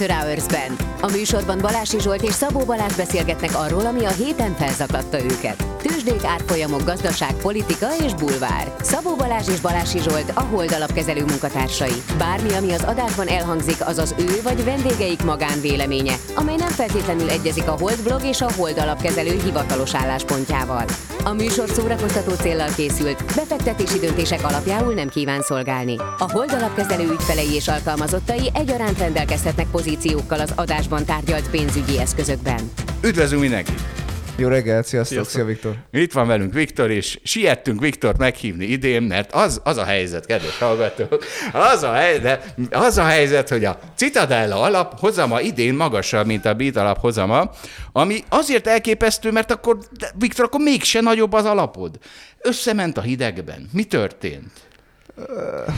After Hours-ben. A műsorban Balási Zsolt és Szabó Balázs beszélgetnek arról, ami a héten felzakladta őket. Tőzsdék, árfolyamok, gazdaság, politika és bulvár. Szabó Balázs és Balási Zsolt a Hold alapkezelő munkatársai. Bármi, ami az adásban elhangzik, az az ő vagy vendégeik magánvéleménye, amely nem feltétlenül egyezik a Hold blog és a Hold alapkezelő hivatalos álláspontjával. A műsor szórakoztató céllal készült, befektetési döntések alapjául nem kíván szolgálni. A Hold alapkezelő ügyfelei és alkalmazottai egyaránt rendelkezhetnek pozíciókkal az adásban tárgyalt pénzügyi eszközökben. Üdvözlünk mindenkit! Jó reggelt, sziasztok, Sziasztok. szia Viktor. Itt van velünk Viktor, és siettünk Viktort meghívni idén, mert az, az a helyzet, kedves hallgatók, az a, helyzet, az a helyzet, hogy a Citadella alap hozama idén magasabb, mint a Beat alap hozama, ami azért elképesztő, mert akkor, Viktor, akkor mégse nagyobb az alapod. Összement a hidegben. Mi történt?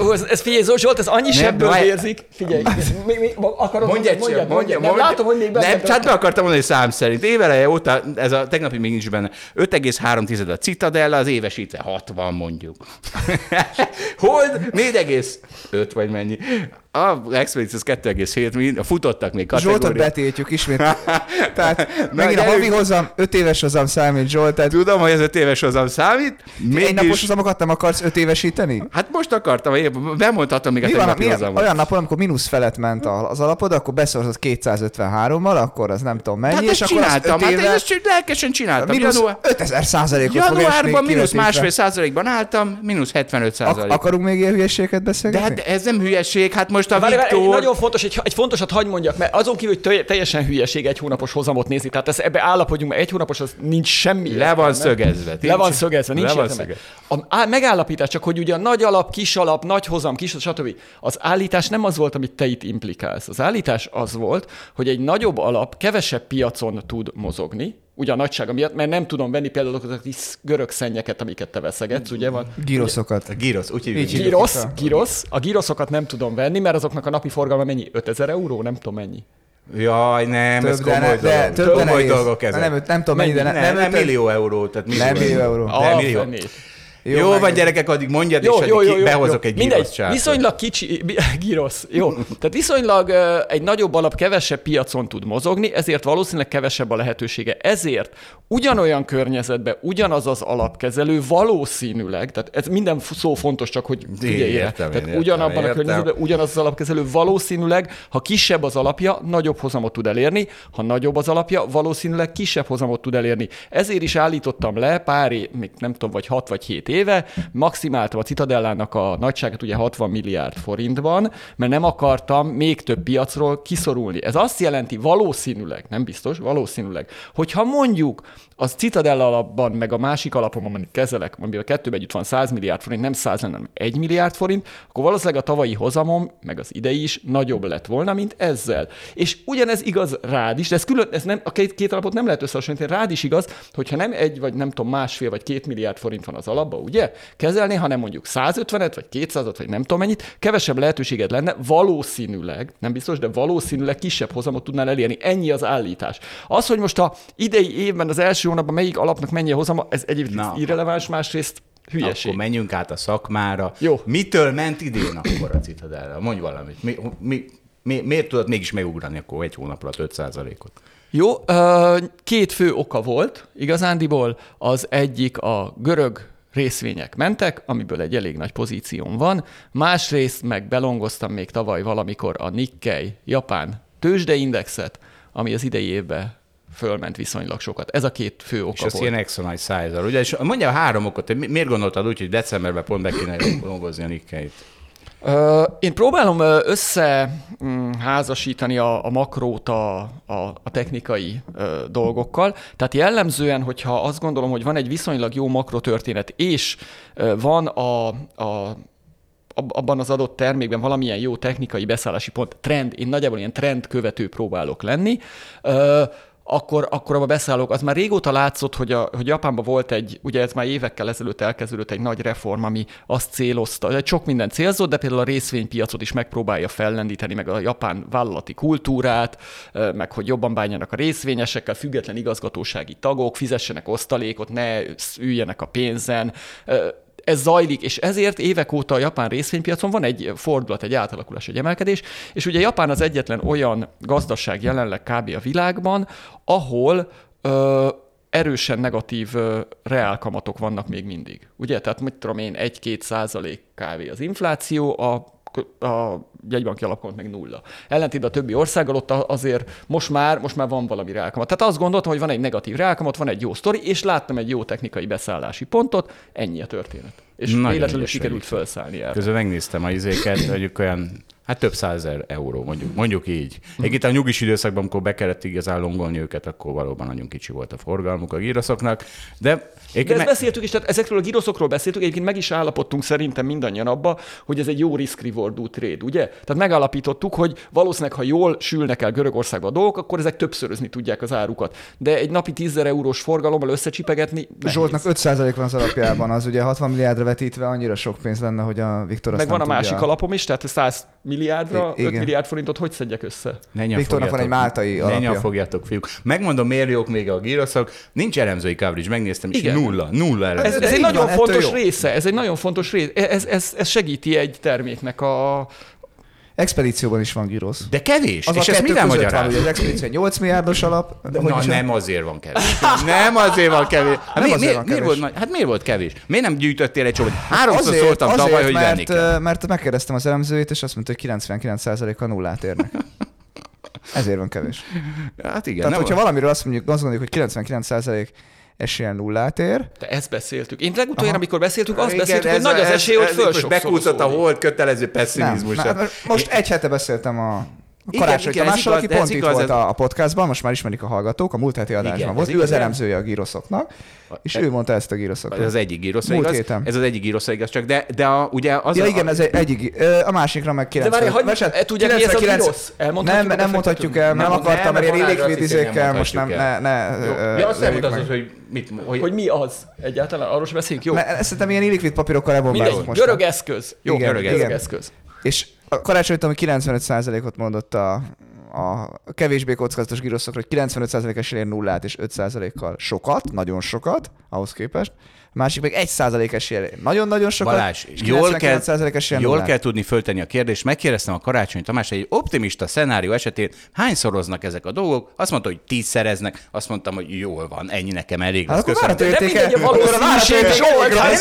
Ó, ez, ez figyelj, Zsolt, ez annyi sebből vérzik. Figyelj, mi, mi, akarod Mondj egy mondjad, mondja, mondja, Nem, látom, hogy még benne Nem, csak be akartam mondani szám szerint. Éveleje óta, ez a tegnapi még nincs benne, 5,3 a Citadella, az évesítve 60 mondjuk. Hold 4,5 vagy mennyi. A Expeditions 2,7, mi- a futottak még Zsoltot kategória. betiltjuk ismét. Tehát megint a havi hozam, 5 éves hozam számít Zsolt, tehát Tudom, hogy ez 5 éves hozam számít. egy napos Mégis, hozamokat nem akarsz 5 évesíteni? hát most akartam, hogy bemondhatom még a Mi van, tegnapi mi, hozamot. olyan napon, amikor mínusz felett ment a- az alapod, akkor beszorzott 253-mal, akkor az nem tudom mennyi, Hát és ezt akkor csináltam, 5 hát én évre ezt lelkesen csináltam. mínusz Január, 5000 százalékot januárban mínusz másfél százalékban álltam, mínusz 75 Ak- százalék. akarunk még ilyen hülyeséget De beszélgetni? hát ez nem hülyeség, hát most a Várj, várj, egy Viktor... nagyon fontos, egy, egy fontosat hagy mondjak, mert azon kívül, hogy teljesen hülyeség egy hónapos hozamot nézni, tehát ez, ebbe állapodjunk, mert egy hónapos az nincs semmi. Le van értelme. szögezve. Le van szögezve, nincs Le van értelme. szögezve. A megállapítás csak, hogy ugye a nagy alap, kis alap, nagy hozam, kis, stb. Az állítás nem az volt, amit te itt implikálsz. Az állítás az volt, hogy egy nagyobb alap kevesebb piacon tud mozogni, ugye a nagysága miatt, mert nem tudom venni például azokat a kis görög szennyeket, amiket te veszegetsz, ugye van? Gíroszokat. A gyrosz, úgy hívjuk. Vissza. girosz. A giroszokat nem tudom venni, mert azoknak a napi forgalma mennyi? 5000 euró? Nem tudom mennyi. Jaj, nem, ez Több, de, komoly ne, de, dolog. több, de komoly nehéz. dolgok ezek. Nem, nem tudom mennyi, de ne, nem, nem, nem, millió euró, tehát millió Nem millió euró. Nem, millió. Jó, jó meg- van gyerekek, addig mondjad, és addig ki- behozok egy Mindegy, gyroszcsát. viszonylag kicsi, girosz, jó. Tehát viszonylag egy nagyobb alap kevesebb piacon tud mozogni, ezért valószínűleg kevesebb a lehetősége. Ezért ugyanolyan környezetben ugyanaz az alapkezelő valószínűleg, tehát ez minden szó fontos, csak hogy figyeljél. értem Tehát értem, ugyanabban a értem. környezetben ugyanaz az alapkezelő valószínűleg, ha kisebb az alapja, nagyobb hozamot tud elérni, ha nagyobb az alapja, valószínűleg kisebb hozamot tud elérni. Ezért is állítottam le pár, még nem tudom, vagy 6 vagy 7 éve, maximáltam a Citadellának a nagyságát ugye 60 milliárd forintban, mert nem akartam még több piacról kiszorulni. Ez azt jelenti valószínűleg, nem biztos, valószínűleg, hogyha mondjuk az Citadella alapban, meg a másik alapon, amit kezelek, amivel kettőben együtt van 100 milliárd forint, nem 100 lenne, hanem 1 milliárd forint, akkor valószínűleg a tavalyi hozamom, meg az idei is nagyobb lett volna, mint ezzel. És ugyanez igaz rád is, de ez külön, ez nem, a két, két alapot nem lehet összehasonlítani, rád is igaz, hogyha nem egy, vagy nem tudom, másfél, vagy két milliárd forint van az alapba, ugye? Kezelni, hanem mondjuk 150-et, vagy 200-at, vagy nem tudom mennyit, kevesebb lehetőséged lenne, valószínűleg, nem biztos, de valószínűleg kisebb hozamot tudnál elérni. Ennyi az állítás. Az, hogy most a idei évben, az első hónapban melyik alapnak mennyi a hozama, ez egyébként Na. irreleváns, másrészt hülyeség. Akkor menjünk át a szakmára. Jó. Mitől ment idén akkor a Citadella? Mondj valamit. Mi, mi, mi, miért tudod mégis megugrani akkor egy hónap alatt 5%-ot? Jó, két fő oka volt igazándiból. Az egyik a görög részvények mentek, amiből egy elég nagy pozícióm van. Másrészt meg belongoztam még tavaly valamikor a Nikkei japán tőzsdeindexet, ami az idei évben fölment viszonylag sokat. Ez a két fő oka És az volt. ilyen nagy szájzal, ugye? És mondja a három okot, hogy mi- miért gondoltad úgy, hogy decemberben pont be kéne dolgozni a Nikkeit? Én próbálom összeházasítani a, a makrót a, a, a technikai dolgokkal. Tehát jellemzően, hogyha azt gondolom, hogy van egy viszonylag jó makrotörténet, és van a, a ab- abban az adott termékben valamilyen jó technikai beszállási pont, trend, én nagyjából ilyen trend követő próbálok lenni, akkor, akkor abba beszállok. Az már régóta látszott, hogy, a, hogy Japánban volt egy, ugye ez már évekkel ezelőtt elkezdődött egy nagy reform, ami azt célozta, hogy sok minden célzott, de például a részvénypiacot is megpróbálja fellendíteni, meg a japán vállalati kultúrát, meg hogy jobban bánjanak a részvényesekkel, független igazgatósági tagok, fizessenek osztalékot, ne üljenek a pénzen. Ez zajlik, és ezért évek óta a japán részvénypiacon van egy fordulat, egy átalakulás, egy emelkedés, és ugye Japán az egyetlen olyan gazdaság jelenleg kb. a világban, ahol ö, erősen negatív ö, reálkamatok vannak még mindig. Ugye? Tehát mit tudom én, 1-2 százalék kávé az infláció, a a jegybanki alapkamat meg nulla. Ellentétben a többi országgal ott azért most már, most már van valami reálkamat. Tehát azt gondoltam, hogy van egy negatív reálkamat, van egy jó sztori, és láttam egy jó technikai beszállási pontot, ennyi a történet. És Nagyon véletlenül sikerült felszállni el. Közben megnéztem a izéket, mondjuk olyan, hát több százezer euró, mondjuk, mondjuk így. Egyébként a nyugis időszakban, amikor be kellett igazán longolni őket, akkor valóban nagyon kicsi volt a forgalmuk a gíroszoknak, de De egyébként ezt me- beszéltük is, tehát ezekről a giroszokról beszéltük, egyébként meg is állapodtunk szerintem mindannyian abba, hogy ez egy jó risk-rewardú trade, ugye? Tehát megállapítottuk, hogy valószínűleg, ha jól sülnek el Görögországba a dolgok, akkor ezek többszörözni tudják az árukat. De egy napi 10 eurós forgalommal összecsipegetni, nehéz. Zsoltnak 5% van az alapjában, az ugye 60 milliárdra vetítve annyira sok pénz lenne, hogy a Viktor azt Meg van a nem másik tudja. alapom is, tehát 100 milliárdra, I- 5 igen. milliárd forintot hogy szedjek össze? Ne Viktornak van egy máltai Ne alapja. nyafogjatok, fiúk. Megmondom, miért jók még a gíroszok. Nincs elemzői coverage, megnéztem, és Igen. Nulla, nulla Ez, elemző. ez egy nagyon van, fontos része, ez egy nagyon fontos része. Ez, ez, ez segíti egy terméknek a... Expedícióban is van gyrosz. De kevés. Az és a ezt mivel között van, magyaráz? ugye az expedíció egy 8 milliárdos alap. De hogy Na, is nem azért van kevés. Nem azért van kevés. Hát Nem mi, azért miért, van miért kevés. volt, nagy- hát miért volt kevés? Miért nem gyűjtöttél egy csomót? Háromszor szóltam tavaly, hogy venni mert, kell. ö, mert megkérdeztem az elemzőit, és azt mondta, hogy 99%-a nullát érnek. Ezért van kevés. Hát igen. Tehát, nem hogyha valamiről azt mondjuk, azt gondoljuk, hogy 99% esélyen nullát ér, De ezt beszéltük. Én legutoljára, amikor beszéltünk, azt Igen, beszéltük, hogy nagy az ez- esély, hogy föl Most sok bekúszott a volt kötelező nem. pessimizmus. Most egy hete beszéltem a Karácsony igen, Tamással, aki de pont itt igaz, volt ez- a, a podcastban, most már ismerik a hallgatók, a múlt heti adásban Igen, volt, ő az igaz, elemzője a gíroszoknak, és ő mondta ezt a gíroszokra. Ez az egyik gíroszra Múlt igaz. héten. Ez az egyik gíroszra igaz, csak de, de a, ugye az Ja a, igen, ez egy, egyik, a másikra meg 90. várj, hogy- Vagy hát e, tudják, mi ez a 99? Elmondhatjuk Nem, a nem mondhatjuk el, nem, Nem, akartam, nem, mert ilyen mert illikvid azt hiszem, izékkel nem most nem, ne, ne Ja, azt nem hogy mit, hogy, Hogy mi az egyáltalán? Arról sem beszéljünk? Jó. Szerintem ilyen illikvid papírokkal Mindegy. lebombázunk most. Görög eszköz. Jó, Igen, görög, igen. görög eszköz. És a karácsony Tomi 95%-ot mondott a, a kevésbé kockázatos giroszokra, hogy 95% esélyen nullát és 5%-kal sokat, nagyon sokat ahhoz képest. A másik meg 1% esélyen nagyon-nagyon sokat, Balázs, és jól kell, 99% esélyen jól nullát. kell tudni föltenni a kérdést. Megkérdeztem a Karácsony Tamás, egy optimista szenárió esetén hányszoroznak ezek a dolgok? Azt mondta, hogy tízszereznek. Azt mondtam, hogy jól van, ennyi nekem elég. Hát akkor De értéke, akkor a hát.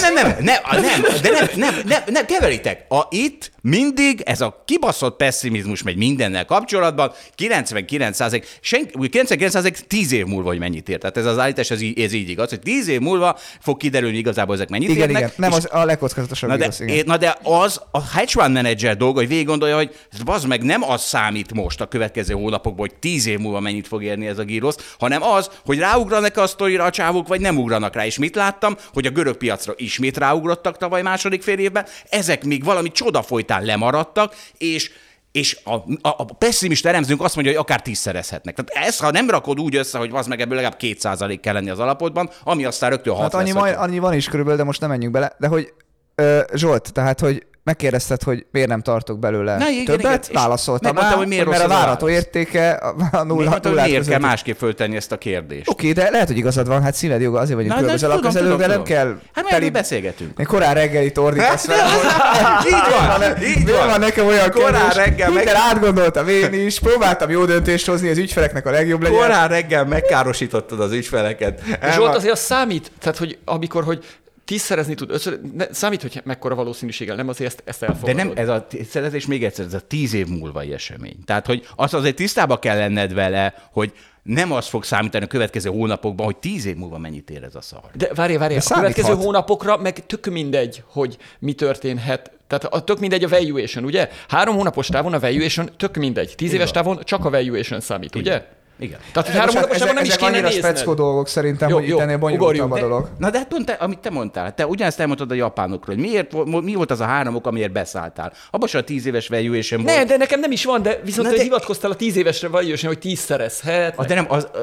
Nem, nem, nem, nem, nem, de nem, nem, nem, nem keveritek. A, itt mindig ez a kibaszott pessimizmus megy mindennel kapcsolatban, 99 senki, 99 10 év múlva, hogy mennyit ér. Tehát ez az állítás, ez így, ez így igaz, hogy 10 év múlva fog kiderülni igazából ezek mennyit Igen, érnek. igen. Nem, az a legkockázatosabb Na de, girosz, igen. na de az a hedge fund menedzser dolga, hogy végig gondolja, hogy az meg nem az számít most a következő hónapokban, hogy tíz év múlva mennyit fog érni ez a gírosz, hanem az, hogy ráugranak a sztorira a csávók, vagy nem ugranak rá. És mit láttam? Hogy a görög piacra ismét ráugrottak tavaly második fél évben, ezek még valami csoda folytán lemaradtak, és és a, a, a pessimista elemzőnk azt mondja, hogy akár tízszerezhetnek. Tehát ezt, ha nem rakod úgy össze, hogy az meg ebből legalább 2% kell lenni az alapodban, ami aztán rögtön 6 Hát annyi, lesz, majd, annyi van is körülbelül, de most nem menjünk bele. De hogy ö, Zsolt, tehát hogy megkérdezted, hogy miért nem tartok belőle Na, igen, többet, igen, és válaszoltam rá, hogy miért mert a várató értéke a, nulla, Miért, nullát miért kell másképp föltenni ezt a kérdést? Oké, de lehet, hogy igazad van, hát színed joga, azért vagyunk különböző tudom, alapkezelők, de nem kell Hát mert mi beszélgetünk. Én korán reggel itt ordítasz Hát, velem, hogy Így van, így van. van nekem olyan Korán kérdés? reggel meg- átgondoltam én is, próbáltam jó döntést hozni, az ügyfeleknek a legjobb legyen. Korán reggel megkárosítottad az ügyfeleket. Zsolt azért az számít, tehát hogy amikor, hogy tízszerezni tud, ötször, ne, számít, hogy mekkora valószínűséggel, nem azért ezt, ezt De elfogadod. nem, ez a szerezés még egyszer, ez a tíz év múlvai esemény. Tehát, hogy az azért tisztába kell lenned vele, hogy nem az fog számítani a következő hónapokban, hogy tíz év múlva mennyit ér ez a szar. De várj, várj, a következő hónapokra meg tök mindegy, hogy mi történhet. Tehát a, tök mindegy a valuation, ugye? Három hónapos távon a valuation tök mindegy. Tíz éves távon csak a valuation számít, ugye? Igen. Tehát, hogy három Bocsánat, hónapos távon nem is kéne annyira nézned. speckó dolgok szerintem, Jó, hogy itt jó, ennél bonyolultabb a dolog. Na de hát pont te, amit te mondtál, te ugyanezt elmondtad a japánokról, hogy miért, mi volt az a három ok, amiért beszálltál. Abban a tíz éves valuation Ne, volt. de nekem nem is van, de viszont Na te de- hivatkoztál a tíz évesre valuation, hogy tízszerezhet. Ah, de nem, az, ö,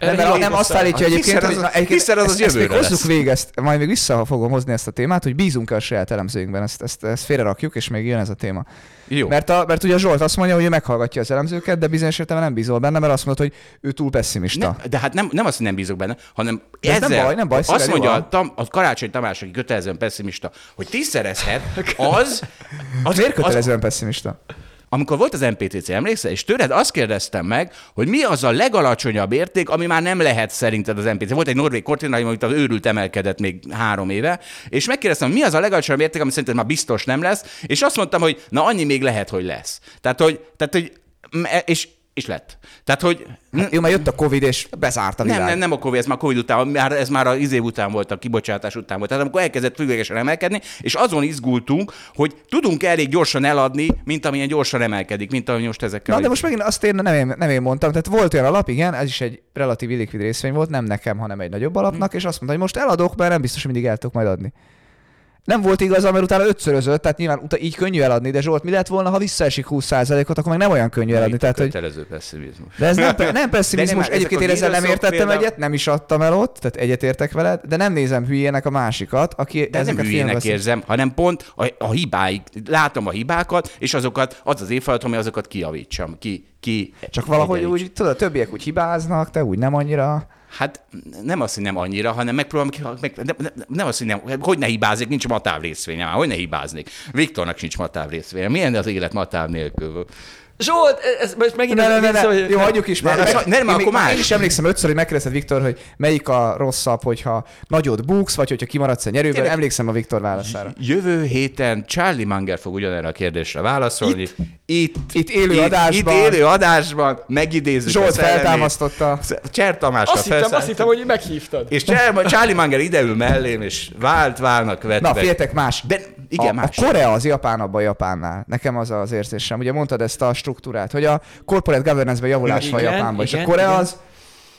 Nem, nem, nem azt állítja egyébként, hogy az- na, egyébként tízszer az az ezt, ezt még jövőre hozzuk lesz. végig, ezt, majd még vissza fogom hozni ezt a témát, hogy bízunk a saját elemzőinkben, ezt, ezt, ezt félrerakjuk, és még jön ez a téma. Jó. Mert, a, mert ugye a Zsolt azt mondja, hogy ő meghallgatja az elemzőket, de bizonyos értelemben nem bízol benne, mert azt mondod, hogy ő túl pessimista. Nem, de hát nem, nem azt, hogy nem bízok benne, hanem De ez ezzel, nem baj, nem baj, azt mondja a, tam, a Karácsony Tamás, aki kötelezően pessimista, hogy tízszerezhet, az... az Miért az, kötelezően pessimista? Amikor volt az MPTC, emlékszel, és tőled azt kérdeztem meg, hogy mi az a legalacsonyabb érték, ami már nem lehet szerinted az MPTC. Volt egy norvég kortina, amit az őrült emelkedett még három éve, és megkérdeztem, mi az a legalacsonyabb érték, ami szerinted már biztos nem lesz, és azt mondtam, hogy na annyi még lehet, hogy lesz. Tehát, hogy, tehát, hogy és, és lett. Tehát, hogy Jó, mert jött a Covid, és bezárt a világ. nem, nem, nem a Covid, ez már Covid után, már, ez már az izé után volt, a kibocsátás után volt. Tehát amikor elkezdett függőlegesen emelkedni, és azon izgultunk, hogy tudunk elég gyorsan eladni, mint amilyen gyorsan emelkedik, mint ami most ezekkel. Na, de most megint azt én nem, én nem én mondtam. Tehát volt olyan alap, igen, ez is egy relatív illikvid részvény volt, nem nekem, hanem egy nagyobb alapnak, és azt mondta, hogy most eladok, mert nem biztos, hogy mindig el tudok majd adni. Nem volt igaza, mert utána ötszörözött, tehát nyilván utána így könnyű eladni, de Zsolt, mi lett volna, ha visszaesik 20%-ot, akkor meg nem olyan könnyű eladni. Itt Tehát, hogy kötelező pessimizmus. De ez nem, nem pessimizmus, nem, egyébként én ezzel nem értettem például- egyet, nem is adtam el ott, tehát egyetértek veled, de nem nézem hülyének a másikat, aki De nem ezeket hülyének filmveszi. érzem, hanem pont a, a hibáik, látom a hibákat, és azokat, az az évfeladat, hogy azokat kiavítsam, ki, ki Csak valahogy úgy, tudod, a többiek úgy hibáznak, te úgy nem annyira. Hát nem az, hogy nem annyira, hanem megpróbálom, meg, nem, nem, nem az, hogy nem, hogy ne hibázik, nincs matáv részvénye, már hogy ne hibáznék. Viktornak sincs matáv részvénye. Milyen az élet matáv nélkül? Zsolt, ez most megint... Ne, ne, ne, ne. hogy- Jó, hagyjuk is már. Ne, Meg- ne, nem, én akkor más. Én is emlékszem ötször, hogy megkérdezted Viktor, hogy melyik a rosszabb, hogyha nagyot buksz, vagy hogyha kimaradsz a nyerőből. Tényleg. Emlékszem a Viktor válaszára. Jövő héten Charlie Munger fog ugyanerre a kérdésre válaszolni. Itt, itt, Itt élő adásban. Itt élő adásban megidézzük Zsolt feltámasztotta. Cser Tamásra Azt hittem, azt hittem, hogy meghívtad. És Charlie Charlie Munger ideül mellém, és vált, válnak vetve. Na, féltek más. De igen, a, más. a Korea az japánabb a Japánnál. Nekem az az érzésem. Ugye mondtad ezt a struktúrát, hogy a corporate governance-ben javulás van Japánban, és a Korea igen. az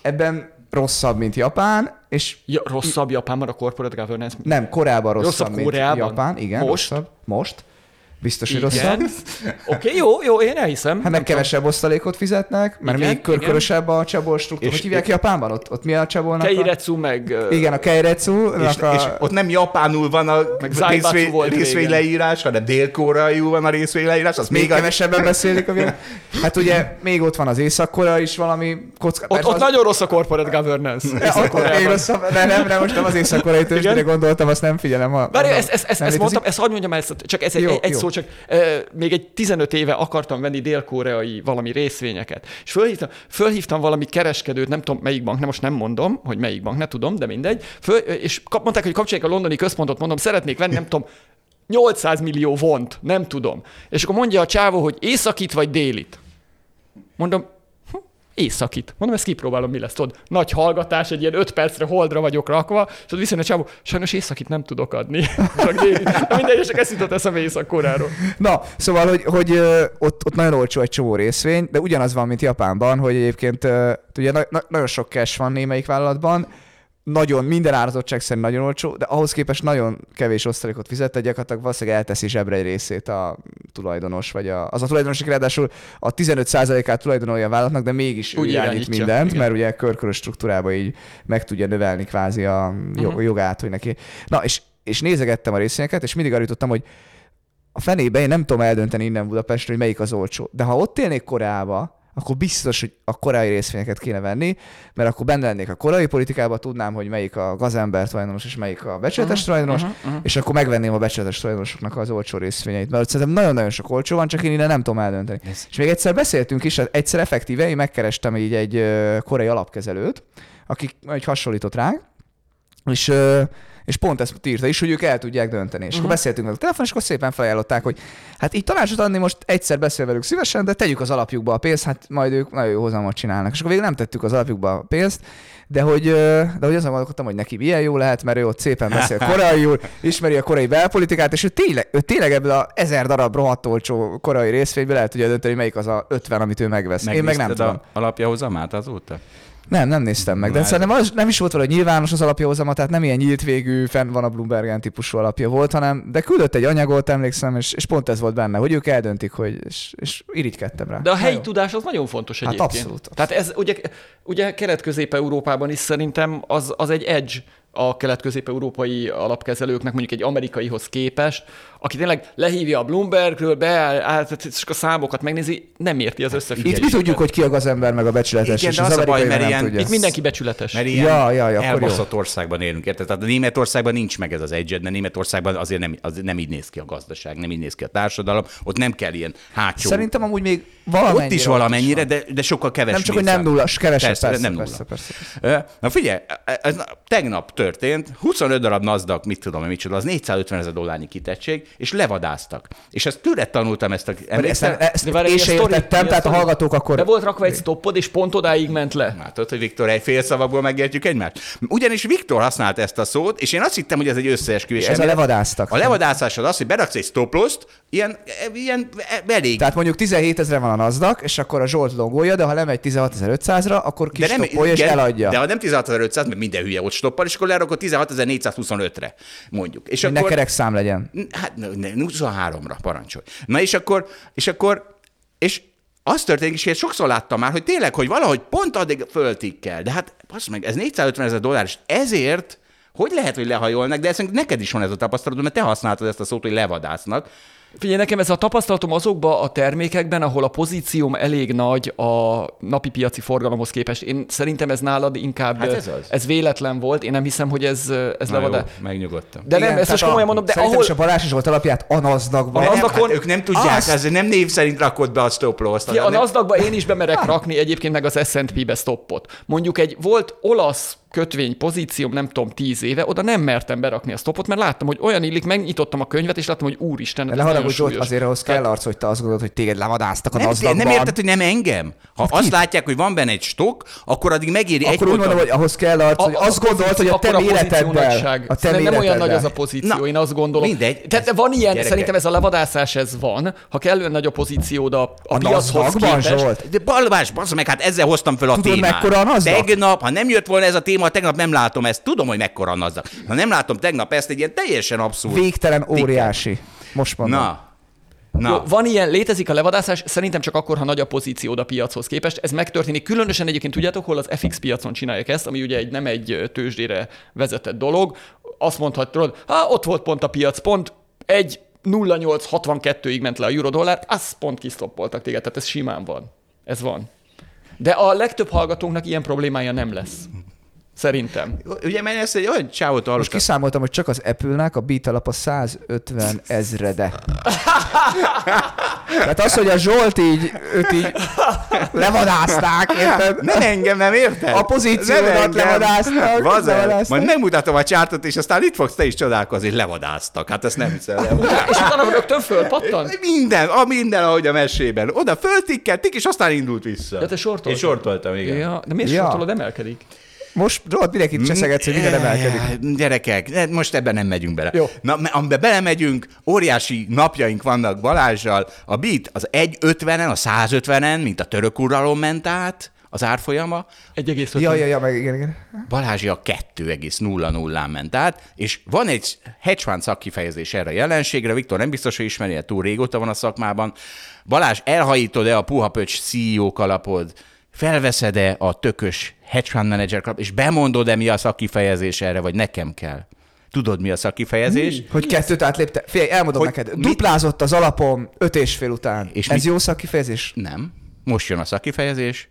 ebben rosszabb, mint Japán, és Ja, rosszabb Japánban a corporate governance. nem, Koreában rosszabb, Rosszabb mint Koreában? Japán. Igen, Most? rosszabb. Most. Biztos, hogy rosszabb. Oké, jó, jó, én elhiszem. Hát meg kevesebb osztalékot fizetnek, mert Igen, még körkörösebb a csabol struktúra. Hogy hívják Japánban? Ott, ott mi a csabolnak? a... Keiretsu meg... ö, Igen, a Keiretsu. és, a... és ott nem japánul van a Meg részvény, részvényleírás, hanem dél-koreaiul van a részvényleírás, az még még a... kevesebben beszélik a. Hát ugye még ott van az észak is valami kocka. Ott, ott az... nagyon rossz a corporate governance. Még rosszabb, de nem, nem, most nem az észak-koreai gondoltam, azt nem figyelem. A, Várj, a- ezt, ezt, ezt, nem ezt mondtam, ezt hadd mondjam el, ezt, csak ez egy, egy. Szó, csak e, még egy 15 éve akartam venni dél-koreai valami részvényeket. És fölhívtam, fölhívtam valami kereskedőt, nem tudom melyik bank, nem most nem mondom, hogy melyik bank, ne tudom, de mindegy. Föl, és kap, mondták, hogy kapcsolják a londoni központot, mondom, szeretnék venni, nem tudom, 800 millió vont, nem tudom. És akkor mondja a csávó, hogy északit vagy délit. Mondom, északit. Mondom, ezt kipróbálom, mi lesz. Tudod, nagy hallgatás, egy ilyen 5 percre holdra vagyok rakva, és ott viszont a csávó, sajnos északit nem tudok adni. Csak délit. Na mindegy, csak ezt jutott eszembe Észak-Koreáról. Na, szóval, hogy, hogy ott, ott nagyon olcsó egy csomó részvény, de ugyanaz van, mint Japánban, hogy egyébként ugye na, na, nagyon sok cash van némelyik vállalatban, nagyon, minden árazottság szerint nagyon olcsó, de ahhoz képest nagyon kevés osztalékot fizet, tehát gyakorlatilag valószínűleg elteszi zsebre egy részét a tulajdonos, vagy a, az a tulajdonos, aki ráadásul a 15%-át tulajdonolja a vállalatnak, de mégis ő Úgy irányít irányítja, mindent, igen. mert ugye körkörös struktúrába így meg tudja növelni kvázi a Mhm. jogát, hogy neki. Na, és, és nézegettem a részvényeket, és mindig arra jutottam, hogy a fenébe én nem tudom eldönteni innen Budapestről, hogy melyik az olcsó. De ha ott élnék Koreába, akkor biztos, hogy a koreai részvényeket kéne venni, mert akkor benne lennék a koreai politikában, tudnám, hogy melyik a gazember tulajdonos, és melyik a becsületes tulajdonos, és akkor megvenném a becsületes tulajdonosoknak az olcsó részvényeit. Mert szerintem nagyon-nagyon sok olcsó van, csak én innen nem tudom eldönteni. És még egyszer beszéltünk is, hát egyszer effektíve én megkerestem így egy ö, koreai alapkezelőt, aki egy hasonlított ránk, és, és pont ezt írta is, hogy ők el tudják dönteni. És uh-huh. akkor beszéltünk meg a telefon, és akkor szépen felajánlották, hogy hát így tanácsot adni most egyszer beszél velük szívesen, de tegyük az alapjukba a pénzt, hát majd ők nagyon jó hozamot csinálnak. És akkor végül nem tettük az alapjukba a pénzt, de hogy, de hogy azon gondolkodtam, hogy neki milyen jó lehet, mert ő ott szépen beszél koreaiul, ismeri a koreai belpolitikát, és ő tényleg, ő tényleg ebből a ezer darab rohadt olcsó koreai részvényből el tudja dönteni, melyik az a 50, amit ő megvesz. Én meg nem tudom. a alapja hozamát azóta? Nem, nem néztem meg, de Már- szerintem az nem is volt valahogy nyilvános az alapjózama, tehát nem ilyen nyílt végű, fenn van a Bloombergen típusú alapja volt, hanem de küldött egy anyagot, emlékszem, és, és pont ez volt benne, hogy ők eldöntik, hogy, és, és irigykedtem rá. De a helyi jó. tudás az nagyon fontos Hát egyébként. abszolút, Tehát ez ugye, ugye kelet-közép-európában is szerintem az, az egy edge a kelet-közép-európai alapkezelőknek mondjuk egy amerikaihoz képest, aki tényleg lehívja a Bloombergről, beáll, és a számokat megnézi, nem érti az Itt összefüggést. mi tudjuk, hogy ki a gazember, meg a becsületes, Igen, és az az a baj, mert nem ilyen- tudja. Itt mindenki becsületes. Mert ilyen Ja, ja, ja, elbaszott országban élünk, érted? Tehát a Németországban nincs meg ez az egyed, mert Németországban azért nem, azért nem így néz ki a gazdaság, nem így néz ki a társadalom, ott nem kell ilyen hátsó. Szerintem amúgy még valamennyire. ott is valamennyire, de, de sokkal kevesebb. Nem csak, hogy nem nulla, kevesebb, persze, persze, nem nulla. persze, persze, persze. Na figyelj, ez na- tegnap történt, 25 darab NASDAQ, mit tudom micsoda, az 450 ezer dollárnyi kitettség, és levadáztak. És ezt tőle tanultam ezt a... Ezt, emlékszel? ezt De várj, én a sztori? értettem, a tehát a hallgatók akkor... De volt rakva egy stoppod, és pont odáig ment le. Látod, hogy Viktor egy fél szavakból megértjük egymást? Ugyanis Viktor használta ezt a szót, és én azt hittem, hogy ez egy összeesküvés. És ez a elmélet. levadáztak. A levadászás az az, hogy beraksz egy stop loss-t, ilyen, ilyen elég Tehát mondjuk 17 ezre van a NASDAQ, és akkor a Zsolt logója, de ha lemegy 16.500-ra, akkor kistoppolja és igen, eladja. De ha nem 16.500, mert minden hülye ott stoppal, és akkor lerakod 16.425-re, mondjuk. És ne akkor, kerek szám legyen. Hát 23-ra parancsolj. Na és akkor, és akkor, és az történik, és én sokszor láttam már, hogy tényleg, hogy valahogy pont addig föltikkel, de hát basz meg, ez 450 ezer dollár, és ezért hogy lehet, hogy lehajolnak, de ezt neked is van ez a tapasztalatod, mert te használtad ezt a szót, hogy levadásznak. Figyelj, nekem ez a tapasztalatom azokban a termékekben, ahol a pozícióm elég nagy a napi piaci forgalomhoz képest. Én szerintem ez nálad inkább, Hát ez az. ez véletlen volt. Én nem hiszem, hogy ez, ez Na levadá. jó, megnyugodtam. De nem, ezt most komolyan mondom, de ahol... is a Balázs Zsolt alapját a NASDAQ-ban. A Nem, NASDAQ-on- hát ők nem tudják, Azt- ez nem név szerint rakod be a stop loss-t. Ja, a nasdaq én is bemerek rakni egyébként meg az S&P-be stoppot. Mondjuk egy volt olasz kötvény pozícióm, nem tudom, tíz éve, oda nem mertem berakni a stoppot, mert láttam, hogy olyan illik, megnyitottam a könyvet, és láttam, hogy úristen, De ez ne haragudj, Zsolt, azért ahhoz kell arc, hogy te azt gondolod, hogy téged levadáztak a Nem, nem érted, hogy nem engem? Ha azt látják, hogy van benne egy stok, akkor addig megéri egy Akkor úgy mondom, hogy ahhoz kell arc, hogy azt gondolod, hogy a te pozíciónagyság. a te nem olyan nagy az a pozíció, én azt gondolom. mindegy, Tehát van ilyen, szerintem ez a levadászás, ez van. Ha kellően nagy a pozíciód a, a, A piachoz képest? De balbás, bassz meg, hát ezzel hoztam fel a témát. Tegnap, ha nem jött volna ez a téma, tegnap nem látom ezt. Tudom, hogy mekkora NASDAQ. Ha nem látom tegnap ezt, egy ilyen teljesen abszurd. Végtelen óriási. Most mondom. Na. Na. Jó, van ilyen, létezik a levadászás, szerintem csak akkor, ha nagy a pozíciód a piachoz képest. Ez megtörténik. Különösen egyébként tudjátok, hol az FX piacon csinálják ezt, ami ugye egy, nem egy tőzsdére vezetett dolog. Azt mondhatod, ha ott volt pont a piac, pont egy 0,862-ig ment le a euro-dollár, azt pont kisztoppoltak téged, tehát ez simán van. Ez van. De a legtöbb hallgatónknak ilyen problémája nem lesz. Szerintem. Ugye, mert ezt egy olyan csávot Most hallottam. kiszámoltam, hogy csak az Apple-nek a beat alap a 150 ezrede. Tehát az, hogy a Zsolt így, őt így levadázták, érted? Nem engem, nem érted? A pozíciódat levadáztak, Vazel. Majd megmutatom a csártot, és aztán itt fogsz te is csodálkozni, hogy levadáztak. Hát ezt nem hiszem. És utána rögtön fölpattan? Minden, a minden, ahogy a mesében. Oda föltikkeltik, és aztán indult vissza. De te sortoltad. Én sortoltam, igen. Ja, de miért ja. sortolod emelkedik? Most Zsolt mindenkit cseszegetsz, hogy minden emelkedik. Gyerekek, most ebben nem megyünk bele. Jó. Na, amiben belemegyünk, óriási napjaink vannak Balázsjal. A beat az 1.50-en, a 150-en, mint a török uralom ment át az árfolyama. 1,5. Ja, ja, ja, meg igen, igen. Balázsi a 2,00-án ment át, és van egy hedge fund szakkifejezés erre a jelenségre, Viktor nem biztos, hogy ismeri, túl régóta van a szakmában. Balázs, elhajítod-e a puha pöcs CEO kalapod, felveszed-e a tökös hedge fund manager kalap, és bemondod-e mi a szakkifejezés erre, vagy nekem kell? Tudod, mi a szakkifejezés? Hogy kettőt átlépte. Figyelj, elmondom Hogy neked. Duplázott az alapom öt és fél után. És Ez mit- jó szakkifejezés? Nem. Most jön a szakkifejezés.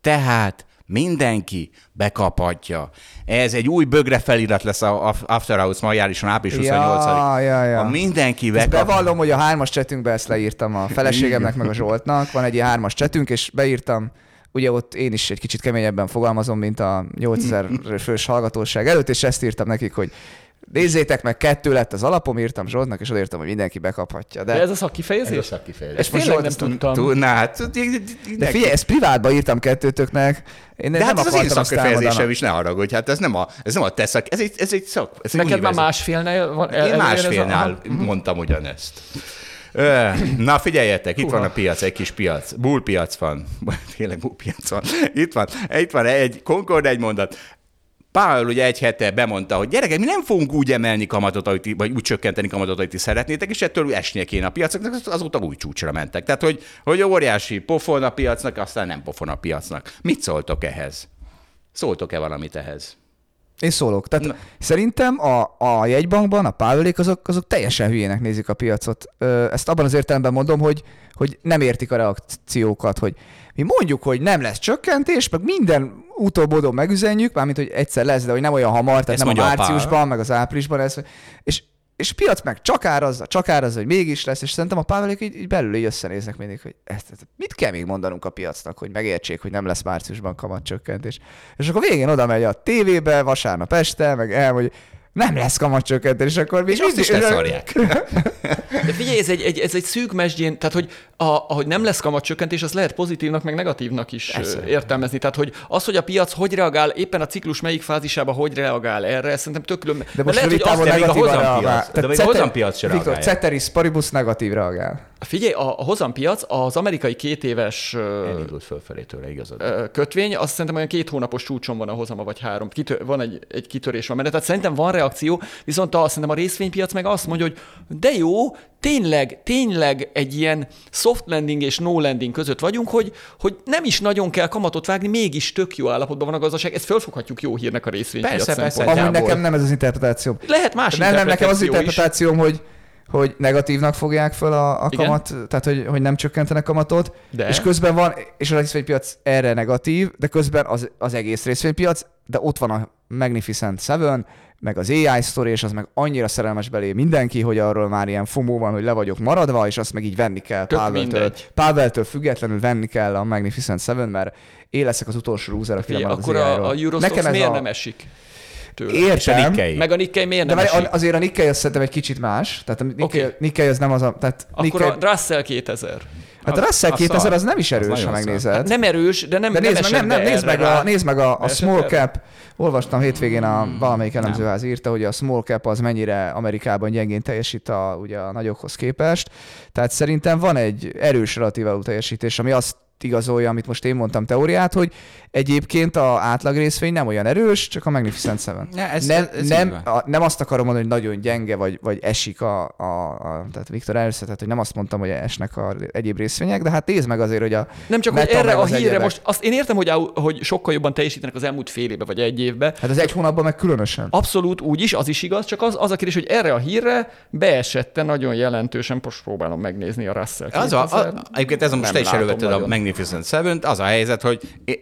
Tehát mindenki bekaphatja. Ez egy új bögre felirat lesz a a After Hours majálisan április 28 Ja, ja, ja. Ha mindenki Ezt bekap... bevallom, hogy a hármas csetünkbe ezt leírtam a feleségemnek, meg a Zsoltnak. Van egy ilyen hármas csetünk, és beírtam, ugye ott én is egy kicsit keményebben fogalmazom, mint a 8000 fős hallgatóság előtt, és ezt írtam nekik, hogy nézzétek meg, kettő lett az alapom, írtam Zsoltnak, és odaírtam, hogy mindenki bekaphatja. De, De ez a szakkifejezés? szakkifejezés. Ezt most tényleg Zsolt, nem tudtam. Tú, na, hát, de figyelj, ezt privátba írtam kettőtöknek, én de nem hát ez az én szakkifejezésem is, ne haragudj, hát ez nem a, ez nem a te szak, ez egy, ez egy szak, ez egy Neked már másfélnél van? el- Én ez a- másfélnál mondtam ugyanezt. Na figyeljetek, itt van a piac, egy kis piac. Bullpiac van. Tényleg bullpiac van. Itt van, itt van egy Concord egy mondat. Pál ugye egy hete bemondta, hogy gyerekek, mi nem fogunk úgy emelni kamatot, ahogy ti, vagy úgy csökkenteni kamatot, ahogy ti szeretnétek, és ettől esnie kéne a piacoknak, azóta új csúcsra mentek. Tehát, hogy, hogy óriási pofon a piacnak, aztán nem pofon a piacnak. Mit szóltok ehhez? Szóltok-e valamit ehhez? Én szólok. Tehát Na. szerintem a, a jegybankban a pávelék azok, azok teljesen hülyének nézik a piacot. Ezt abban az értelemben mondom, hogy, hogy nem értik a reakciókat, hogy mi mondjuk, hogy nem lesz csökkentés, meg minden utóbb megüzenjük, mármint, hogy egyszer lesz, de hogy nem olyan hamar, tehát Ezt nem a márciusban, meg az áprilisban lesz. És, és piac meg csak árazza, csak árazza, hogy mégis lesz, és szerintem a pávelék így, így belül így összenéznek mindig, hogy ezt, ezt, mit kell még mondanunk a piacnak, hogy megértsék, hogy nem lesz márciusban kamatcsökkentés. És akkor végén oda megy a tévébe, vasárnap este, meg elmondja, nem lesz kamatcsökkentés, és akkor még És azt is leszarják. De figyelj, ez egy, egy, ez egy szűk mesdjén, tehát hogy a, ahogy nem lesz kamatcsökkentés, az lehet pozitívnak, meg negatívnak is Persze. értelmezni. Tehát, hogy az, hogy a piac hogy reagál, éppen a ciklus melyik fázisában hogy reagál erre, szerintem tök külön. De most lehet, rövid hogy azt, de a hozampiac- reagál. de még a hozampiac se Viktor, reagálja. Ceteris Paribus negatív reagál. Figyelj, a, hozampiac az amerikai két éves ö, Elindult fölfelé tőle, igazad. kötvény, azt szerintem olyan két hónapos csúcson van a hozama, vagy három. Kitör, van egy, egy kitörés van benne. Tehát szerintem van reakció, viszont a, szerintem a részvénypiac meg azt mondja, hogy de jó, tényleg, tényleg egy ilyen soft landing és no landing között vagyunk, hogy, hogy nem is nagyon kell kamatot vágni, mégis tök jó állapotban van a gazdaság. Ezt fölfoghatjuk jó hírnek a részvénypiac Persze, persze. szempontjából. Amúgy nekem nem ez az interpretációm. Lehet más Nem, nem, nekem az interpretáció is. interpretációm, hogy hogy negatívnak fogják föl a, a Igen. kamat, tehát hogy, hogy nem csökkentenek kamatot, De? és közben van, és a részvénypiac erre negatív, de közben az, az egész részvénypiac, de ott van a Magnificent Seven, meg az AI story, és az meg annyira szerelmes belé mindenki, hogy arról már ilyen fomó van, hogy le vagyok maradva, és azt meg így venni kell Tök Paveltől. mindegy. Paveltől függetlenül venni kell a Magnificent Seven, mert én leszek az utolsó loser, aki Figyelj, lemarad az akkor a, a Nekem ez miért a... nem esik tőle? És a Értem, Nikkei. Meg a Nikkei miért de nem várj, esik? azért a Nikkei az szerintem egy kicsit más. Tehát a Nikkei, okay. Nikkei az nem az a... Tehát Akkor Nikkei, a Russell 2000. hát a Russell az 2000 szar. az nem is erős, ha megnézed. Hát nem erős, de nem, de nem nézd meg, nem, nem, nézd, meg a, nézd meg a, a small cap. Olvastam hétvégén a Hmm, valamelyik elemzőház írta, hogy a small cap az mennyire Amerikában gyengén teljesít a, ugye a nagyokhoz képest. Tehát szerintem van egy erős relatív teljesítés, ami azt igazolja, amit most én mondtam teóriát, hogy egyébként a átlag részvény nem olyan erős, csak a Magnificent Seven. Ja, ez- nem, ez nem, a, nem azt akarom mondani, hogy nagyon gyenge, vagy, vagy esik a, a, a tehát Viktor előszedett, hogy nem azt mondtam, hogy esnek a egyéb részvények, de hát nézd meg azért, hogy a Nem csak, hogy erre a az hírre egyebek. most, azt én értem, hogy, hogy sokkal jobban teljesítenek az elmúlt fél éve vagy egy évbe. Hát az egy hónapban meg különösen. Abszolút úgy is, az is igaz, csak az, az a kérdés, hogy erre a hírre beesette nagyon jelentősen, most próbálom megnézni a Russell Az a, 2000. a, egyébként ez most te is elővetted a. Magnificent seven az a helyzet, hogy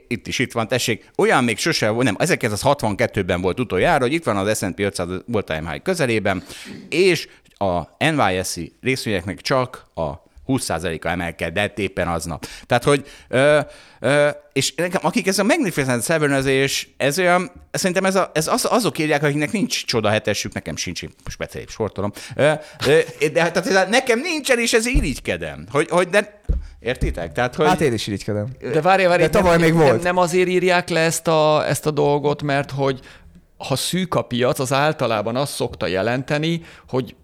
itt is itt van, tessék, olyan még sose volt, nem, 1962-ben volt utoljára, hogy itt van az S&P 500 volt time high közelében, és a NYSE részvényeknek csak a 20%-a emelkedett éppen aznap. Tehát, hogy ö, ö, és nekem, akik ez a Magnificent seven ez olyan, szerintem ez, a, ez az, azok írják, akiknek nincs csoda hetesük, nekem sincs, speciális sortolom, ö, ö, de hát tehát nekem nincsen, és ez irigykedem. Hogy, hogy de, értitek? Tehát, hogy... Hát én is irigykedem. De várj, várj, De tavaly nem, még nem, volt. Nem azért írják le ezt a, ezt a dolgot, mert hogy ha szűk a piac, az általában azt szokta jelenteni, hogy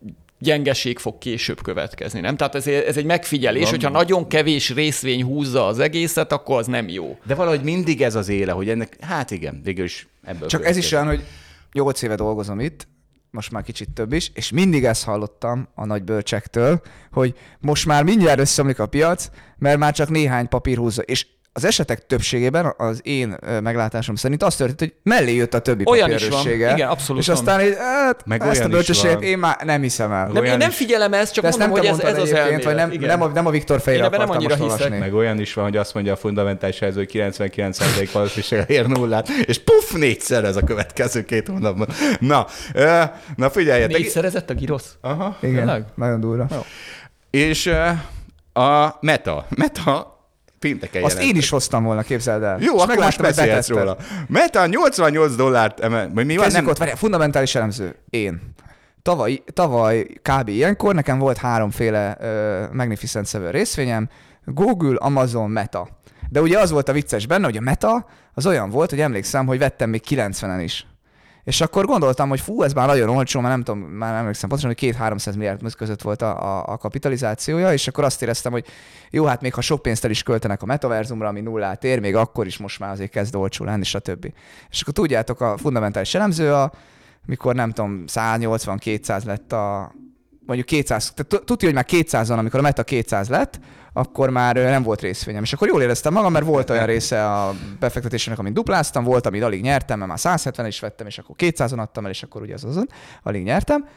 gyengeség fog később következni, nem? Tehát ez, ez egy megfigyelés, hogyha nagyon kevés részvény húzza az egészet, akkor az nem jó. De valahogy mindig ez az éle, hogy ennek, hát igen, végül is ebből Csak ez is olyan, hogy 8 éve dolgozom itt, most már kicsit több is, és mindig ezt hallottam a nagy bölcsektől, hogy most már mindjárt összeomlik a piac, mert már csak néhány papír húzza. És az esetek többségében az én meglátásom szerint az történt, hogy mellé jött a többi Olyan is van. Igen, abszolút És van. aztán így, hát, Meg ezt a bölcsességet van. én már nem hiszem el. Nem, én nem figyelem ezt, csak De ezt nem mondom, te hogy ez, ez az egyébként, vagy elmélet. nem, igen. nem, a, nem a Viktor fejre ebben nem akartam most annyira hiszek. Meg olyan is van, hogy azt mondja a fundamentális helyző, hogy 99% valószínűséggel ér nullát, és puff, négyszer ez a következő két hónapban. Na, na figyeljetek. Négy szerezett a girosz? Aha. Igen, nagyon durva. És a Meta, Meta pénteken Azt jelent. én is hoztam volna, képzeld el. Jó, És akkor most beszélhetsz róla. Meta 88 dollárt emel, mi van? Kezdjük Nem, ott, várjál, fundamentális elemző. Én. Tavaly, tavaly kb. ilyenkor nekem volt háromféle uh, Magnificent Seven részvényem, Google, Amazon, Meta. De ugye az volt a vicces benne, hogy a Meta az olyan volt, hogy emlékszem, hogy vettem még 90-en is. És akkor gondoltam, hogy fú, ez már nagyon olcsó, mert nem tudom, már nem emlékszem pontosan, hogy 2-300 milliárd között volt a, a, a, kapitalizációja, és akkor azt éreztem, hogy jó, hát még ha sok pénzt el is költenek a metaverzumra, ami nullát ér, még akkor is most már azért kezd olcsó lenni, stb. És akkor tudjátok, a fundamentális elemző, a, mikor nem tudom, 180-200 lett a, mondjuk 200, tehát tudja, hogy már 200 van, amikor a meta 200 lett, akkor már nem volt részvényem. És akkor jól éreztem magam, mert volt olyan része a befektetésnek, amit dupláztam, volt, amit alig nyertem, mert már 170 is vettem, és akkor 200-on adtam el, és akkor ugye az azon, alig nyertem.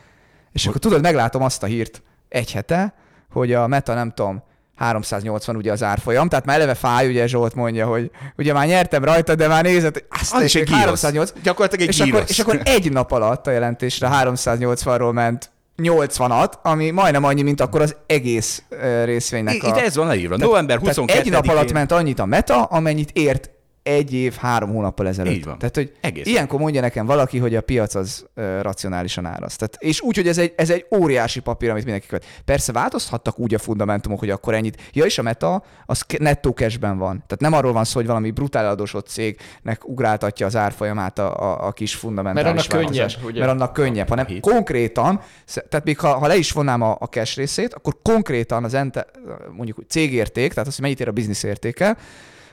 És akkor tudod, meglátom azt a hírt egy hete, hogy a meta nem tudom, 380 ugye az árfolyam, tehát már eleve fáj, ugye Zsolt mondja, hogy ugye már nyertem rajta, de már nézett, hogy azt az is egy 308. Gyakorlatilag egy és akkor, és akkor egy nap alatt a jelentésre 380-ról ment 80-at, ami majdnem annyi, mint akkor az egész részvénynek Itt a... Itt ez van leírva. November 22 Egy nap alatt ment annyit a meta, amennyit ért egy év, három hónappal ezelőtt. Így van. Tehát, hogy Egész ilyenkor mondja nekem valaki, hogy a piac az uh, racionálisan áraz. Tehát, és úgy, hogy ez egy, ez egy óriási papír, amit mindenki köt. Persze változhattak úgy a fundamentumok, hogy akkor ennyit. Ja, és a meta az nettó cashben van. Tehát nem arról van szó, hogy valami brutál adósott cégnek ugráltatja az árfolyamát a, a, a kis fundamentális Mert annak könnyebb, ugye? Mert annak könnyebb, hanem Hit. konkrétan, tehát még ha, ha le is vonnám a, a cash részét, akkor konkrétan az ente, mondjuk cégérték, tehát az, hogy mennyit ér a biznisz értéke,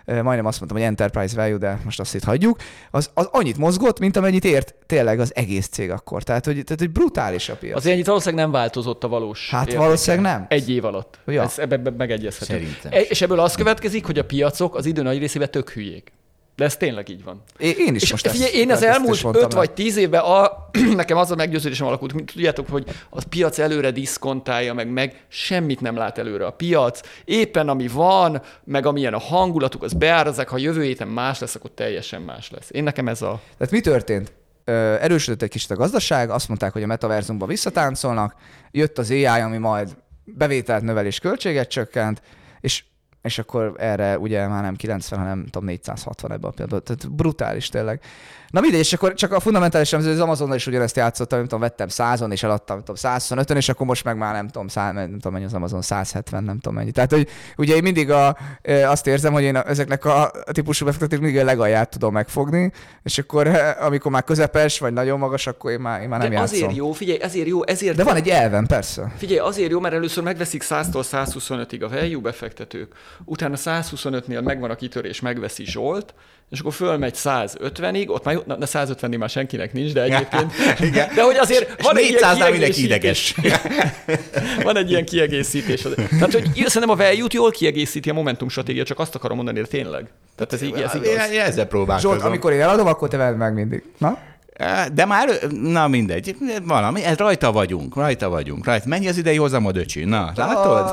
majdnem azt mondtam, hogy enterprise value, de most azt itt hagyjuk, az, az annyit mozgott, mint amennyit ért tényleg az egész cég akkor. Tehát, hogy, tehát, hogy brutális a piac. Azért ennyit valószínűleg nem változott a valós Hát értéke. valószínűleg nem. Egy év alatt. Ja. Ez, ebbe, ebbe megegyezhető. Szerintem. E, és ebből az következik, hogy a piacok az idő nagy részében tök hülyék. De ez tényleg így van. É, én is és most figyelj, én az elmúlt öt vagy tíz évben a, nekem az a meggyőződésem alakult, mint tudjátok, hogy a piac előre diszkontálja, meg, meg semmit nem lát előre a piac. Éppen ami van, meg amilyen a hangulatuk, az beárazák, ha jövő héten más lesz, akkor teljesen más lesz. Én nekem ez a... Tehát mi történt? erősödött egy kicsit a gazdaság, azt mondták, hogy a metaverzumba visszatáncolnak, jött az AI, ami majd bevételt növel és költséget csökkent, és és akkor erre ugye már nem 90, hanem tudom 460 ebbe a például. Tehát brutális tényleg. Na mindegy, és akkor csak a fundamentális az Amazonnal is ugyanezt játszottam, nem tudom, vettem 100-on, és eladtam, nem tudom, 125 és akkor most meg már nem tudom, 100, nem tudom mennyi az Amazon, 170, nem tudom mennyi. Tehát, hogy ugye én mindig a, azt érzem, hogy én ezeknek a típusú befektetés mindig a legalját tudom megfogni, és akkor amikor már közepes, vagy nagyon magas, akkor én már, én már nem De játszom. azért jó, figyelj, ezért jó, ezért... De van egy elven, persze. Figyelj, azért jó, mert először megveszik 100-tól 125-ig a value befektetők, utána 125-nél megvan a kitörés, megveszi Zsolt, és akkor fölmegy 150-ig, ott már, na, 150-ig már senkinek nincs, de egyébként. Igen. De hogy azért van egy ilyen mindenki ideges. van egy ilyen kiegészítés. Tehát, hogy szerintem a value jól kiegészíti a Momentum stratégia, csak azt akarom mondani, hogy tényleg. Tehát ez, így, ez igaz. Én, én ezzel próbálkozom. Zsolt, amikor én eladom, akkor te vedd meg mindig. Na? De már, na mindegy, valami, ez rajta vagyunk, rajta vagyunk. Rajta. Mennyi az idei hozamod, öcsi? Na, látod?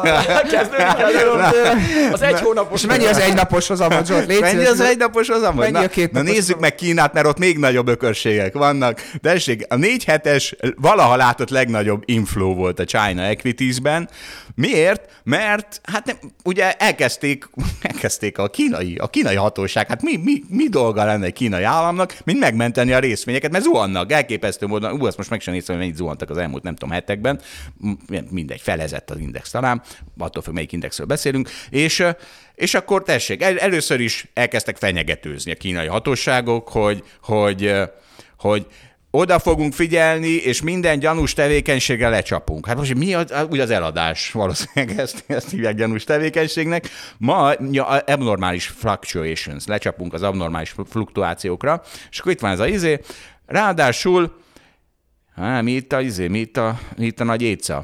az egy hónapos. És mennyi az egy napos hozamod, Zsolt? Mennyi az egy napos hozamod? Mennyi na, a két na nézzük meg Kínát, mert ott még nagyobb ökörségek vannak. De eség, a négy hetes valaha látott legnagyobb inflow volt a China Equities-ben. Miért? Mert hát nem, ugye elkezdték, elkezdték a kínai, a kínai hatóság, hát mi, mi, mi dolga lenne egy kínai államnak, mint megmenteni a részvényeket, mert zuhannak, elképesztő módon, ú, azt most meg sem néztem, hogy mennyit zuhantak az elmúlt, nem tudom, hetekben, mindegy, felezett az index talán, attól függ, melyik indexről beszélünk, és és akkor tessék, el, először is elkezdtek fenyegetőzni a kínai hatóságok, hogy, hogy, hogy oda fogunk figyelni, és minden gyanús tevékenységre lecsapunk. Hát most mi az, úgy az eladás, valószínűleg ezt, ezt hívják gyanús tevékenységnek. Ma ja, abnormális fluctuations, lecsapunk az abnormális fluktuációkra, és akkor itt van ez a izé, ráadásul, hát mi itt a izé, mi itt a, mi itt a nagy éca?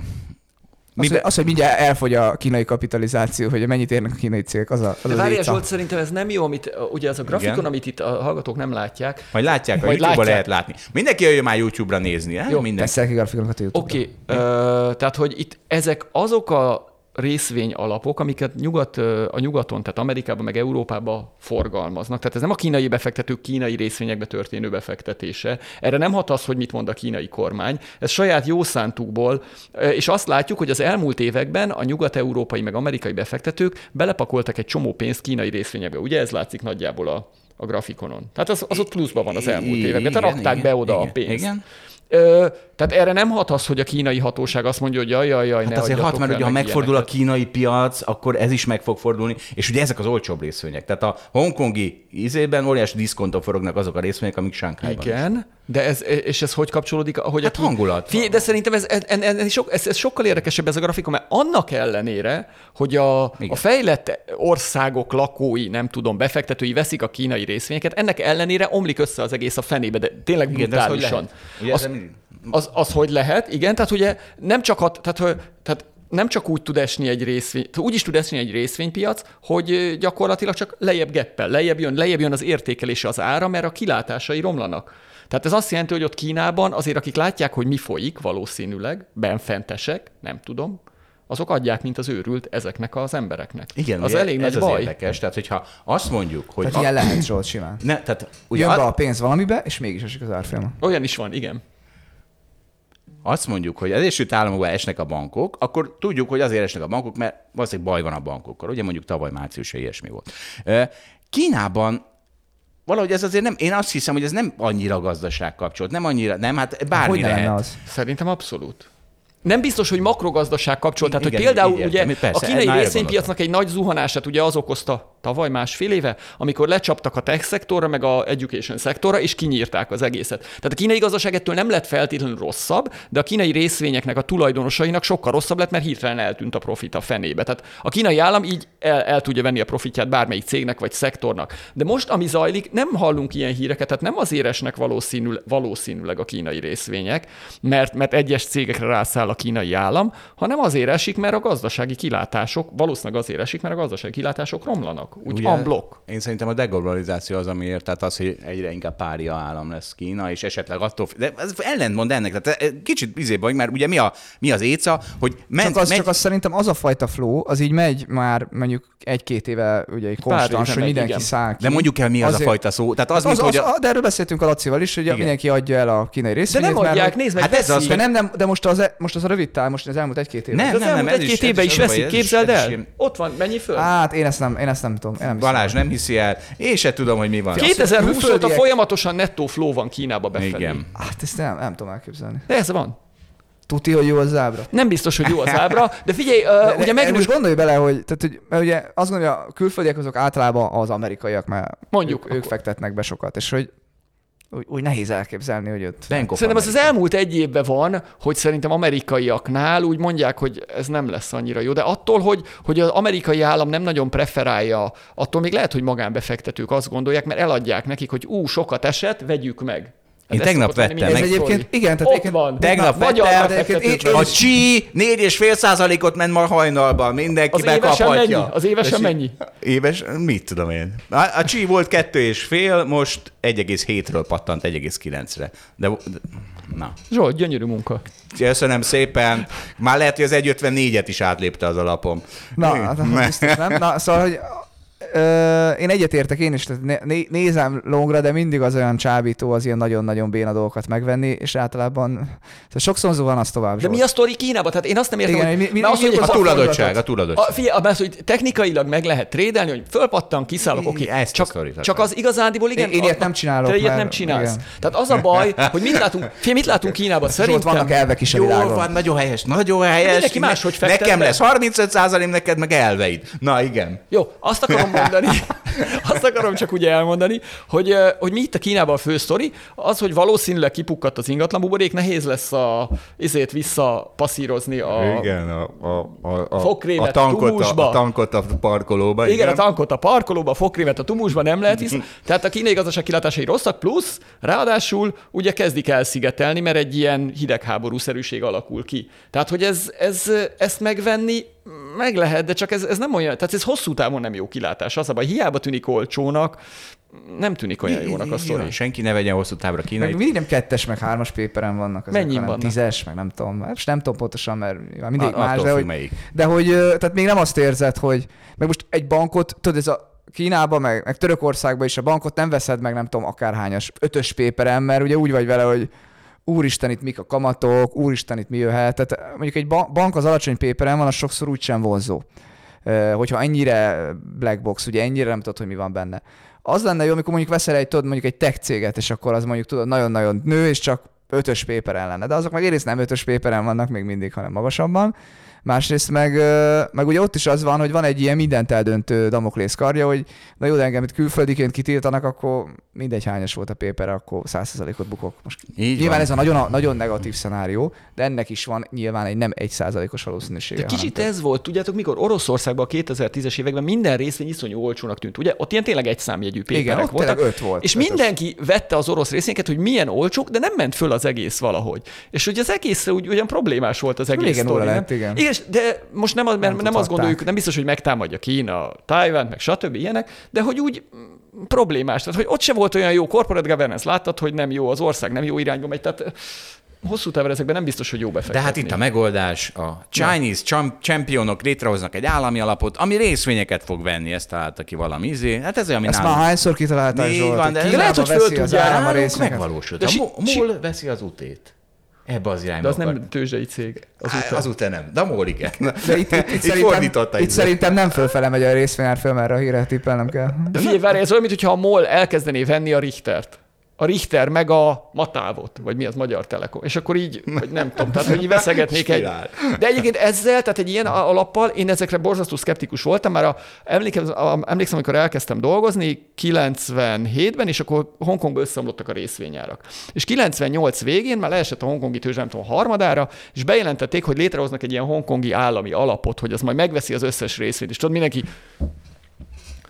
Az, hogy, az, hogy mindjárt elfogy a kínai kapitalizáció, hogy mennyit érnek a kínai cégek, az a, az De várjál, Zsolt, szerintem ez nem jó, amit ugye az a grafikon, Igen. amit itt a hallgatók nem látják. Majd látják, a YouTube-ban lehet látni. Mindenki jöjjön már YouTube-ra nézni. Jó, mindenki. Teszek grafikonokat a YouTube-ra. Oké, okay. tehát hogy itt ezek azok a részvény alapok, amiket nyugat, a nyugaton, tehát Amerikában, meg Európában forgalmaznak. Tehát ez nem a kínai befektetők kínai részvényekbe történő befektetése. Erre nem hat az, hogy mit mond a kínai kormány. Ez saját jó szántukból, és azt látjuk, hogy az elmúlt években a nyugat-európai, meg amerikai befektetők belepakoltak egy csomó pénzt kínai részvényekbe. Ugye ez látszik nagyjából a, a grafikonon. Tehát az, az ott pluszban van az elmúlt években. Tehát rakták be oda igen, a pénzt. Igen. Tehát erre nem hat az, hogy a kínai hatóság azt mondja, hogy jaj, jaj, jaj, Hát ne azért hat, mert ugye, ha megfordul a ilyeneket. kínai piac, akkor ez is meg fog fordulni, és ugye ezek az olcsóbb részvények. Tehát a hongkongi izében óriási diszkonton forognak azok a részvények, amik Sánkhájban. Igen, de ez, és ez hogy kapcsolódik? Hogy Hát a hangulat. Figyelj, de szerintem ez, ez, ez, ez, sok, ez, ez sokkal érdekesebb ez a grafikon, mert annak ellenére, hogy a, a fejlett országok lakói, nem tudom, befektetői veszik a kínai részvényeket, ennek ellenére omlik össze az egész a fenébe, de tényleg Igen, hogy brutálisan. Ugye Az, mindig- az, az, hogy lehet, igen, tehát ugye nem csak, a, tehát, hogy- tehát nem csak úgy tud esni egy részvény, úgy is tud esni egy részvénypiac, hogy gyakorlatilag csak lejjebb geppel, lejjebb jön, lejjebb jön az értékelése az ára, mert a kilátásai romlanak. Tehát ez azt jelenti, hogy ott Kínában azért, akik látják, hogy mi folyik valószínűleg, benfentesek, nem tudom, azok adják, mint az őrült ezeknek az embereknek. Igen, az ugye elég ez nagy az baj. érdekes. Tehát, hogyha azt mondjuk, hogy... Tehát ilyen lehet Zsolt simán. Ne, tehát ugye Jön be a- a pénz valamibe, és mégis esik az árfolyama. Olyan is van, igen. azt mondjuk, hogy az Egyesült Államokban esnek a bankok, akkor tudjuk, hogy azért esnek a bankok, mert valószínűleg baj van a bankokkal. Ugye mondjuk tavaly márciusban ilyesmi volt. Kínában valahogy ez azért nem, én azt hiszem, hogy ez nem annyira gazdaság kapcsolat, nem annyira, nem, hát bármi Hogy lehet. az? Szerintem abszolút. Nem biztos, hogy makrogazdaság kapcsolat. Tehát, hogy Igen, például így ugye. Persze, a kínai részvénypiacnak egy nagy zuhanását ugye az okozta tavaly másfél éve, amikor lecsaptak a tech szektorra, meg a education szektorra, és kinyírták az egészet. Tehát a kínai gazdaság ettől nem lett feltétlenül rosszabb, de a kínai részvényeknek a tulajdonosainak sokkal rosszabb lett, mert hirtelen eltűnt a profit a fenébe. Tehát a kínai állam így el, el tudja venni a profitját bármelyik cégnek vagy szektornak. De most, ami zajlik, nem hallunk ilyen híreket, tehát nem azért esnek valószínűleg, valószínűleg a kínai részvények, mert, mert egyes cégekre rászáll a kínai állam, hanem azért esik, mert a gazdasági kilátások, valószínűleg azért esik, mert a gazdasági kilátások romlanak. Úgy Ugye, unblock. Én szerintem a deglobalizáció az, amiért, tehát az, hogy egyre inkább pária állam lesz Kína, és esetleg attól, de ez ellentmond ennek, tehát eh, kicsit izé vagy, mert ugye mi, a, mi az éca, hogy ment, Csak az, megy, csak az szerintem az a fajta flow, az így megy már mondjuk egy-két éve ugye konstans, hogy mindenki igen. száll ki. de mondjuk el, mi az Azért- a fajta szó. Tehát az, Hát az, mint, az, hogy a, de erről beszéltünk a Lacival is, hogy Igen. mindenki adja el a kínai De részvényét. nem mert adják, hogy- nézd meg, Hát ez az. De nem, nem, de most az, e- most az a rövid távol, most az elmúlt egy-két év. Nem, az nem, nem, elmúlt egy-két is- évben is veszik, képzeld el. Ott van, mennyi föl? Hát én ezt nem, én ezt nem tudom. Én nem. Balázs nem hiszi el, én se tudom, hogy mi van. 2020 óta külföldiek- folyamatosan nettó flow van Kínába befelé. Igen. Hát ezt nem, nem tudom elképzelni. De ez van. Tuti, hogy jó az ábra. Nem biztos, hogy jó az ábra, de figyelj, uh, De, ugye de, meg most gondolj bele, hogy, tehát, hogy mert ugye azt gondolja, a külföldiek azok általában az amerikaiak, mert Mondjuk, ők, ők fektetnek be sokat, és hogy úgy, úgy nehéz elképzelni, hogy ott... Bank of Szerintem az az elmúlt egy évben van, hogy szerintem amerikaiaknál úgy mondják, hogy ez nem lesz annyira jó. De attól, hogy, hogy az amerikai állam nem nagyon preferálja, attól még lehet, hogy magánbefektetők azt gondolják, mert eladják nekik, hogy ú, sokat esett, vegyük meg. Én Ez tegnap vettem Ez egyébként, igen, tehát Ott egyébként, van. Tegnap vettem, befektetők egyébként én- van. A csí 4,5 százalékot ment ma hajnalban, mindenki Az évesen bekaphatja. mennyi? Az évesen mennyi? Éves, mit tudom én. A, a csí volt kettő és fél, most 1,7-ről pattant 1,9-re. De, de na, Zsolt, gyönyörű munka. köszönöm szépen. Már lehet, hogy az 1,54-et is átlépte az alapom. Na, hát, biztos nem. Na, szóval, hogy ö, én egyetértek én is, tehát né- né- nézem longra, de mindig az olyan csábító az ilyen nagyon-nagyon béna dolgokat megvenni, és általában tehát sokszor zuhan az tovább. De Zsolt. mi a sztori Kínában? Tehát én azt nem értem, Igen, hogy, mi- mi- azt mi- mondják, A az hogy túladottság, a túladottság. A, figyelj, az, hogy technikailag meg lehet trédelni, hogy fölpattan, kiszállok, oké. A Csak, csak az igazándiból, igen. Én- én ilyet a- nem csinálok, Te ilyet mert- nem csinálsz. igen. Tehát az a baj, hogy mit látunk, figyelj, mit látunk Kínában? Zsolt, Szerintem... vannak elvek is a Jó világon. van, nagyon helyes, nagyon helyes. Mindenki máshogy fektet Nekem lesz 35 százalék, neked meg elveid. Na igen. Jó, azt akarom mondani, azt akarom csak ugye elmondani, hogy, hogy mi itt a Kínában a fő sztori, az, hogy valószínűleg kipukkadt az ingatlan buborék, nehéz lesz a, izét visszapasszírozni a, Igen, a, a, a, a, Fogkrémet a, tankot, Tumusba. a, a tankot a parkolóba. Igen, a tankot a parkolóba, a fogkrémet a tumusba nem lehet vissza. Tehát a kínai gazdaság kilátásai rosszak, plusz ráadásul ugye kezdik elszigetelni, mert egy ilyen hidegháborúszerűség alakul ki. Tehát, hogy ez, ez, ezt megvenni meg lehet, de csak ez, ez nem olyan, tehát ez hosszú távon nem jó kilátás. Az a baj, hiába tűnik olcsónak, nem tűnik olyan jónak a sztori. Senki ne vegyen hosszú távra Meg kínai. mindig nem kettes, meg hármas péperen vannak. ezek, Mennyin hanem vannak? Tízes, meg nem tudom. Most nem tudom pontosan, mert mindig A- más, de hogy, melyik. de hogy, tehát még nem azt érzed, hogy, meg most egy bankot, tudod, ez a Kínában, meg, meg Törökországban is a bankot nem veszed meg, nem tudom, akárhányas ötös péperen, mert ugye úgy vagy vele, hogy úristen, itt mik a kamatok, úristen, itt mi jöhet. Tehát mondjuk egy ba- bank az alacsony péperen van, az sokszor úgysem vonzó. Ö, Hogyha ennyire black box, ugye ennyire nem tudod, hogy mi van benne. Az lenne jó, amikor mondjuk veszel egy, tudod, mondjuk egy tech céget, és akkor az mondjuk tudod, nagyon-nagyon nő, és csak ötös péperen lenne. De azok meg egyrészt nem ötös péperen vannak még mindig, hanem magasabban. Másrészt meg, meg ugye ott is az van, hogy van egy ilyen mindent eldöntő Damoklész karja, hogy na jó, de engem itt külföldiként kitiltanak, akkor mindegy hányas volt a péper, akkor 100%-ot bukok. Most Így nyilván van. ez a nagyon, nagyon negatív szenárió, de ennek is van nyilván egy nem 1%-os valószínűsége. De kicsit ez volt, tudjátok, mikor Oroszországban a 2010-es években minden részvény iszonyú olcsónak tűnt. Ugye ott ilyen tényleg egy számjegyű péperek ott voltak. öt volt, És ötös. mindenki vette az orosz részvényeket, hogy milyen olcsók, de nem ment föl az egész valahogy. És hogy az egészre úgy ugyan problémás volt az egész Régen sztori, lett, igen. igen. És- De most nem, az, mert nem, nem azt gondoljuk, nem biztos, hogy megtámadja Kína, Tájván, meg stb. ilyenek, de hogy úgy mm, problémás. Tehát, hogy ott se volt olyan jó corporate governance, láttad, hogy nem jó, az ország nem jó irányba megy. Tehát hosszú távon ezekben nem biztos, hogy jó De befektetni. hát itt a megoldás, a Chinese cham- championok létrehoznak egy állami alapot, ami részvényeket fog venni, ezt találta ki valami izé. Hát ez olyan, ami Ezt nálunk- már hányszor kitalálták, Zsolt, van, de lehet, hogy föl veszi az tudják, állam a Nálunk részvényeket. megvalósult. De A si- MOL veszi az utét. Ebbe az irányba. De az akar. nem tőzsdei cég. Az Á, után. Azután nem, de a MOL igen. De itt, itt, itt, szerintem, fordította itt szerintem nem fölfele megy a részvényár föl, mert a híre tippelnem kell. De figyelj, várj, ez olyan, mintha a MOL elkezdené venni a Richtert. A Richter meg a Matávot, vagy mi az Magyar Telekom. És akkor így, vagy nem tudom, tehát hogy így veszegetnék egy. De egyébként ezzel, tehát egy ilyen alappal, én ezekre borzasztó szkeptikus voltam, már a, emlékszem, a, emlékszem, amikor elkezdtem dolgozni, 97-ben, és akkor Hongkongban összeomlottak a részvényárak. És 98 végén már leesett a hongkongi tőzsde, nem tudom, harmadára, és bejelentették, hogy létrehoznak egy ilyen hongkongi állami alapot, hogy az majd megveszi az összes részvényt. És tudod, mindenki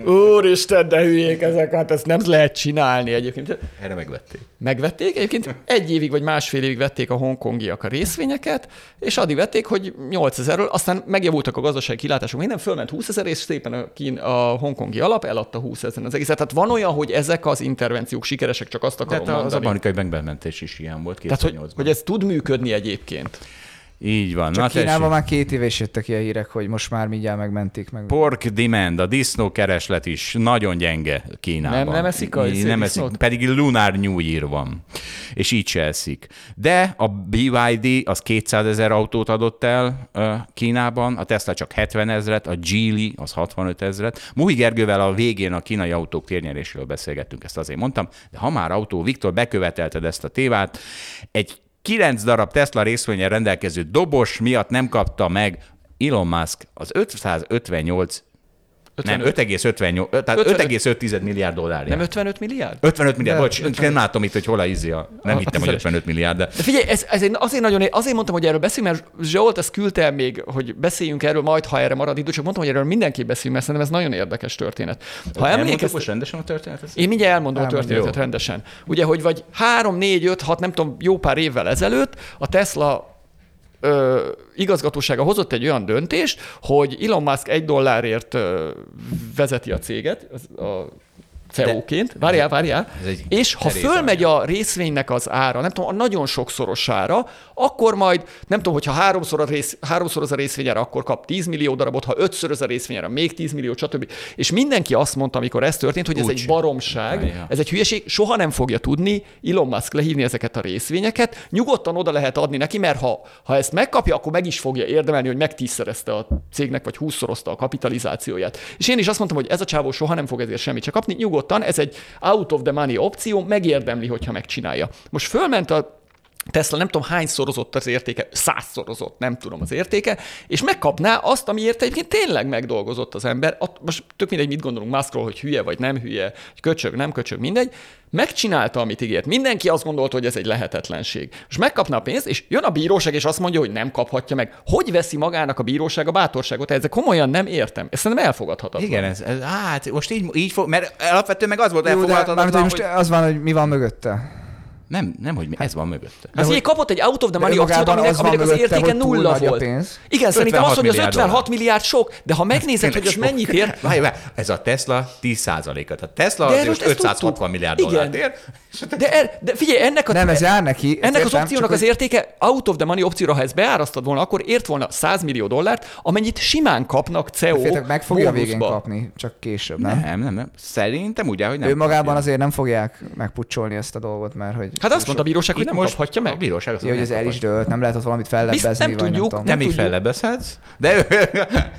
Úristen, de hülyék ezek, hát ezt nem lehet csinálni egyébként. Erre megvették. Megvették, egyébként egy évig vagy másfél évig vették a hongkongiak a részvényeket, és addig vették, hogy 8000-ről, aztán megjavultak a gazdasági kilátások, minden fölment 20 ezer, és szépen a, kín, a hongkongi alap eladta 20 ezer az egészet. Tehát van olyan, hogy ezek az intervenciók sikeresek, csak azt akarom Tehát az mondani. amerikai bankbementés is ilyen volt Tehát, hogy, 2008-ban. hogy ez tud működni egyébként. Így van. Csak Na Kínában tessék. már két éve is jöttek ilyen hírek, hogy most már mindjárt megmentik. Meg... Pork demand, a disznó kereslet is nagyon gyenge Kínában. Nem- nem eszik a Nem disznót? eszik, pedig Lunar New Year van. És így se eszik. De a BYD az 200 ezer autót adott el Kínában, a Tesla csak 70 ezret, a Geely az 65 ezret. Muhi Gergővel a végén a kínai autók térnyeréséről beszélgettünk, ezt azért mondtam, de ha már autó, Viktor, bekövetelted ezt a tévát, egy 9 darab Tesla részvényen rendelkező dobos miatt nem kapta meg Elon Musk az 558 nem, 5,58, tehát 55 5,5 milliárd dollárja. Nem 55 milliárd? 55 milliárd, bocs, nem látom itt, hogy hol a izé a... Nem A- hittem, a hogy tizedes. 55 milliárd, de... De figyelj, ez, ez azért nagyon, azért mondtam, hogy erről beszéljünk, mert Zsolt ezt küldte el még, hogy beszéljünk erről majd, ha erre marad idő, csak mondtam, hogy erről mindenképp beszéljünk, mert szerintem ez nagyon érdekes történet. Ha emlékeztek, most rendesen a történetet? én mindjárt elmondom a Elmondjuk. történetet Jó. rendesen. Ugye, hogy vagy 3, 4, 5, 6, nem tudom, jó pár évvel ezelőtt a Tesla ö, igazgatósága hozott egy olyan döntést, hogy Elon Musk egy dollárért ö, vezeti a céget, az- a CEO-ként. Várjál, várjál. Egy És ha fölmegy a részvénynek az ára, nem tudom, a nagyon sokszorosára, akkor majd, nem tudom, hogyha háromszor, a rész, háromszor az a részvényára, akkor kap 10 millió darabot, ha ötször az a részvényára, még 10 millió, stb. És mindenki azt mondta, amikor ez történt, hogy ez Úgy egy baromság, Ja. ez egy hülyeség, soha nem fogja tudni Elon Musk lehívni ezeket a részvényeket. Nyugodtan oda lehet adni neki, mert ha, ha ezt megkapja, akkor meg is fogja érdemelni, hogy megtízszerezte a cégnek, vagy húszszorozta a kapitalizációját. És én is azt mondtam, hogy ez a csávó soha nem fog ezért semmit se kapni. Nyugodtan, ez egy out of the money opció, megérdemli, hogyha megcsinálja. Most fölment a Tesla nem tudom hány szorozott az értéke, százszorozott, nem tudom az értéke, és megkapná azt, amiért egyébként tényleg megdolgozott az ember. Most tök mindegy, mit gondolunk Muskról, hogy hülye vagy nem hülye, hogy köcsög, nem köcsög, mindegy. Megcsinálta, amit ígért. Mindenki azt gondolta, hogy ez egy lehetetlenség. És megkapna a pénzt, és jön a bíróság, és azt mondja, hogy nem kaphatja meg. Hogy veszi magának a bíróság a bátorságot? Ezzel komolyan nem értem. Ez szerintem elfogadhatatlan. Igen, ez, ez, hát most így, így fog, mert alapvetően meg az volt Jó, de elfogadhatatlan, hogy... most az van, hogy mi van mögötte. Nem, nem, hogy mi, ez van mögötte. Hát figyelj, kapott egy out of the money önmagában aminek, az aminek az értéke hogy túl nulla volt. pénz. Igen, szerintem az, 56 hogy az milliárd 56 milliárd sok, de ha megnézed, hogy az mennyit ér, Várj, várj, ez a Tesla 10%-a. Tehát Tesla De most most ezt 560 tudtuk. milliárd Igen. dollárt ér. de, er, de figyelj, ennek a, Nem, ez jár neki. ennek az opciónak az értéke out of the money opcióra, ha ezt beárasztad volna, akkor ért volna 100 millió dollárt, amennyit simán kapnak CEO Féltek, meg fogja végén kapni, csak később, nem? Nem, nem, nem. Szerintem úgy áll, hogy nem. ő magában azért nem fogják megpucsolni ezt a dolgot, mert hogy Hát azt mondta a bíróság, hogy nem most kaphatja A meg. bíróság azt Ja, hogy ez el nem is dőlt, nem lehet ott valamit fellebbezni, nem tudjuk, nem nem így tudjuk. fellebezhetsz, de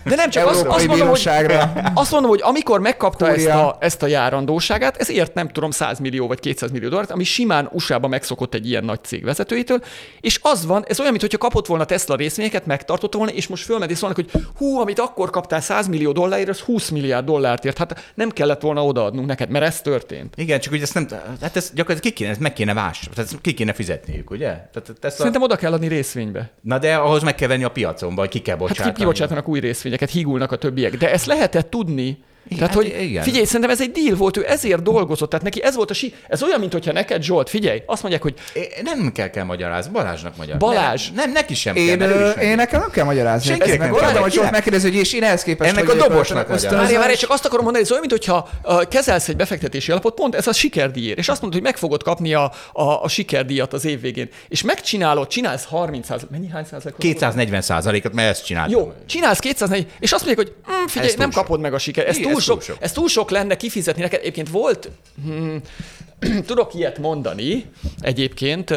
De nem csak azt, azt, mondom, hogy, Bíróságra. azt mondom, hogy amikor megkapta ezt a, ezt a járandóságát, ezért nem tudom 100 millió vagy 200 millió dollárt, ami simán USA-ba megszokott egy ilyen nagy cég vezetőjétől, és az van, ez olyan, mintha kapott volna Tesla részvényeket, megtartotta volna, és most fölment és szólnak, hogy hú, amit akkor kaptál 100 millió dollárért, az 20 milliárd dollárt ért. Hát nem kellett volna odaadnunk neked, mert ez történt. Igen, csak hogy ezt nem, hát ez gyakorlatilag ki kéne, meg kéne vás, tehát ki kéne fizetniük, ugye? Tehát ezt a, Szerintem oda kell adni részvénybe. na de ahhoz meg kell venni a piacon, vagy ki kell Hát bocsátani. ki kibocsátanak új részvényeket, hígulnak a többiek. De ezt lehetett tudni. Igen, Tehát, hát hogy igen. figyelj, szerintem ez egy deal volt, ő ezért dolgozott, tehát neki ez volt a si... Ez olyan, mintha neked, Zsolt, figyelj, azt mondják, hogy É, Nem kell, kell magyarázni, Balázsnak magyarázni. Balázs. Nem, nem neki sem Én, kell, ő én nekem nem kell magyarázni. Meg nem kell. olyan, hogy Zsolt megkérdezi, hogy és én ehhez képest... Ennek a dobosnak magyarázni. Várj, csak azt akarom mondani, hogy ez olyan, mintha uh, kezelsz egy befektetési alapot, pont ez a sikerdíjért, és azt mondod, hogy meg fogod kapni a, a, a sikerdíjat az év végén. És megcsinálod, csinálsz 30 százalék, mennyi hány százalékot? 240 százalékot, mert ezt csináltam. Jó, csinálsz 240, és azt mondják, hogy hm, figyelj, nem kapod meg a siker. Ez Igen, túl, ez túl sok, sok. ez túl sok lenne kifizetni neked. Egyébként volt, hm, tudok ilyet mondani, egyébként.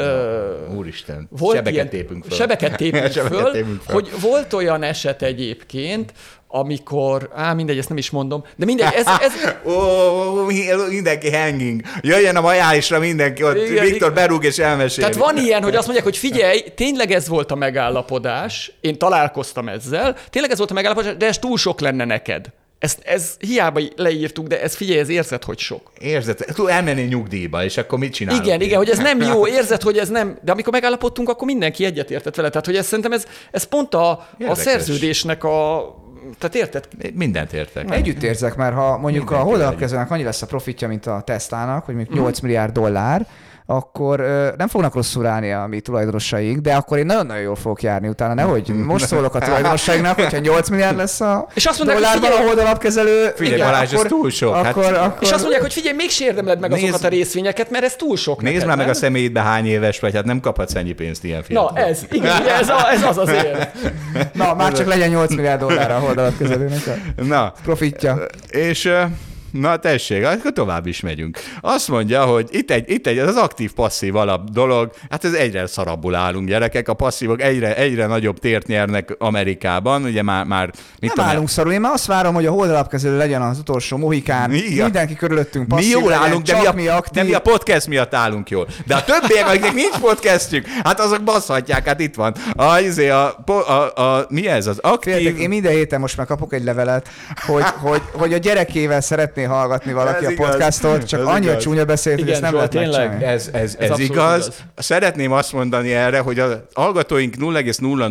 Úristen, volt sebeket ilyen, tépünk föl. Sebeket tépünk Sebeket föl, tépünk föl. hogy volt olyan eset egyébként, amikor, á, mindegy, ezt nem is mondom, de mindegy, ez, ez, ó, mindenki hanging. Jöjjön a majálisra mindenki, ott Igen, Viktor berúg és elmeséli. Tehát van ilyen, hogy azt mondják, hogy figyelj, tényleg ez volt a megállapodás, én találkoztam ezzel, tényleg ez volt a megállapodás, de ez túl sok lenne neked. Ezt, ez hiába leírtuk, de ez figyelj, ez érzed, hogy sok. Érzed, tud elmenni nyugdíjba, és akkor mit csinálunk? Igen, én? igen, hogy ez nem jó, érzed, hogy ez nem, de amikor megállapodtunk, akkor mindenki egyetértett vele. Tehát, hogy ez szerintem ez, ez pont a, a szerződésnek a, tehát érted? Mindent értek. Együtt érzek, mert ha mondjuk a Mindenki holdalapkezőnek annyi lesz a profitja, mint a Teslának, hogy mondjuk 8 milliárd dollár, akkor nem fognak rosszul állni a mi tulajdonosaink, de akkor én nagyon-nagyon jól fogok járni utána. Nehogy most szólok a tulajdonosainknak, hogyha 8 milliárd lesz a És azt mondják, hogy dollárban a figyelj- holdalapkezelő. Figyelj, igen, Balázs, ez akkor, túl sok. Hát- Akkor, akkor, És azt mondják, hogy figyelj, még érdemled meg Nézd- azokat a részvényeket, mert ez túl sok Nézd neked, már meg a személyidbe hány éves vagy, hát nem kaphatsz ennyi pénzt ilyen Na, fiatalon. ez, igen, ugye, ez, a, ez az az ér. Na, már csak legyen 8 milliárd dollár a holdalapkezelőnek a Na, profitja. és na tessék, akkor tovább is megyünk. Azt mondja, hogy itt egy, itt egy ez az aktív-passzív alap dolog, hát ez egyre szarabbul állunk gyerekek, a passzívok egyre, egyre nagyobb tért nyernek Amerikában, ugye már, már mit Nem állunk szarul, én már azt várom, hogy a holdalapkezelő legyen az utolsó mohikán. Igen. Mindenki körülöttünk mi passzív jól legyen, állunk, de mi, a, mi aktív. de mi a podcast miatt állunk jól. De a többiek, akiknek nincs podcastjük, hát azok baszhatják, hát itt van. A, izé, a, a, a, a, mi ez, az aktív... Féltek, én minden héten most már kapok egy levelet, hogy, hogy, hogy a gyerekével szeretné hallgatni valaki Ez a igaz. podcastot, csak Ez annyira igaz. csúnya beszélt, hogy Igen, ezt nem Zsolt, lehet tényleg. Ez, ez, ez, Ez igaz. igaz. Szeretném azt mondani erre, hogy a hallgatóink 0,000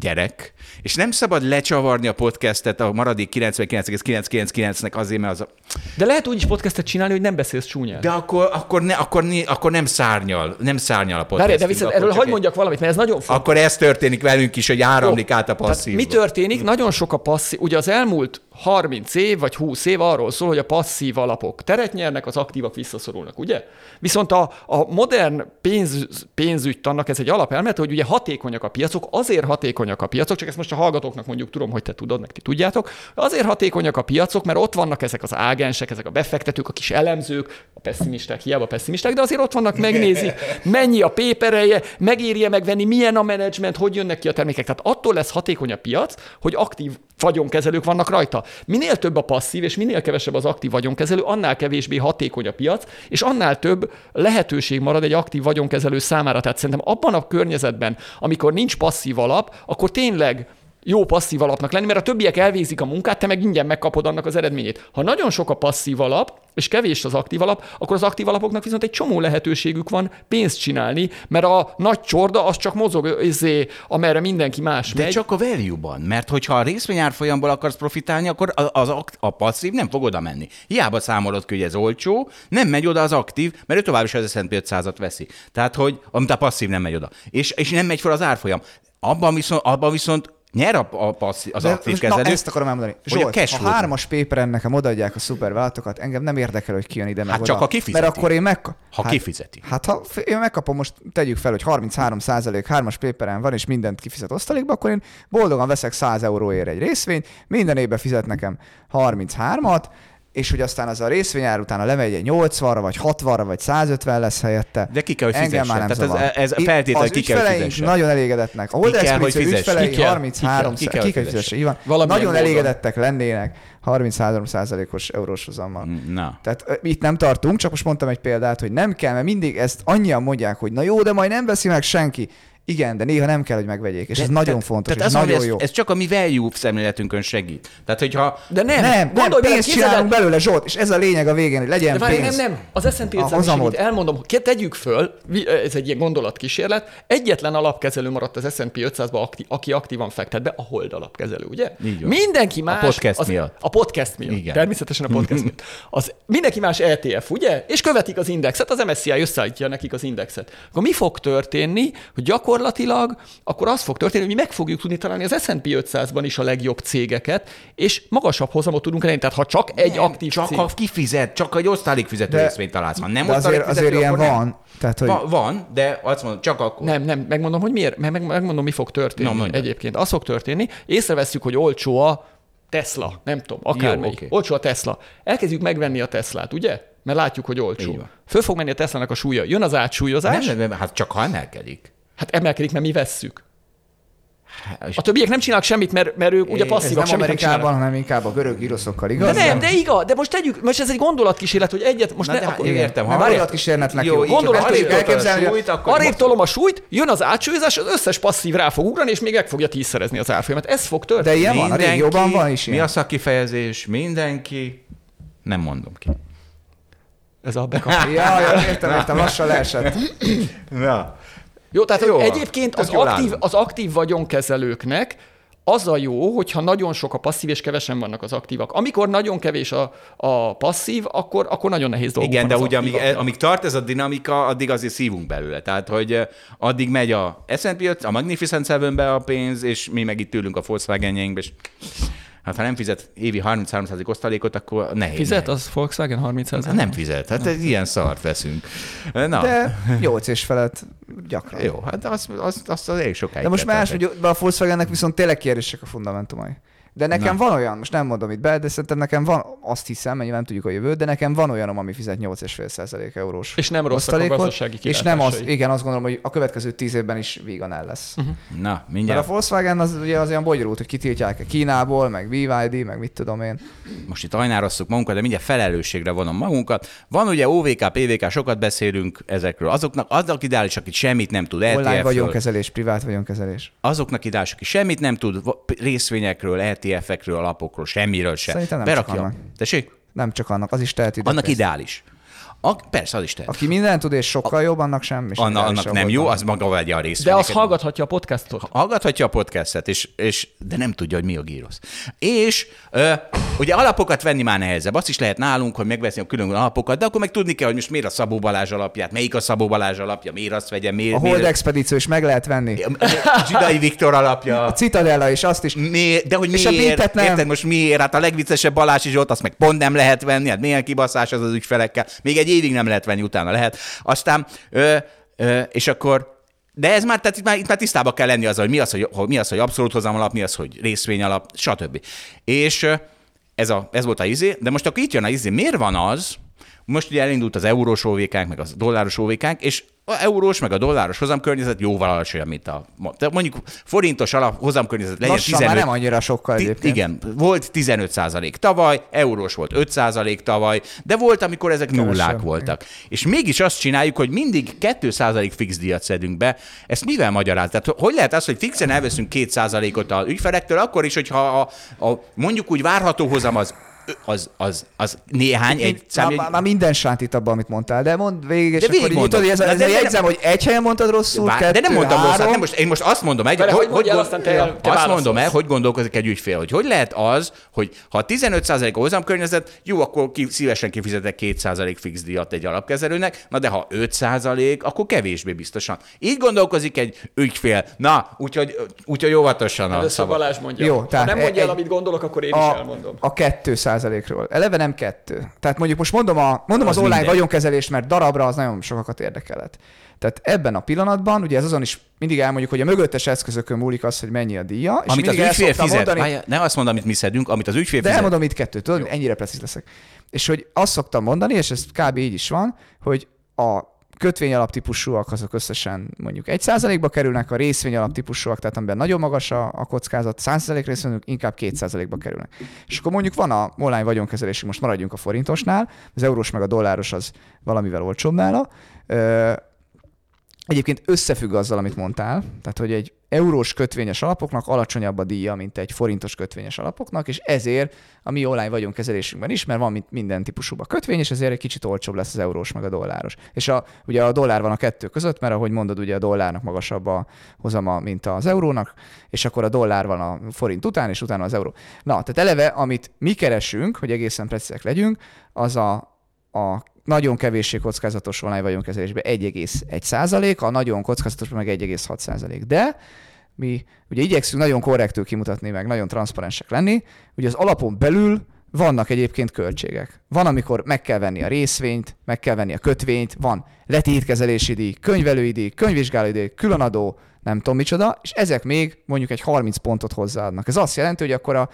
gyerek, és nem szabad lecsavarni a podcastet a maradék 99,999-nek azért, mert az a... De lehet úgy is podcastet csinálni, hogy nem beszélsz csúnyán. De akkor, akkor, ne, akkor, ne, akkor nem szárnyal, nem szárnyal a podcast. Várj, de viszont erről hagyd mondjak valamit, mert ez nagyon fontos. Akkor ez történik velünk is, hogy áramlik át a passzív. mi történik? Nagyon sok a passzív. Ugye az elmúlt 30 év vagy 20 év arról szól, hogy a passzív alapok teret nyernek, az aktívak visszaszorulnak, ugye? Viszont a, a modern pénz, pénzügytannak ez egy alapelmet, hogy ugye hatékonyak a piacok, azért hatékonyak a piacok, csak ezt most a hallgatóknak mondjuk tudom, hogy te tudod, meg ti tudjátok, azért hatékonyak a piacok, mert ott vannak ezek az ágensek, ezek a befektetők, a kis elemzők, a pessimisták, hiába pessimisták, de azért ott vannak, megnézik, mennyi a pépereje, megérje megvenni, milyen a menedzsment, hogy jönnek ki a termékek. Tehát attól lesz hatékony a piac, hogy aktív vagyonkezelők vannak rajta. Minél több a passzív, és minél kevesebb az aktív vagyonkezelő, annál kevésbé hatékony a piac, és annál több lehetőség marad egy aktív vagyonkezelő számára. Tehát szerintem abban a környezetben, amikor nincs passzív alap, akkor tényleg jó passzív alapnak lenni, mert a többiek elvégzik a munkát, te meg ingyen megkapod annak az eredményét. Ha nagyon sok a passzív alap, és kevés az aktív alap, akkor az aktív alapoknak viszont egy csomó lehetőségük van pénzt csinálni, mert a nagy csorda az csak mozog, izé, amerre mindenki más De megy. csak a value-ban, mert hogyha a részvényárfolyamból akarsz profitálni, akkor a- az, akt- a passzív nem fog oda menni. Hiába számolod ki, hogy ez olcsó, nem megy oda az aktív, mert ő tovább is az S&P 500-at veszi. Tehát, hogy amit a passzív nem megy oda. És, és nem megy fel az árfolyam. Abban viszont, abban viszont nyer a, a passzív, az De aktív kezelő. Na, ezt akarom elmondani. a Zsolt, a flow- hármas paperen nekem odaadják a szupervállalatokat, engem nem érdekel, hogy ki jön ide meg Hát oda. csak ha kifizeti. Mert akkor én meg... Ha hát, kifizeti. Hát ha én megkapom, most tegyük fel, hogy 33 százalék hármas paperen van, és mindent kifizet osztalékba, akkor én boldogan veszek 100 euróért egy részvényt, minden évben fizet nekem 33-at, és hogy aztán az a részvényár utána lemegy egy 80-ra, vagy 60-ra, vagy 150 lesz helyette. De ki kell, hogy Engem már nem fizessen. Tehát ez- ez az ki kell, hogy fizessen. nagyon elégedetnek. A Holder fizessen. ügyfelei Ki kell, 33 ki kell, ki kell fizessen. fizessen, így van. Nagyon elégedettek lennének 33%-os eurós hozammal. Na. Tehát itt nem tartunk, csak most mondtam egy példát, hogy nem kell, mert mindig ezt annyian mondják, hogy na jó, de majd nem veszi meg senki. Igen, de néha nem kell, hogy megvegyék, és ez nagyon tehát, fontos, tehát és nagyon mondom, jó. Ez, ez csak a mi value szemléletünkön segít. Tehát, hogyha De nem, nem, nem, gondolj bele, pénzt képzeld el- csinálunk belőle, Zsolt, és ez a lényeg a végén, hogy legyen De várj, nem, pénz. nem, az S&P 500 hozamod. is, elmondom, hogy tegyük föl, ez egy ilyen gondolatkísérlet, egyetlen alapkezelő maradt az S&P 500-ba, akti, aki aktívan fektet be, a Hold alapkezelő, ugye? Így van. Mindenki más... podcast az, miatt. A podcast miatt. Igen. Természetesen a podcast miatt. Az, mindenki más ETF, ugye? És követik az indexet, az MSCI összeállítja nekik az indexet. Akkor mi fog történni, hogy gyakorlatilag akkor az fog történni, hogy mi meg fogjuk tudni találni az S&P 500-ban is a legjobb cégeket, és magasabb hozamot tudunk elérni. Tehát ha csak egy nem, aktív csak cég... ha kifizet, csak egy osztalékfizető De- részvényt találsz. Ha nem de azért, osztalékfizető, azért ilyen nem. van. Tehát, hogy Va- van, de azt mondom, csak akkor. Nem, nem, megmondom, hogy miért, meg, meg, megmondom, mi fog történni no, egyébként. Az fog történni, észreveszünk, hogy olcsó a Tesla, nem tudom, akármelyik. oké. Olcsó a Tesla. Elkezdjük megvenni a Teslát, ugye? Mert látjuk, hogy olcsó. Föl fog menni a Teslának a súlya. Jön az átsúlyozás, Nem, nem, nem, hát csak ha emelkedik. Hát emelkedik, mert mi vesszük. És A többiek nem csinálnak semmit, mert, mert ők ugye ez passzívak, nem semmit nem Amerikában, csinálnak. hanem inkább a görög íroszokkal, De igaz? nem, de igaz, de most tegyük, most ez egy gondolatkísérlet, hogy egyet, most Na, ne, de hát akkor, én értem, ha gondolatkísérletnek Jó, jó. Csak arrébb tudjuk elképzelni, hogy a- súlyt, akkor Arrébb tolom a súlyt, jön az átsúlyozás, az összes passzív rá fog ugrani, és még meg fogja tízszerezni az árfolyamat. Ez fog történni. De ilyen van, a régióban van is Mi ilyen. a szakkifejezés? Mindenki. Nem mondom ki. Ez a bekap. Ja, ja, értem, értem, lassan leesett. Na. Jó, tehát Jó, egyébként az jól aktív, az aktív vagyonkezelőknek az a jó, hogyha nagyon sok a passzív, és kevesen vannak az aktívak. Amikor nagyon kevés a, a passzív, akkor, akkor nagyon nehéz dolguk Igen, de az ugye amíg, aktívaknak. amíg tart ez a dinamika, addig azért szívunk belőle. Tehát, hogy addig megy a S&P 5, a Magnificent Seven-be a pénz, és mi meg itt ülünk a Volkswagen-jeinkbe, és hát ha nem fizet évi 33% osztalékot, akkor nehéz. Fizet nehéz. az Volkswagen 30 Hát nem fizet, hát egy ilyen szart veszünk. Na, De 8 és felett gyakran. jó, hát azt az, az, az elég sokáig. De most más, hogy a Volkswagennek viszont tényleg kérdések a fundamentumai. De nekem Na. van olyan, most nem mondom itt be, de szerintem nekem van, azt hiszem, mert nem tudjuk a jövőt, de nekem van olyanom, ami fizet 8,5% eurós És nem rosszak a gazdasági És nem az, igen, azt gondolom, hogy a következő 10 évben is vígan el lesz. Uh-huh. Na, Mert mindjárt. a Volkswagen az ugye az olyan bonyolult, hogy kitiltják Kínából, meg BYD, meg mit tudom én. most itt ajnárosszuk magunkat, de mindjárt felelősségre vonom magunkat. Van ugye OVK, PVK, sokat beszélünk ezekről. Azoknak, azok ideális, aki semmit nem tud Online ETF-ről, vagyonkezelés, privát vagyonkezelés. azoknak ideális, aki semmit nem tud részvényekről, ETF-ekről, alapokról, semmiről sem. Szerintem nem csak annak. Tessék? Nem csak annak, az is teheti. de Annak persze. ideális. A, persze, az is tehet. Aki mindent tud és sokkal jobb, annak semmi sem. Anna, annak nem jó, az maga vegye a De részvényeket. az hallgathatja a podcastot. Hallgathatja a podcastet, és, és, de nem tudja, hogy mi a gírosz. És ö, ugye alapokat venni már nehezebb. Azt is lehet nálunk, hogy megveszni a külön alapokat, de akkor meg tudni kell, hogy most miért a Szabó Balázs alapját, melyik a Szabó Balázs alapja, miért azt vegye, miért, A Hold miért Expedíció is meg lehet venni. Zsidai Viktor alapja. A Citadella is, azt is. Miért, de hogy És a miért? Bintet nem. Érted most miért? Hát a legviccesebb Balási Zsolt, azt meg pont nem lehet venni, hát milyen kibaszás az az ügyfelekkel. Még egy évig nem lehet venni, utána lehet. Aztán, ö, ö, és akkor de ez már, tehát itt már, itt már tisztában kell lenni azzal, hogy mi az, hogy, hogy, mi az, hogy abszolút hozam alap, mi az, hogy részvény alap, stb. És ez, a, ez volt a izé, de most akkor itt jön a izé. Miért van az, most ugye elindult az eurós óvékánk, meg az dolláros óvékánk, és a eurós, meg a dolláros hozamkörnyezet jóval alacsonyabb, mint a... Tehát mondjuk forintos alap hozamkörnyezet legyen Lassan 15, már nem annyira sokkal egyébként. Igen, volt 15 százalék tavaly, eurós volt 5 százalék tavaly, de volt, amikor ezek nullák Kevesebb, voltak. És mégis azt csináljuk, hogy mindig 2 százalék fix díjat szedünk be. Ezt mivel magyaráz? Tehát hogy lehet az, hogy fixen elveszünk 2 százalékot a ügyfelektől, akkor is, hogyha a, a, mondjuk úgy várható hozam az az, az, az néhány, egy Már, számjegy, már, már minden sántít abban, amit mondtál, de mondd végig, és De akkor így tudod, hogy ez, ez de- jegyzem, hogy egy helyen mondtad rosszul, Vár, kettő, de nem mondtam három, rosszat, nem most, én most azt mondom, egy, Várj, hogy, hogy mondjál, gond- aztán te- te azt mondom el, hogy gondolkozik egy ügyfél, hogy hogy lehet az, hogy ha 15% a hozamkörnyezet, jó, akkor ki, szívesen kifizetek 2% fix díjat egy alapkezelőnek, na de ha 5%, akkor kevésbé biztosan. Így gondolkozik egy ügyfél. Na, úgyhogy, úgyhogy óvatosan a Először szava. Balázs mondja. Jó, ha tehát nem mondja el, amit gondolok, akkor én is elmondom. a 2 15%-ról. Eleve nem kettő. Tehát mondjuk most mondom, a, mondom az, Az online mindegy. vagyonkezelést, mert darabra az nagyon sokakat érdekelet. Tehát ebben a pillanatban, ugye ez azon is mindig elmondjuk, hogy a mögöttes eszközökön múlik az, hogy mennyi a díja. És Amit az ügyfél fizet. mondani- Várjál, Ne azt mondd, amit mi szedünk, amit az ügyfél de fizet. elmondom itt kettőt, tudod, ennyire precíz leszek. És hogy azt szoktam mondani, és ez kb. így is van, hogy a kötvény alaptípusúak azok összesen mondjuk 1%-ba kerülnek, a részvény alaptípusúak, tehát amiben nagyon magas a, a kockázat, 100% részvényük inkább 2%-ba kerülnek. És akkor mondjuk van a online vagyonkezelésünk, most maradjunk a forintosnál, az eurós meg a dolláros az valamivel olcsóbb nála. Egyébként összefügg azzal, amit mondtál, tehát hogy egy eurós kötvényes alapoknak alacsonyabb a díja, mint egy forintos kötvényes alapoknak, és ezért a mi online vagyonkezelésünkben is, mert van minden típusúba kötvény, és ezért egy kicsit olcsóbb lesz az eurós meg a dolláros. És a, ugye a dollár van a kettő között, mert ahogy mondod, ugye a dollárnak magasabb a hozama, mint az eurónak, és akkor a dollár van a forint után, és utána az euró. Na, tehát eleve, amit mi keresünk, hogy egészen precízek legyünk, az a, a nagyon kevéssé kockázatos online vagyonkezelésben 1,1 százalék, a nagyon kockázatosban meg 1,6 százalék. De mi ugye igyekszünk nagyon korrektül kimutatni, meg nagyon transzparensek lenni, ugye az alapon belül vannak egyébként költségek. Van, amikor meg kell venni a részvényt, meg kell venni a kötvényt, van letétkezelési díj, könyvelői díj, könyvvizsgálói díj, különadó, nem tudom micsoda, és ezek még mondjuk egy 30 pontot hozzáadnak. Ez azt jelenti, hogy akkor a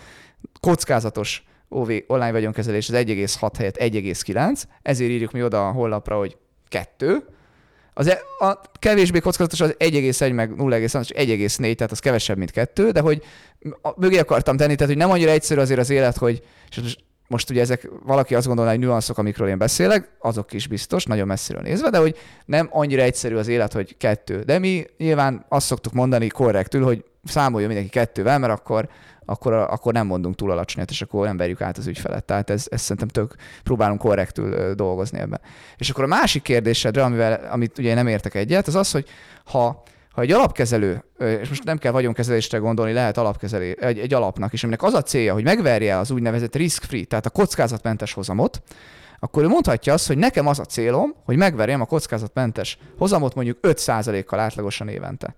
kockázatos OV online vagyonkezelés az 1,6 helyett 1,9, ezért írjuk mi oda a honlapra, hogy 2. Az e- a kevésbé kockázatos az 1,1 meg 0,3, és 1,4, tehát az kevesebb, mint 2, de hogy mögé akartam tenni, tehát hogy nem annyira egyszerű azért az élet, hogy és most ugye ezek, valaki azt gondolná, hogy nüanszok, amikről én beszélek, azok is biztos, nagyon messziről nézve, de hogy nem annyira egyszerű az élet, hogy kettő. De mi nyilván azt szoktuk mondani korrektül, hogy számoljon mindenki kettővel, mert akkor, akkor, akkor nem mondunk túl alacsonyat, és akkor nem verjük át az ügyfelet. Tehát ez, ez szerintem tök próbálunk korrektül dolgozni ebben. És akkor a másik kérdésedre, amivel, amit ugye nem értek egyet, az az, hogy ha, ha egy alapkezelő, és most nem kell vagyonkezelésre gondolni, lehet alapkezelő, egy, egy alapnak is, aminek az a célja, hogy megverje az úgynevezett risk-free, tehát a kockázatmentes hozamot, akkor ő mondhatja azt, hogy nekem az a célom, hogy megverjem a kockázatmentes hozamot mondjuk 5%-kal átlagosan évente.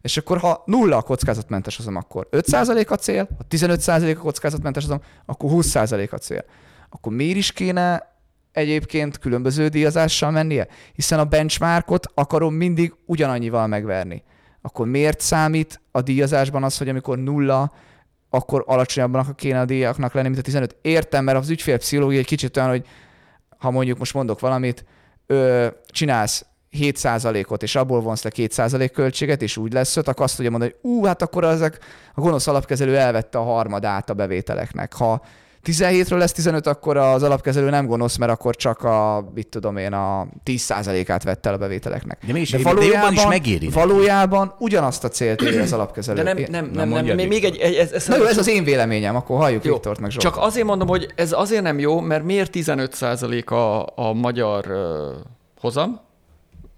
És akkor ha nulla a kockázatmentes hozam, akkor 5% a cél, ha 15% a kockázatmentes hozam, akkor 20% a cél. Akkor miért is kéne egyébként különböző díjazással mennie? Hiszen a benchmarkot akarom mindig ugyanannyival megverni. Akkor miért számít a díjazásban az, hogy amikor nulla, akkor alacsonyabbnak kéne a díjaknak lenni, mint a 15? Értem, mert az ügyfélpszichológia egy kicsit olyan, hogy ha mondjuk most mondok valamit, ö, csinálsz 7%-ot, és abból vonsz le 2% költséget, és úgy lesz öt, akkor azt tudja mondani, hogy ú, hát akkor ezek a gonosz alapkezelő elvette a harmadát a bevételeknek. Ha 17-ről lesz 15, akkor az alapkezelő nem gonosz, mert akkor csak a, mit tudom én, a 10%-át vette el a bevételeknek. De mégis- de jobban is megéri. Valójában ugyanazt a célt éri az alapkezelő. De nem, nem, nem, nem, mondjad, még, még egy, egy ez, ez, Na jó, ez az én véleményem, akkor halljuk Jó, Viktort meg Zsolt. Csak azért mondom, hogy ez azért nem jó, mert miért 15% a, a magyar uh, hozam?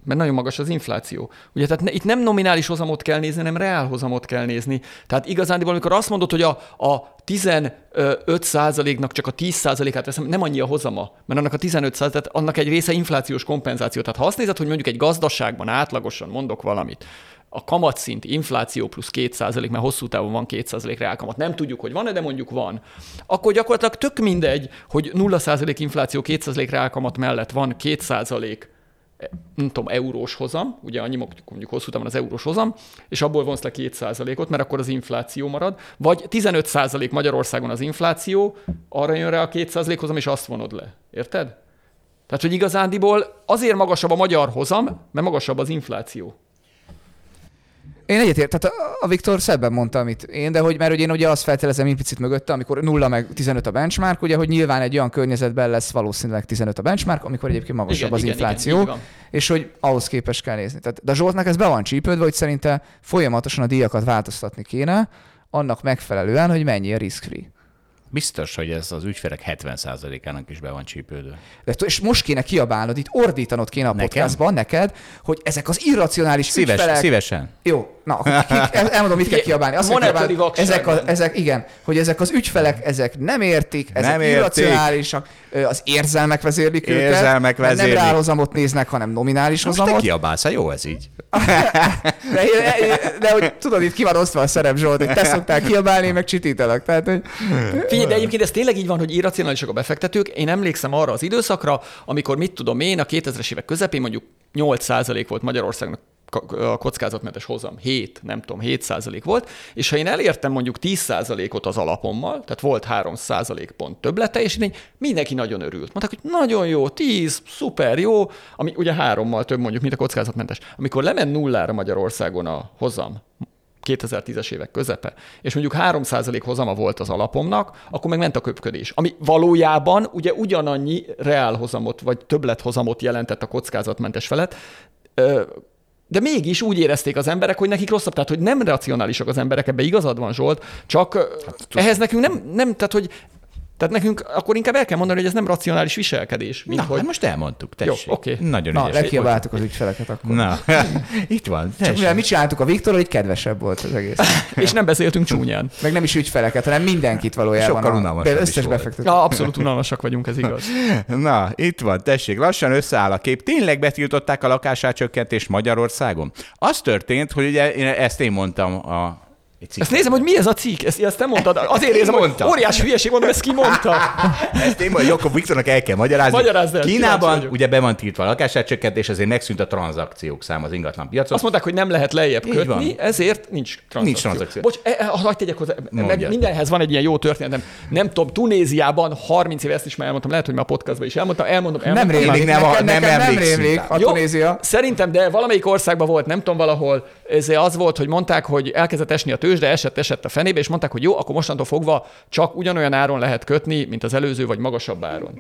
Mert nagyon magas az infláció. Ugye, tehát ne, itt nem nominális hozamot kell nézni, hanem reál hozamot kell nézni. Tehát igazán, amikor azt mondod, hogy a, a 15%-nak csak a 10%-át veszem, nem annyi a hozama, mert annak a 15 tehát annak egy része inflációs kompenzáció. Tehát ha azt nézed, hogy mondjuk egy gazdaságban átlagosan mondok valamit, a kamatszint, infláció plusz 2%, mert hosszú távon van 2% reálkamat, nem tudjuk, hogy van-e, de mondjuk van, akkor gyakorlatilag tök mindegy, hogy 0% infláció 2% reálkamat mellett van 2% nem tudom, eurós hozam, ugye annyi mondjuk, hosszú távon az eurós hozam, és abból vonsz le 2%-ot, mert akkor az infláció marad, vagy 15% Magyarországon az infláció, arra jön rá a 2% hozam, és azt vonod le. Érted? Tehát, hogy igazándiból azért magasabb a magyar hozam, mert magasabb az infláció. Én egyetért, tehát a- a Viktor szebben mondta, amit én, de hogy, mert hogy én ugye azt feltételezem implicit mögötte, amikor 0 meg 15 a benchmark, ugye, hogy nyilván egy olyan környezetben lesz valószínűleg 15 a benchmark, amikor egyébként magasabb Igen, az igen, infláció, igen, és hogy ahhoz képest kell nézni. Tehát, de a Zsoltnak ez be van csípődve, hogy szerinte folyamatosan a díjakat változtatni kéne, annak megfelelően, hogy mennyi a risk-free. Biztos, hogy ez az ügyfelek 70%-ának is be van csípődve. De, és most kéne kiabálnod, itt ordítanod kéne a Nekem? podcastban neked, hogy ezek az irracionális Szíves, ügyfelek, szívesen. Jó, Na, akkor elmondom, mit kell kiabálni. Azt kell kiabálni, ezek, a, ezek, igen, hogy ezek az ügyfelek, ezek nem értik, ezek Nem nem értik. Az érzelmek vezérlik őket. Érzelmek vezérlik. Nem reálhozamot néznek, hanem nominális Most te hozamot. kiabálsz, hát jó ez így. De, de, de, hogy tudod, itt ki van osztva a szerep, Zsolt, hogy te szoktál kiabálni, én meg csitítelek. Tehát, hogy Figyelj, de egyébként ez tényleg így van, hogy irracionálisak a befektetők. Én emlékszem arra az időszakra, amikor mit tudom én, a 2000-es évek közepén mondjuk 8% volt Magyarországnak a kockázatmentes hozam 7, nem tudom, 7 volt, és ha én elértem mondjuk 10 ot az alapommal, tehát volt 3 pont többlete, és így mindenki nagyon örült. Mondták, hogy nagyon jó, 10, szuper, jó, ami ugye hárommal több mondjuk, mint a kockázatmentes. Amikor lement nullára Magyarországon a hozam, 2010-es évek közepe, és mondjuk 3% hozama volt az alapomnak, akkor meg ment a köpködés. Ami valójában ugye ugyanannyi reálhozamot, vagy többlethozamot jelentett a kockázatmentes felett, de mégis úgy érezték az emberek, hogy nekik rosszabb, tehát hogy nem racionálisak az emberek, ebbe igazad van Zsolt, csak hát, ehhez nekünk nem, nem, tehát hogy tehát nekünk akkor inkább el kell mondani, hogy ez nem racionális viselkedés, mint Na, hogy... hát most elmondtuk, Jó, tessék. oké. Nagyon na, ügyes. lekiabáltuk az ügyfeleket akkor. Na, itt van. Csak tessék. mivel mit csináltuk a Viktor, hogy kedvesebb volt az egész. És nem beszéltünk csúnyán. Meg nem is ügyfeleket, hanem mindenkit valójában. Sokkal unalmasabb összes befektető. Ja, abszolút unalmasak vagyunk, ez igaz. Na, itt van, tessék, lassan összeáll a kép. Tényleg betiltották a lakásárcsökkentést Magyarországon? Az történt, hogy ugye én, ezt én mondtam a. Ezt nézem, hogy mi ez a cikk, ezt, ezt te mondtad. Azért érzem, hogy mondtam. óriási hülyeség mondom, ezt ki mondta. Ezt én mondom, Jakob Viktornak el kell magyarázni. Magyarázd el, Kínában ugye be van tiltva a lakásárcsökkentés, ezért megszűnt a tranzakciók száma az ingatlan piacon. Azt mondták, hogy nem lehet lejjebb Így kötni, van. ezért nincs tranzakció. Nincs tranzakció. Bocs, e, e, hagyd tegyek hozzá, meg mindenhez van egy ilyen jó történetem. Nem tudom, Tunéziában 30 éve ezt is már elmondtam, lehet, hogy már a podcastban is elmondtam, elmondom, Nem elmondtam. rémlik, nem- nekem, nem nem rémlik a Tunézia. Szerintem, de valamelyik országban volt, nem tudom valahol, ez az volt, hogy mondták, hogy elkezdett esni a tőzsde, esett, esett a fenébe, és mondták, hogy jó, akkor mostantól fogva csak ugyanolyan áron lehet kötni, mint az előző, vagy magasabb áron.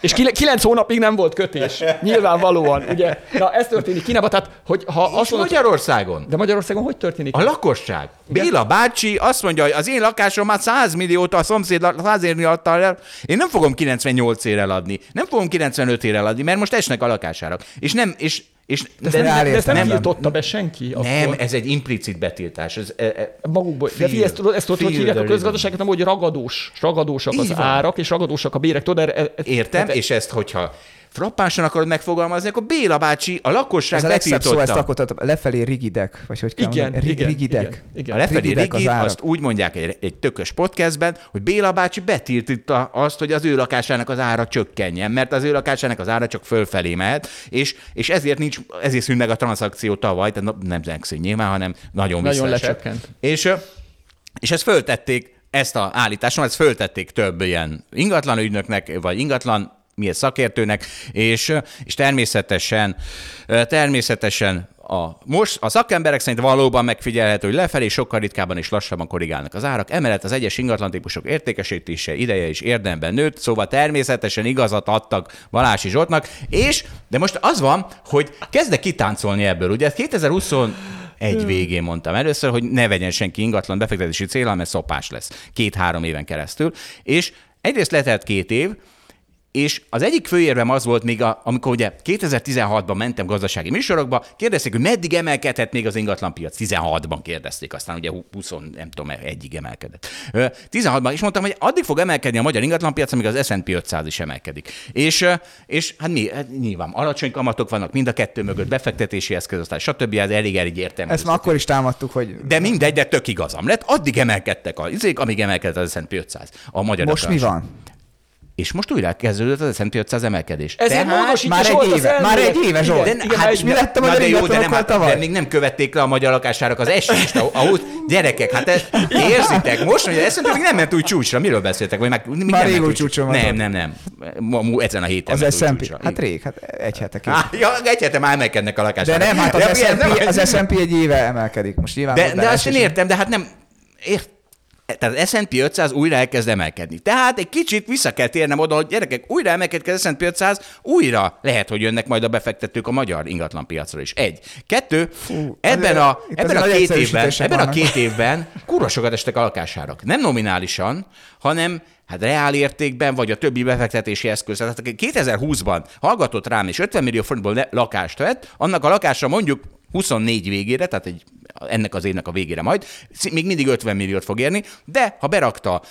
És kile- kilenc hónapig nem volt kötés. Nyilvánvalóan, ugye? Na, ez történik Kínában, tehát, hogy ha azt mondod, Magyarországon? de Magyarországon hogy történik? A lakosság. Béla bácsi azt mondja, hogy az én lakásom már 100 milliót a szomszéd 100 millió adta el. Én nem fogom 98 ére eladni. Nem fogom 95 ére eladni, mert most esnek a lakásárak. És nem, és, és de, de, nem de, de ezt nem nem. tiltotta be senki. nem, akkor. ez egy implicit betiltás. Ez, e, e, Magukból. De Feel- figyelj, ezt ezt tudod hogy hívják a közgazdaságot, nem, hogy ragadós, ragadósak az Így van. árak, és ragadósak a bérek. Tudod, erre, e- Értem, hát- és ezt, hogyha frappánsan akarod megfogalmazni, akkor Béla bácsi a lakosság Ez a legszebb szó, ezt tehát lefelé rigidek, vagy hogy kell Igen, mondani? Igen, rigidek. igen, igen. A lefelé Rigidek az rigid, árak. azt úgy mondják egy, egy tökös podcastben, hogy Béla bácsi betiltotta azt, hogy az ő lakásának az ára csökkenjen, mert az ő lakásának az ára csak fölfelé mehet, és, és ezért nincs, ezért szűnt meg a tranzakció tavaly, tehát nem megszűnt nyilván, hanem nagyon, Nagyon lecsökkent. És, és ezt föltették, ezt a állításom, ezt föltették több ilyen ingatlan ügynöknek, vagy ingatlan mi ez szakértőnek, és, és természetesen, természetesen a, most a szakemberek szerint valóban megfigyelhető, hogy lefelé sokkal ritkábban és lassabban korrigálnak az árak, emellett az egyes ingatlantípusok értékesítése ideje is érdemben nőtt, szóval természetesen igazat adtak Balási Zsoltnak, és, de most az van, hogy kezdek kitáncolni ebből, ugye? 2021 végén mondtam először, hogy ne vegyen senki ingatlan befektetési célra, mert szopás lesz két-három éven keresztül, és egyrészt letelt két év, és az egyik főérvem az volt még, a, amikor ugye 2016-ban mentem gazdasági műsorokba, kérdezték, hogy meddig emelkedhet még az ingatlanpiac. 16-ban kérdezték, aztán ugye 20, nem tudom, egyig emelkedett. Ö, 16-ban, és mondtam, hogy addig fog emelkedni a magyar ingatlanpiac, amíg az S&P 500 is emelkedik. És, és hát mi, hát nyilván alacsony kamatok vannak mind a kettő mögött, befektetési eszköz, aztán stb. Ez elég, elég értelmű. Ezt már akkor is támadtuk, hogy De mindegy, de tök igazam lett. Addig emelkedtek a izék, amíg emelkedett az S&P 500. A magyar most mi van? És most újra kezdődött az S&P 500 emelkedés. Ezért módosítja már egy éve, már egy éve, Zsolt. Igen, De- hát és mi lett a magyar de jó, de, nem, hát, de még nem követték le a magyar lakásárak az esést. Ahhoz, gyerekek, hát ez, érzitek, most, hogy ezt még nem ment úgy csúcsra. Miről beszéltek? Vagy meg, még Már nem rég csúcson. Nem, nem, nem. Ezen a héten Az S&P. Hát rég, hát egy hete. Á, ja, egy hete már emelkednek a De lakásárak. nem, hát az De S&P, egy éve emelkedik. Most nyilván de, de azt én értem, de hát nem... Ért, tehát az S&P 500 újra elkezd emelkedni. Tehát egy kicsit vissza kell térnem oda, hogy gyerekek, újra emelkedik az S&P 500, újra lehet, hogy jönnek majd a befektetők a magyar ingatlanpiacra is. Egy. Kettő, ebben a, ebben a két évben, ebben a két évben kurva sokat estek a lakásárak. Nem nominálisan, hanem hát reál értékben, vagy a többi befektetési eszköz. Tehát aki 2020-ban hallgatott rám, és 50 millió forintból lakást vett, annak a lakásra mondjuk 24 végére, tehát egy, ennek az évnek a végére majd, még mindig 50 milliót fog érni, de ha berakta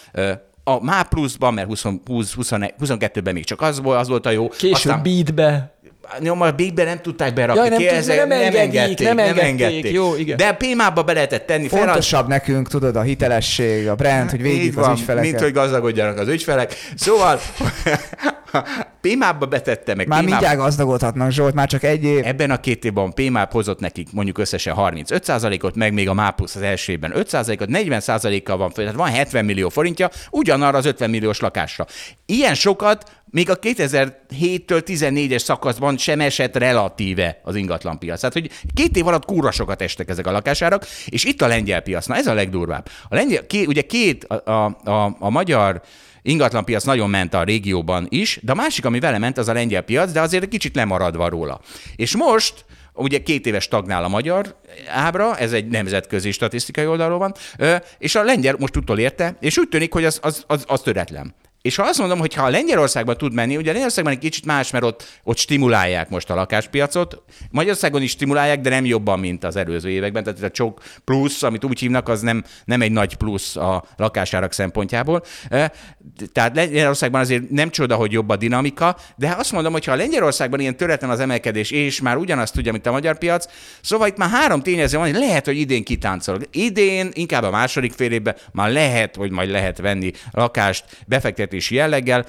a MÁ pluszban, mert 20, 20, 21, 22-ben még csak az volt, az volt a jó. Később beatbe. Nyom, a Bigbe nem tudták berakni. Jaj, nem Ki- ezek- nem engedték, nem engedték. Jó, igen. De a PMA-ba be lehetett tenni. fel- Fontosabb nekünk, tudod, a hitelesség, a brand, hogy Így védjük az van, ügyfeleket. mint hogy gazdagodjanak az ügyfelek. Szóval PMA-ba betette meg. Már PMA-ba mindjárt gazdagodhatnak, Zsolt, már csak egy év. Ebben a két évben PMAP hozott nekik mondjuk összesen 35%-ot, meg még a MÁPusz az első évben 5%-ot, 40%-kal van tehát van 70 millió forintja, ugyanarra az 50 milliós lakásra. Ilyen sokat még a 2007-től 14-es szakaszban sem esett relatíve az ingatlanpiac. Tehát, hogy két év alatt kúra sokat estek ezek a lakásárak, és itt a lengyel piac. Na ez a legdurvább. A lengyel, ké, ugye két, a, a, a, a magyar ingatlanpiac nagyon ment a régióban is, de a másik, ami vele ment, az a lengyel piac, de azért kicsit lemaradva róla. És most Ugye két éves stagnál a magyar ábra, ez egy nemzetközi statisztikai oldalról van, és a lengyel most utolérte, és úgy tűnik, hogy az, az, az, az töretlen. És ha azt mondom, hogy ha a Lengyelországban tud menni, ugye Lengyelországban egy kicsit más, mert ott, ott stimulálják most a lakáspiacot. Magyarországon is stimulálják, de nem jobban, mint az előző években. Tehát a csok plusz, amit úgy hívnak, az nem, nem egy nagy plusz a lakásárak szempontjából. Eh, Tehát Lengyelországban azért nem csoda, hogy jobb a dinamika, de azt mondom, hogy ha Lengyelországban ilyen töretlen az emelkedés, és már ugyanazt tudja, mint a magyar piac, szóval itt már három tényező van, hogy lehet, hogy idén kitáncolok. Idén, inkább a második fél évben már lehet, hogy majd lehet venni lakást befektetési jelleggel.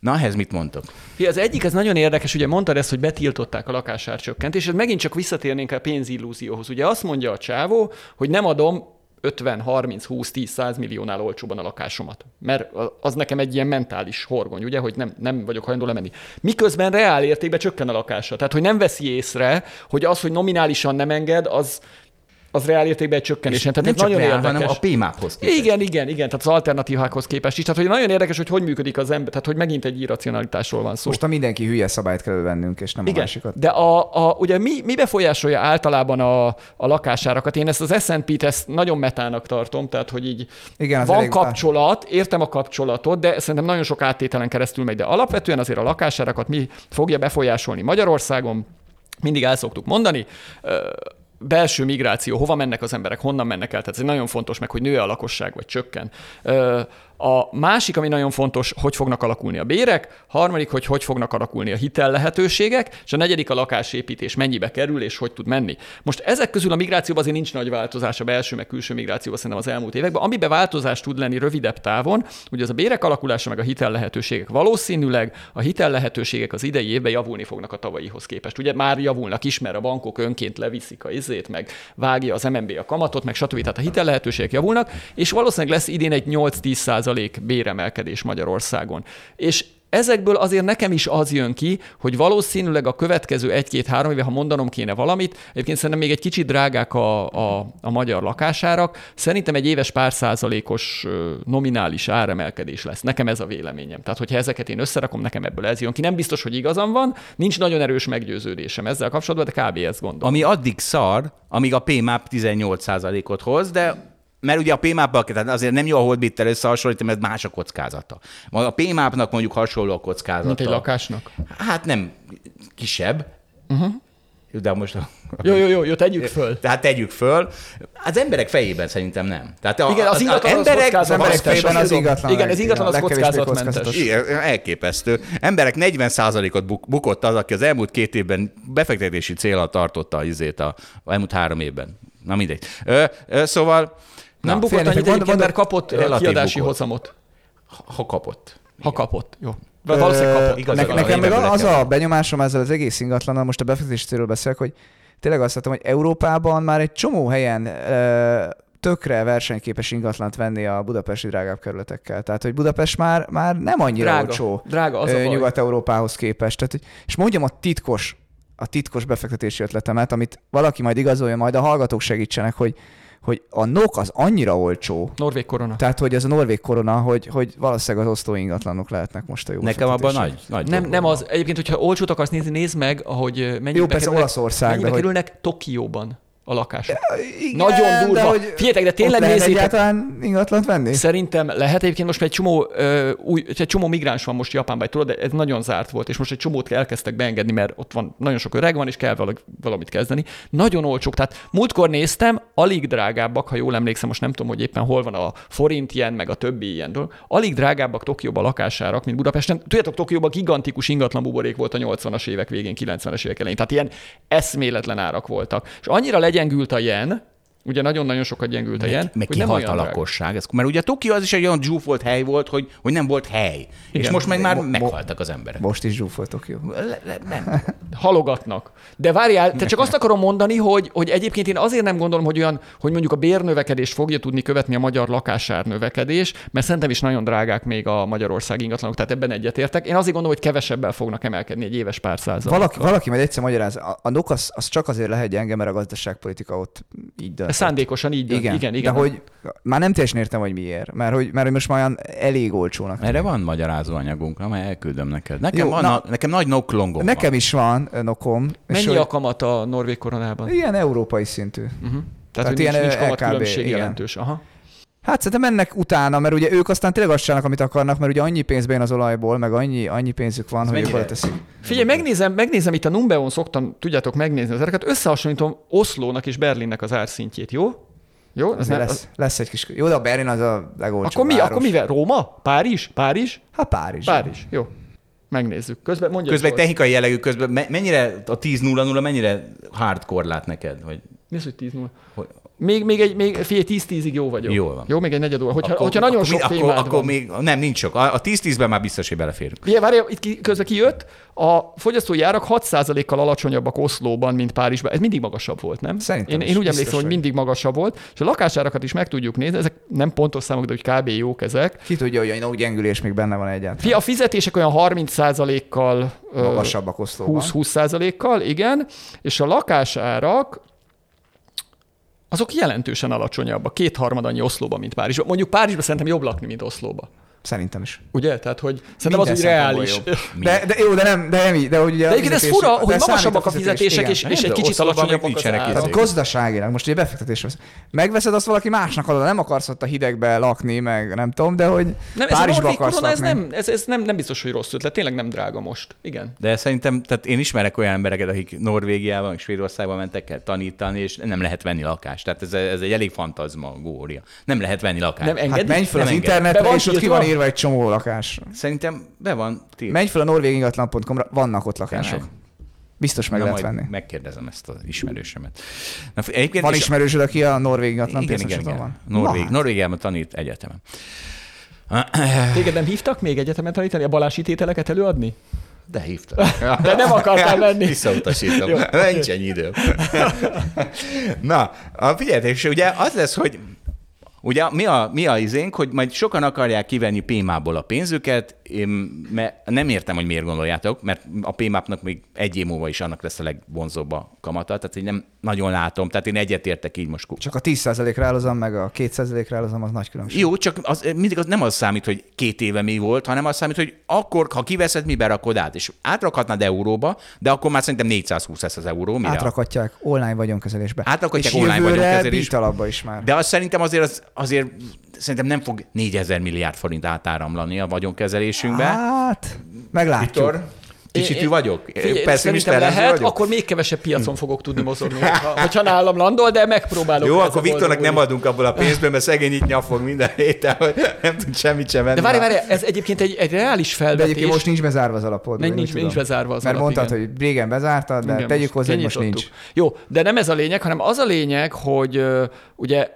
Na, ehhez mit mondtok? Fia, az egyik, ez nagyon érdekes, ugye mondtad ezt, hogy betiltották a lakásárcsökkent, és ez megint csak visszatérnénk a pénzillúzióhoz. Ugye azt mondja a csávó, hogy nem adom 50, 30, 20, 10, 100 milliónál olcsóban a lakásomat. Mert az nekem egy ilyen mentális horgony, ugye, hogy nem, nem vagyok hajlandó lemenni. Miközben reál értékben csökken a lakása. Tehát, hogy nem veszi észre, hogy az, hogy nominálisan nem enged, az az reál értékben egy csökkenésen. Tehát nem csak nagyon reál, érdekes. hanem a PMAP-hoz képest. Igen, igen, igen, tehát az alternatívákhoz képest is. Tehát, hogy nagyon érdekes, hogy hogy működik az ember, tehát, hogy megint egy irracionalitásról van szó. Most a mindenki hülye szabályt kell vennünk, és nem a Igen, másikat. de a, a, ugye mi, mi befolyásolja általában a, a lakásárakat? Én ezt az S&P-t ezt nagyon metának tartom, tehát hogy így Igen, az van elég- kapcsolat, értem a kapcsolatot, de szerintem nagyon sok áttételen keresztül megy, de alapvetően azért a lakásárakat mi fogja befolyásolni Magyarországon, mindig el szoktuk mondani, belső migráció, hova mennek az emberek, honnan mennek el, tehát ez nagyon fontos meg, hogy nő a lakosság, vagy csökken. Ö, A másik, ami nagyon fontos, hogy fognak alakulni a bérek, harmadik, hogy hogy fognak alakulni a hitel lehetőségek, és a negyedik a lakásépítés mennyibe kerül, és hogy tud menni. Most ezek közül a migrációban azért nincs nagy változás a belső meg külső migrációban szerintem az elmúlt években. Amiben változás tud lenni rövidebb távon, ugye az a bérek alakulása meg a hitel lehetőségek. Valószínűleg a hitel lehetőségek az idei évben javulni fognak a tavalyihoz képest. Ugye már javulnak is, mert a bankok önként leviszik a izét, meg vágja az MNB a kamatot, meg stb. Tehát a hitel lehetőségek javulnak, és valószínűleg lesz idén egy 8-10 százalék béremelkedés Magyarországon. És ezekből azért nekem is az jön ki, hogy valószínűleg a következő egy-két-három éve, ha mondanom kéne valamit, egyébként szerintem még egy kicsit drágák a, a, a magyar lakásárak, szerintem egy éves pár százalékos nominális áremelkedés lesz. Nekem ez a véleményem. Tehát, hogyha ezeket én összerakom, nekem ebből ez jön ki. Nem biztos, hogy igazam van, nincs nagyon erős meggyőződésem ezzel kapcsolatban, de kb. ezt gondolom. Ami addig szar, amíg a PMAP 18%-ot hoz, de mert ugye a PMAP-ban tehát azért nem jó a holdbittel összehasonlítani, mert más a kockázata. A PMAP-nak mondjuk hasonló a kockázata. Mint egy lakásnak. Hát nem kisebb, uh-huh. de most a... Jó, jó, jó, jó, tegyük föl. Tehát tegyük föl. Az emberek fejében szerintem nem. Tehát a, Igen, az ingatlan az Az kockázatmentes. emberek fejében az ingatlan. Igen, az ingatlan az kockázatmentes. Igen, elképesztő. Emberek 40%-ot buk- bukott az, aki az elmúlt két évben befektetési célra tartotta az izét a, a elmúlt három évben. Na mindegy. Ö, ö, szóval, Nem na, bukott annyit egyébként, mert kapott kiadási bukott. hozamot. ha kapott. Ha kapott, jó. Valószínűleg kapott. igaz, Ne, nekem meg az a benyomásom ezzel az egész ingatlannal, most a befektetési célról beszélek, hogy tényleg azt látom, hogy Európában már egy csomó helyen ö, tökre versenyképes ingatlant venni a budapesti drágább kerületekkel. Tehát, hogy Budapest már, már nem annyira Drága. olcsó Drága, az a ö. Nyugat-Európához képest. Tehát, hogy- és mondjam a titkos, a titkos befektetési ötletemet, amit valaki majd igazolja, majd a hallgatók segítsenek, hogy, hogy a NOK az annyira olcsó, Norvég korona. tehát, hogy ez a norvég korona, hogy, hogy valószínűleg az osztó ingatlanok lehetnek most a jó Nekem abban nagy, nagy Nem, nem az. Egyébként, hogyha olcsót akarsz nézni, nézd meg, ahogy mennyibe Jó, persze kerülnek, Olaszország, mennyibe de hogy- kerülnek Tokióban. A lakás. Igen, Nagyon durva. De hogy Figyeljetek, de tényleg nézzétek. egyáltalán ingatlant venni? Szerintem lehet egyébként most egy csomó, ö, új, egy csomó migráns van most Japánban, tudod, de ez nagyon zárt volt, és most egy csomót elkezdtek beengedni, mert ott van nagyon sok öreg van, és kell vala- valamit kezdeni. Nagyon olcsók. Tehát múltkor néztem, alig drágábbak, ha jól emlékszem, most nem tudom, hogy éppen hol van a forint ilyen, meg a többi ilyen dolog. Alig drágábbak Tokióban lakásárak, mint Budapesten. Tudjátok, Tokióban gigantikus ingatlan buborék volt a 80-as évek végén, 90-es évek elején. Tehát ilyen eszméletlen árak voltak. És annyira legyengült a yen, ugye nagyon-nagyon sokat gyengült a yen, Meg kihalt a lakosság. Ez, mert ugye Tokió az is egy olyan zsúfolt hely volt, hogy, hogy nem volt hely. Igen. És most meg már Mo- meghaltak az emberek. Most is zsúfolt Tokió. Nem. halogatnak. De várjál, te csak azt akarom mondani, hogy, hogy egyébként én azért nem gondolom, hogy olyan, hogy mondjuk a bérnövekedés fogja tudni követni a magyar lakásár növekedés, mert szerintem is nagyon drágák még a Magyarország ingatlanok, tehát ebben egyetértek. Én azért gondolom, hogy kevesebbel fognak emelkedni egy éves pár százalék. Valaki, valaki majd egyszer magyaráz, a, a NOK az, az csak azért lehet gyenge, mert a gazdaságpolitika ott így dönt. Ez szándékosan így. Igen, igen, igen. de hogy már nem teljesen értem, hogy miért. Mert hogy, mert hogy most már olyan elég olcsónak. Erre van magyarázó anyagunk, amely elküldöm neked. Nekem, Jó, van, na- nekem nagy noklongom Nekem is van nokom. Mennyi hogy a kamat a norvég koronában? Ilyen európai szintű. Uh-huh. Tehát, Tehát ilyen, nincs, nincs kamat különbség igen. jelentős. Aha. Hát szerintem mennek utána, mert ugye ők aztán tényleg azt csinálnak, amit akarnak, mert ugye annyi pénz bejön az olajból, meg annyi, annyi pénzük van, hogy ők teszik. Figyelj, megnézem, megnézem itt a Numbeon szoktam, tudjátok megnézni az ereket, összehasonlítom Oszlónak és Berlinnek az árszintjét, jó? Jó? Ez Azért ne, lesz, lesz egy kis... Jó, de a Berlin az a legolcsóbb akkor mi? város. Akkor mivel? Róma? Párizs? Párizs? Hát Párizs. Párizs. Jó. Megnézzük. Közben mondja. Közben egy technikai jellegű, közben me- mennyire a 10-0-0 mennyire hardcore lát neked? Hogy, Mi az, hogy 10 0 hogy, Még, még egy, még, figyelj, 10-10-ig jó vagyok. Jól van. Jó, még egy negyed óra. Hogyha, hogyha nagyon akkor, sok mi- akkor, akkor van. még, nem, nincs sok. A, a 10-10-ben már biztos, hogy beleférünk. Figyelj, várj, itt ki, közben kijött, a fogyasztói árak 6%-kal alacsonyabbak Oszlóban, mint Párizsban. Ez mindig magasabb volt, nem? Szerintem én, én úgy emlékszem, hogy mindig magasabb volt, és a lakásárakat is meg tudjuk nézni, ezek nem pontos számok, de hogy kb. jók ezek. Ki tudja, hogy no gyengülés még benne van egyáltalán. A fizetések olyan 30%-kal ö, Magasabbak Oszlóban. 20-20%-kal, igen, és a lakásárak azok jelentősen alacsonyabbak, kétharmad annyi Oszlóban, mint Párizsban. Mondjuk Párizsban szerintem jobb lakni, mint Oszlóba. Szerintem is. Ugye? Tehát, hogy szerintem az úgy Minden reális. De, de, jó, de nem, de nem így, de hogy ugye De egyébként ez fura, hogy magasabbak a fizetés, fizetések, igen. és, Nem, és egy kicsit alacsonyabbak az árak. izék. Gazdaságilag, most ugye befektetésre vesz. Megveszed, azt valaki másnak adod, nem akarsz ott a hidegbe lakni, meg nem tudom, de hogy Nem, ez Párizsba akarsz korona, ez, nem, ez, ez nem, nem biztos, hogy rossz ötlet. Tényleg nem drága most. Igen. De szerintem, tehát én ismerek olyan embereket, akik Norvégiában, Svédországban mentek el tanítani, és nem lehet venni lakást. Tehát ez, ez egy elég fantazmagória. Nem lehet venni lakást. Nem Hát engedi? menj fel az internetre, és ott ki van írva egy csomó lakás. Szerintem be van tiltva. Menj fel a norvégingatlan.com-ra, vannak ott lakások. Tényleg? Biztos meg Na, lehet majd venni. megkérdezem ezt az ismerősömet. Na, egyébként Van ismerősöd, aki a norvégingatlan igen, igen, igen. van? Norvég, hát. Norvégiában tanít egyetemen. Téged nem hívtak még egyetemen tanítani, a balási tételeket előadni? De hívtam. De nem akartál menni. Visszautasítom. Nincs ennyi idő. Na, a figyeljetek, és ugye az lesz, hogy Ugye mi a, mi a izénk, hogy majd sokan akarják kivenni PMA-ból a pénzüket, én me, nem értem, hogy miért gondoljátok, mert a PMAP-nak még egy év múlva is annak lesz a legvonzóbb a kamata, tehát én nem nagyon látom, tehát én egyetértek így most. Csak a 10%-ra állozom, meg a 2%-ra állozom, az nagy különbség. Jó, csak az, mindig az nem az számít, hogy két éve mi volt, hanem az számít, hogy akkor, ha kiveszed, mi berakod át, és átrakhatnád euróba, de akkor már szerintem 420 lesz az euró. Mire? Átrakhatják online vagyonkezelésbe. Átrakhatják és online vagyonkezelésbe. is már. De azt szerintem azért, az, azért szerintem nem fog 4000 milliárd forint átáramlani a vagyonkezelésünkbe. Hát, meglátjuk. Viktor, kicsit Én- ő vagyok. Figyelj, Pessimista lehet, vagyok. akkor még kevesebb piacon fogok tudni mozogni, hogyha, hogyha nálam landol, de megpróbálok. Jó, akkor Viktornak nem adunk abból a pénzből, mert szegény itt nyafog minden héten, hogy nem tud semmit sem venni. De várj, várj, ez egyébként egy, egy reális De felvetés. egyébként most nincs bezárva az alapod. Nem, nincs, nincs bezárva az Mert alap, mondtad, igen. hogy régen bezártad, de Igen, tegyük hozzá, hogy most nincs. Jó, de nem ez a lényeg, hanem az a lényeg, hogy ugye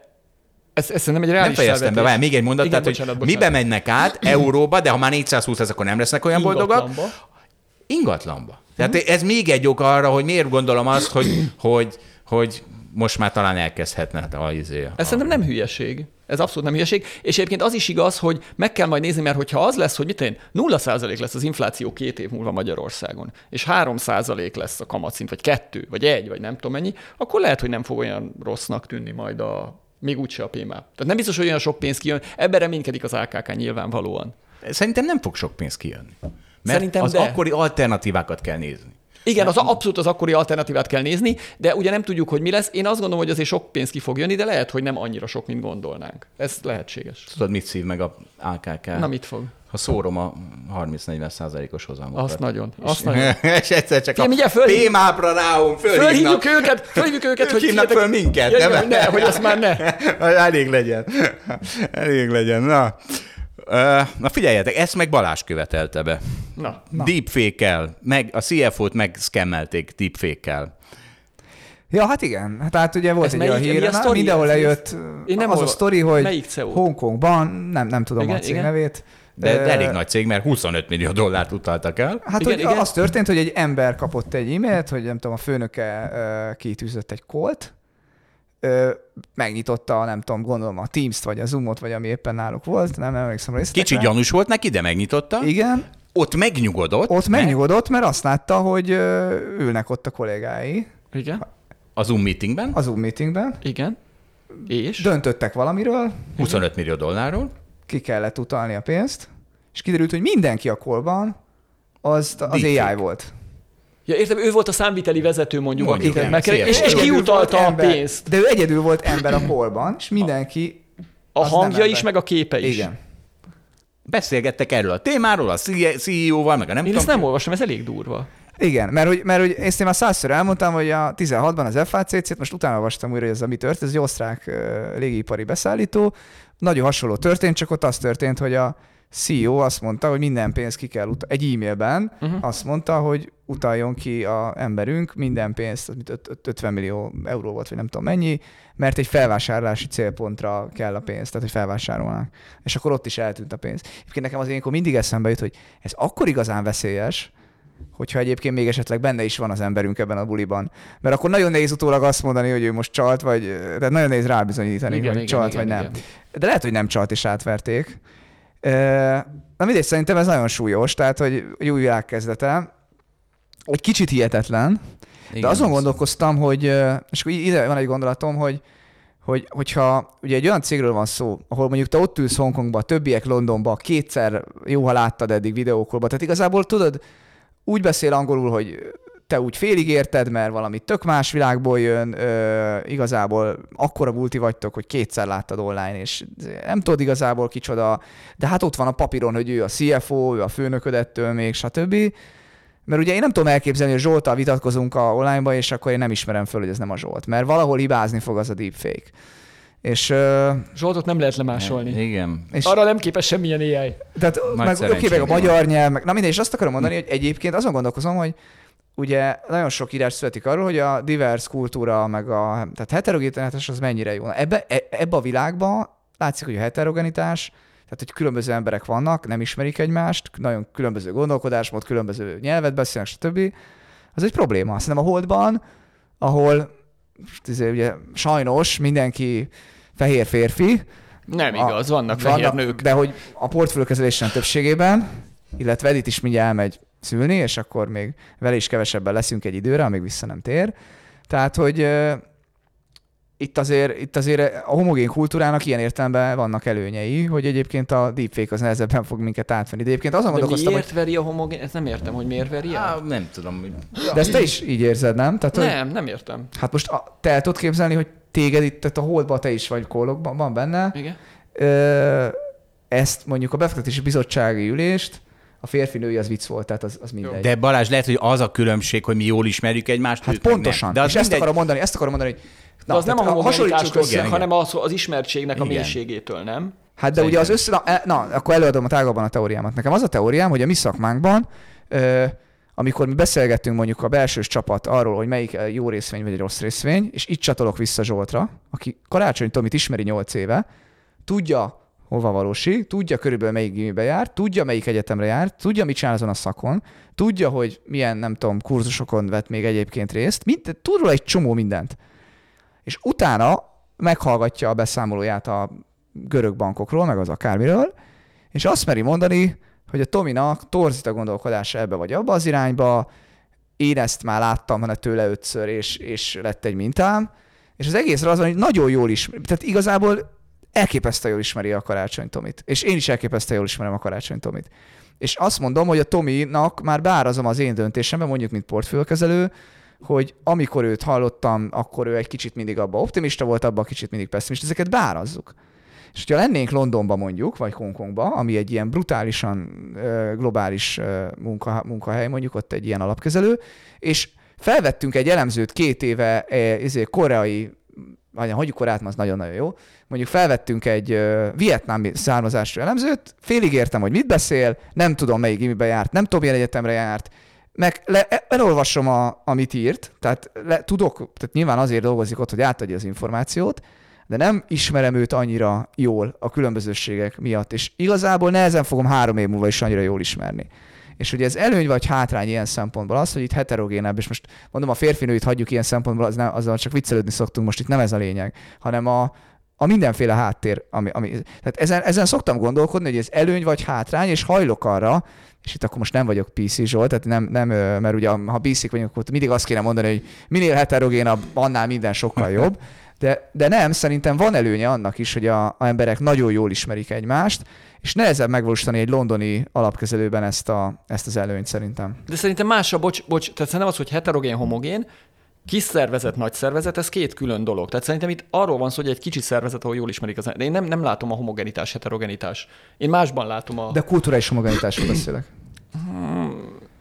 ez, ez szerintem egy Nem reális fejeztem be, várj, még egy mondat, Igen, tehát, bocsánat, hogy bocsánat. mibe mennek át euróba, de ha már 420 ez, akkor nem lesznek olyan boldogak. Ingatlanba. Ingatlanba. Tehát ez még egy ok arra, hogy miért gondolom azt, hogy, hogy, hogy most már talán elkezdhetne a izé. Ez szerintem nem hülyeség. Ez abszolút nem hülyeség. És egyébként az is igaz, hogy meg kell majd nézni, mert hogyha az lesz, hogy mit én, 0% lesz az infláció két év múlva Magyarországon, és 3% lesz a kamatszint, vagy kettő, vagy egy, vagy nem tudom mennyi, akkor lehet, hogy nem fog olyan rossznak tűnni majd a még úgyse a PMA. Tehát nem biztos, hogy olyan sok pénz kijön, ebben reménykedik az AKK nyilvánvalóan. Szerintem nem fog sok pénz kijönni. Mert Szerintem az de. akkori alternatívákat kell nézni. Igen, az abszolút az akkori alternatívát kell nézni, de ugye nem tudjuk, hogy mi lesz. Én azt gondolom, hogy azért sok pénz ki fog jönni, de lehet, hogy nem annyira sok, mint gondolnánk. Ez lehetséges. Tudod, mit szív meg a AKK? Na, mit fog? Ha szórom a 30-40 százalékos hozamot. Azt nagyon. Azt nagyon. és egyszer csak Figyelj, a fölhív- témápra Fölhívjuk fölhívnak. őket, fölhívjuk őket, hogy Hívnak föl minket, Ja, nem? ne, hogy azt már ne. Elég legyen. Elég legyen. Na. Na figyeljetek, ezt meg Balázs követelte be. Na, Deepfake-kel, meg a CFO-t megszkemmelték deepfake-kel. Ja, hát igen. Hát, hát ugye volt Ez egy melyik- olyan mi a hír, sztori? mindenhol lejött Én nem az a sztori, hogy? Hongkongban, nem, nem tudom Igen, a cég igen. nevét. De, de elég nagy cég, mert 25 millió dollárt utaltak el. Hát Igen, hogy igen. az történt, hogy egy ember kapott egy e-mailt, hogy nem tudom, a főnöke kitűzött egy kolt, megnyitotta, nem tudom, gondolom a Teams-t, vagy a Zoom-ot, vagy ami éppen náluk volt, nem emlékszem részletekre. Kicsit gyanús volt neki, de megnyitotta. Igen, Ott megnyugodott. ott megnyugodott, mert azt látta, hogy ülnek ott a kollégái igen, A Zoom meetingben. a Zoom meetingben, igen. És? döntöttek valamiről, 25 millió dollárról. ki kellett utalni a pénzt, és kiderült, hogy mindenki a kolban az, az. AI volt. Ja, értem, ő volt a számviteli vezető mondjuk, Mondjuk, igen, meg és, és kiutalta a ember- pénzt. De ő egyedül volt ember a kolban, és mindenki... A hangja is, meg a képe is. Igen. Beszélgettek erről a témáról, a CEO-val, meg a nem Én tudom. ezt nem olvastam, ez elég durva. Igen, mert hogy, mert hogy ezt én már százszor elmondtam, hogy a 16-ban az FACC-t, most utána olvastam újra, hogy ez a mi történt, ez egy osztrák ö, légipari beszállító, nagyon hasonló történt, csak ott az történt, hogy a CEO azt mondta, hogy minden pénzt ki kell utalni. Egy e-mailben uh-huh. azt mondta, hogy utaljon ki a emberünk minden pénzt, öt- 50 millió euró volt, vagy nem tudom mennyi, mert egy felvásárlási célpontra kell a pénz, tehát hogy felvásárolnak. És akkor ott is eltűnt a pénz. Egyébként nekem az ilyenkor mindig eszembe jut, hogy ez akkor igazán veszélyes, hogyha egyébként még esetleg benne is van az emberünk ebben a buliban. Mert akkor nagyon nehéz utólag azt mondani, hogy ő most csalt, vagy tehát nagyon nehéz rábizonyítani, Igen, hogy igen, csalt, igen, vagy nem. igen. De lehet, hogy nem csalt és átverték. Na mindegy, szerintem ez nagyon súlyos, tehát, hogy egy új világ kezdete. Egy kicsit hihetetlen, de Igen, azon az- gondolkoztam, hogy, és akkor ide van egy gondolatom, hogy, hogy hogyha ugye egy olyan cégről van szó, ahol mondjuk te ott ülsz Hongkongba, a többiek Londonba, kétszer jó, ha láttad eddig videókolba, tehát igazából tudod, úgy beszél angolul, hogy te úgy félig érted, mert valami tök más világból jön, ö, igazából akkora multi vagytok, hogy kétszer láttad online, és nem tudod igazából kicsoda, de hát ott van a papíron, hogy ő a CFO, ő a főnököd ettől még, stb. Mert ugye én nem tudom elképzelni, hogy Zsoltal vitatkozunk a online és akkor én nem ismerem föl, hogy ez nem a Zsolt, mert valahol hibázni fog az a deepfake. És, ö, Zsoltot nem lehet lemásolni. Igen. és Arra nem képes semmilyen AI. tehát Nagy meg, oké, meg a magyar nyelv, meg, na mindegy, és azt akarom mondani, hogy egyébként azon gondolkozom, hogy ugye nagyon sok írás születik arról, hogy a divers kultúra, meg a tehát heterogenitás az mennyire jó. Ebbe, e- ebbe a világban látszik, hogy a heterogenitás, tehát hogy különböző emberek vannak, nem ismerik egymást, nagyon különböző gondolkodásmód, különböző nyelvet beszélnek, stb. Az egy probléma. Szerintem a holdban, ahol ugye, sajnos mindenki fehér férfi, Nem a- igaz, vannak fehér nők. De hogy a portfóliókezelésen többségében, illetve Edith is mindjárt elmegy szülni, és akkor még vele is kevesebben leszünk egy időre, amíg vissza nem tér. Tehát, hogy itt azért, itt azért a homogén kultúrának ilyen értelemben vannak előnyei, hogy egyébként a deepfake az nehezebben fog minket átvenni. De egyébként azon De gondolkoztam, miért hogy veri a homogén? Ezt nem értem, hogy miért veri el. nem tudom. hogy- de ezt te is így érzed, nem? Tehát, hogy, Nem, nem értem. hát most a, te el tudod képzelni, hogy téged itt, tehát a holdban te is vagy kólokban, van benne, Igen? Ö, ezt mondjuk a befektetési bizottsági ülést, a férfi-női az vicc volt, tehát az, az mindegy. De Balázs, lehet, hogy az a különbség, hogy mi jól ismerjük egymást. hát pontosan. De De és az ezt mindegy. akarom mondani, ezt akarom mondani, hogy De az nem a tehát homogenitás hasonlítsuk össze, össze, igen. hanem az, az ismertségnek a Igen. mélységétől, nem? Hát de ugye az össze... Na, e- na, akkor előadom a tágabban a teóriámat. Nekem az a teóriám, hogy a mi szakmánkban, ö, amikor mi beszélgettünk mondjuk a belsős csapat arról, hogy melyik jó részvény vagy egy rossz részvény, és itt csatolok vissza Zsoltra, aki Karácsony Tomit ismeri 8 éve, tudja, hova valósi, tudja körülbelül melyik gimibe jár, tudja melyik egyetemre jár, tudja, mit csinál azon a szakon, tudja, hogy milyen, nem tudom, kurzusokon vett még egyébként részt, mind, tud róla egy csomó mindent. És utána meghallgatja a beszámolóját a görög bankokról, meg az akármiről, és azt meri mondani, hogy a Tominak torzít a gondolkodása ebbe vagy abba az irányba, én ezt már láttam hanem tőle ötször, és, és lett egy mintám, és az egészre az van, hogy nagyon jól is, tehát igazából elképesztően jól ismeri a Karácsony Tomit. És én is elképesztően jól ismerem a Karácsony Tomit. És azt mondom, hogy a Tominak már beárazom az én döntésembe, mondjuk, mint portfőkezelő, hogy amikor őt hallottam, akkor ő egy kicsit mindig abba optimista volt, abba kicsit mindig pessimista. Ezeket beárazzuk. És hogyha lennénk Londonba mondjuk, vagy Hongkongba, ami egy ilyen brutálisan globális munka, munkahely, mondjuk ott egy ilyen alapkezelő, és felvettünk egy elemzőt két éve eh, izé, koreai, vagy hagyjuk koreát, az nagyon-nagyon jó, mondjuk felvettünk egy ö, vietnámi származású elemzőt, félig értem, hogy mit beszél, nem tudom, melyik gimibe járt, nem tudom, milyen egyetemre járt, meg le, elolvasom, a, amit írt, tehát le, tudok, tehát nyilván azért dolgozik ott, hogy átadja az információt, de nem ismerem őt annyira jól a különbözőségek miatt, és igazából nehezen fogom három év múlva is annyira jól ismerni. És hogy ez előny vagy hátrány ilyen szempontból az, hogy itt heterogénebb, és most mondom, a férfinőit hagyjuk ilyen szempontból, az nem, azzal csak viccelődni szoktunk, most itt nem ez a lényeg, hanem a, a mindenféle háttér, ami, ami tehát ezen, ezen szoktam gondolkodni, hogy ez előny vagy hátrány, és hajlok arra, és itt akkor most nem vagyok PC Zsolt, tehát nem, nem mert ugye ha bíszik vagyunk, akkor mindig azt kéne mondani, hogy minél heterogénabb, annál minden sokkal jobb. De, de nem, szerintem van előnye annak is, hogy a, a emberek nagyon jól ismerik egymást, és nehezebb megvalósítani egy londoni alapkezelőben ezt, a, ezt az előnyt szerintem. De szerintem más a, bocs, bocs, tehát szerintem az, hogy heterogén, homogén, kis szervezet, nagy szervezet, ez két külön dolog. Tehát szerintem itt arról van szó, hogy egy kicsi szervezet, ahol jól ismerik az De én nem, nem látom a homogenitás, heterogenitás. Én másban látom a... De kulturális homogenitásról beszélek.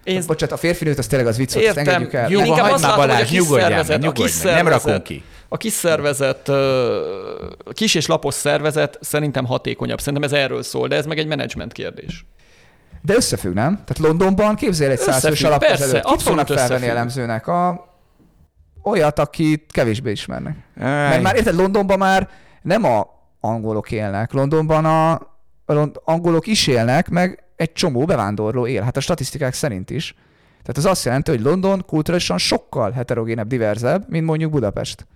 Én... Bocsánat, a férfi nőt, az tényleg az vicc, azt Értem. engedjük el. Jó, hagyd azt már, Balázs, nyugodjál meg, nyugodj meg, nem rakom ki. A kis szervezet, kis és lapos szervezet szerintem hatékonyabb. Szerintem ez erről szól, de ez meg egy menedzsment kérdés. De összefügg, nem? Tehát Londonban képzel egy százfős alapkezelőt. persze, Kit fognak felvenni elemzőnek? A... Olyat, akit kevésbé ismernek. Mert Áj. már érted, Londonban már nem a angolok élnek, Londonban a, a lond- angolok is élnek, meg egy csomó bevándorló él. Hát a statisztikák szerint is. Tehát az azt jelenti, hogy London kulturálisan sokkal heterogénebb, diverzebb, mint mondjuk Budapest.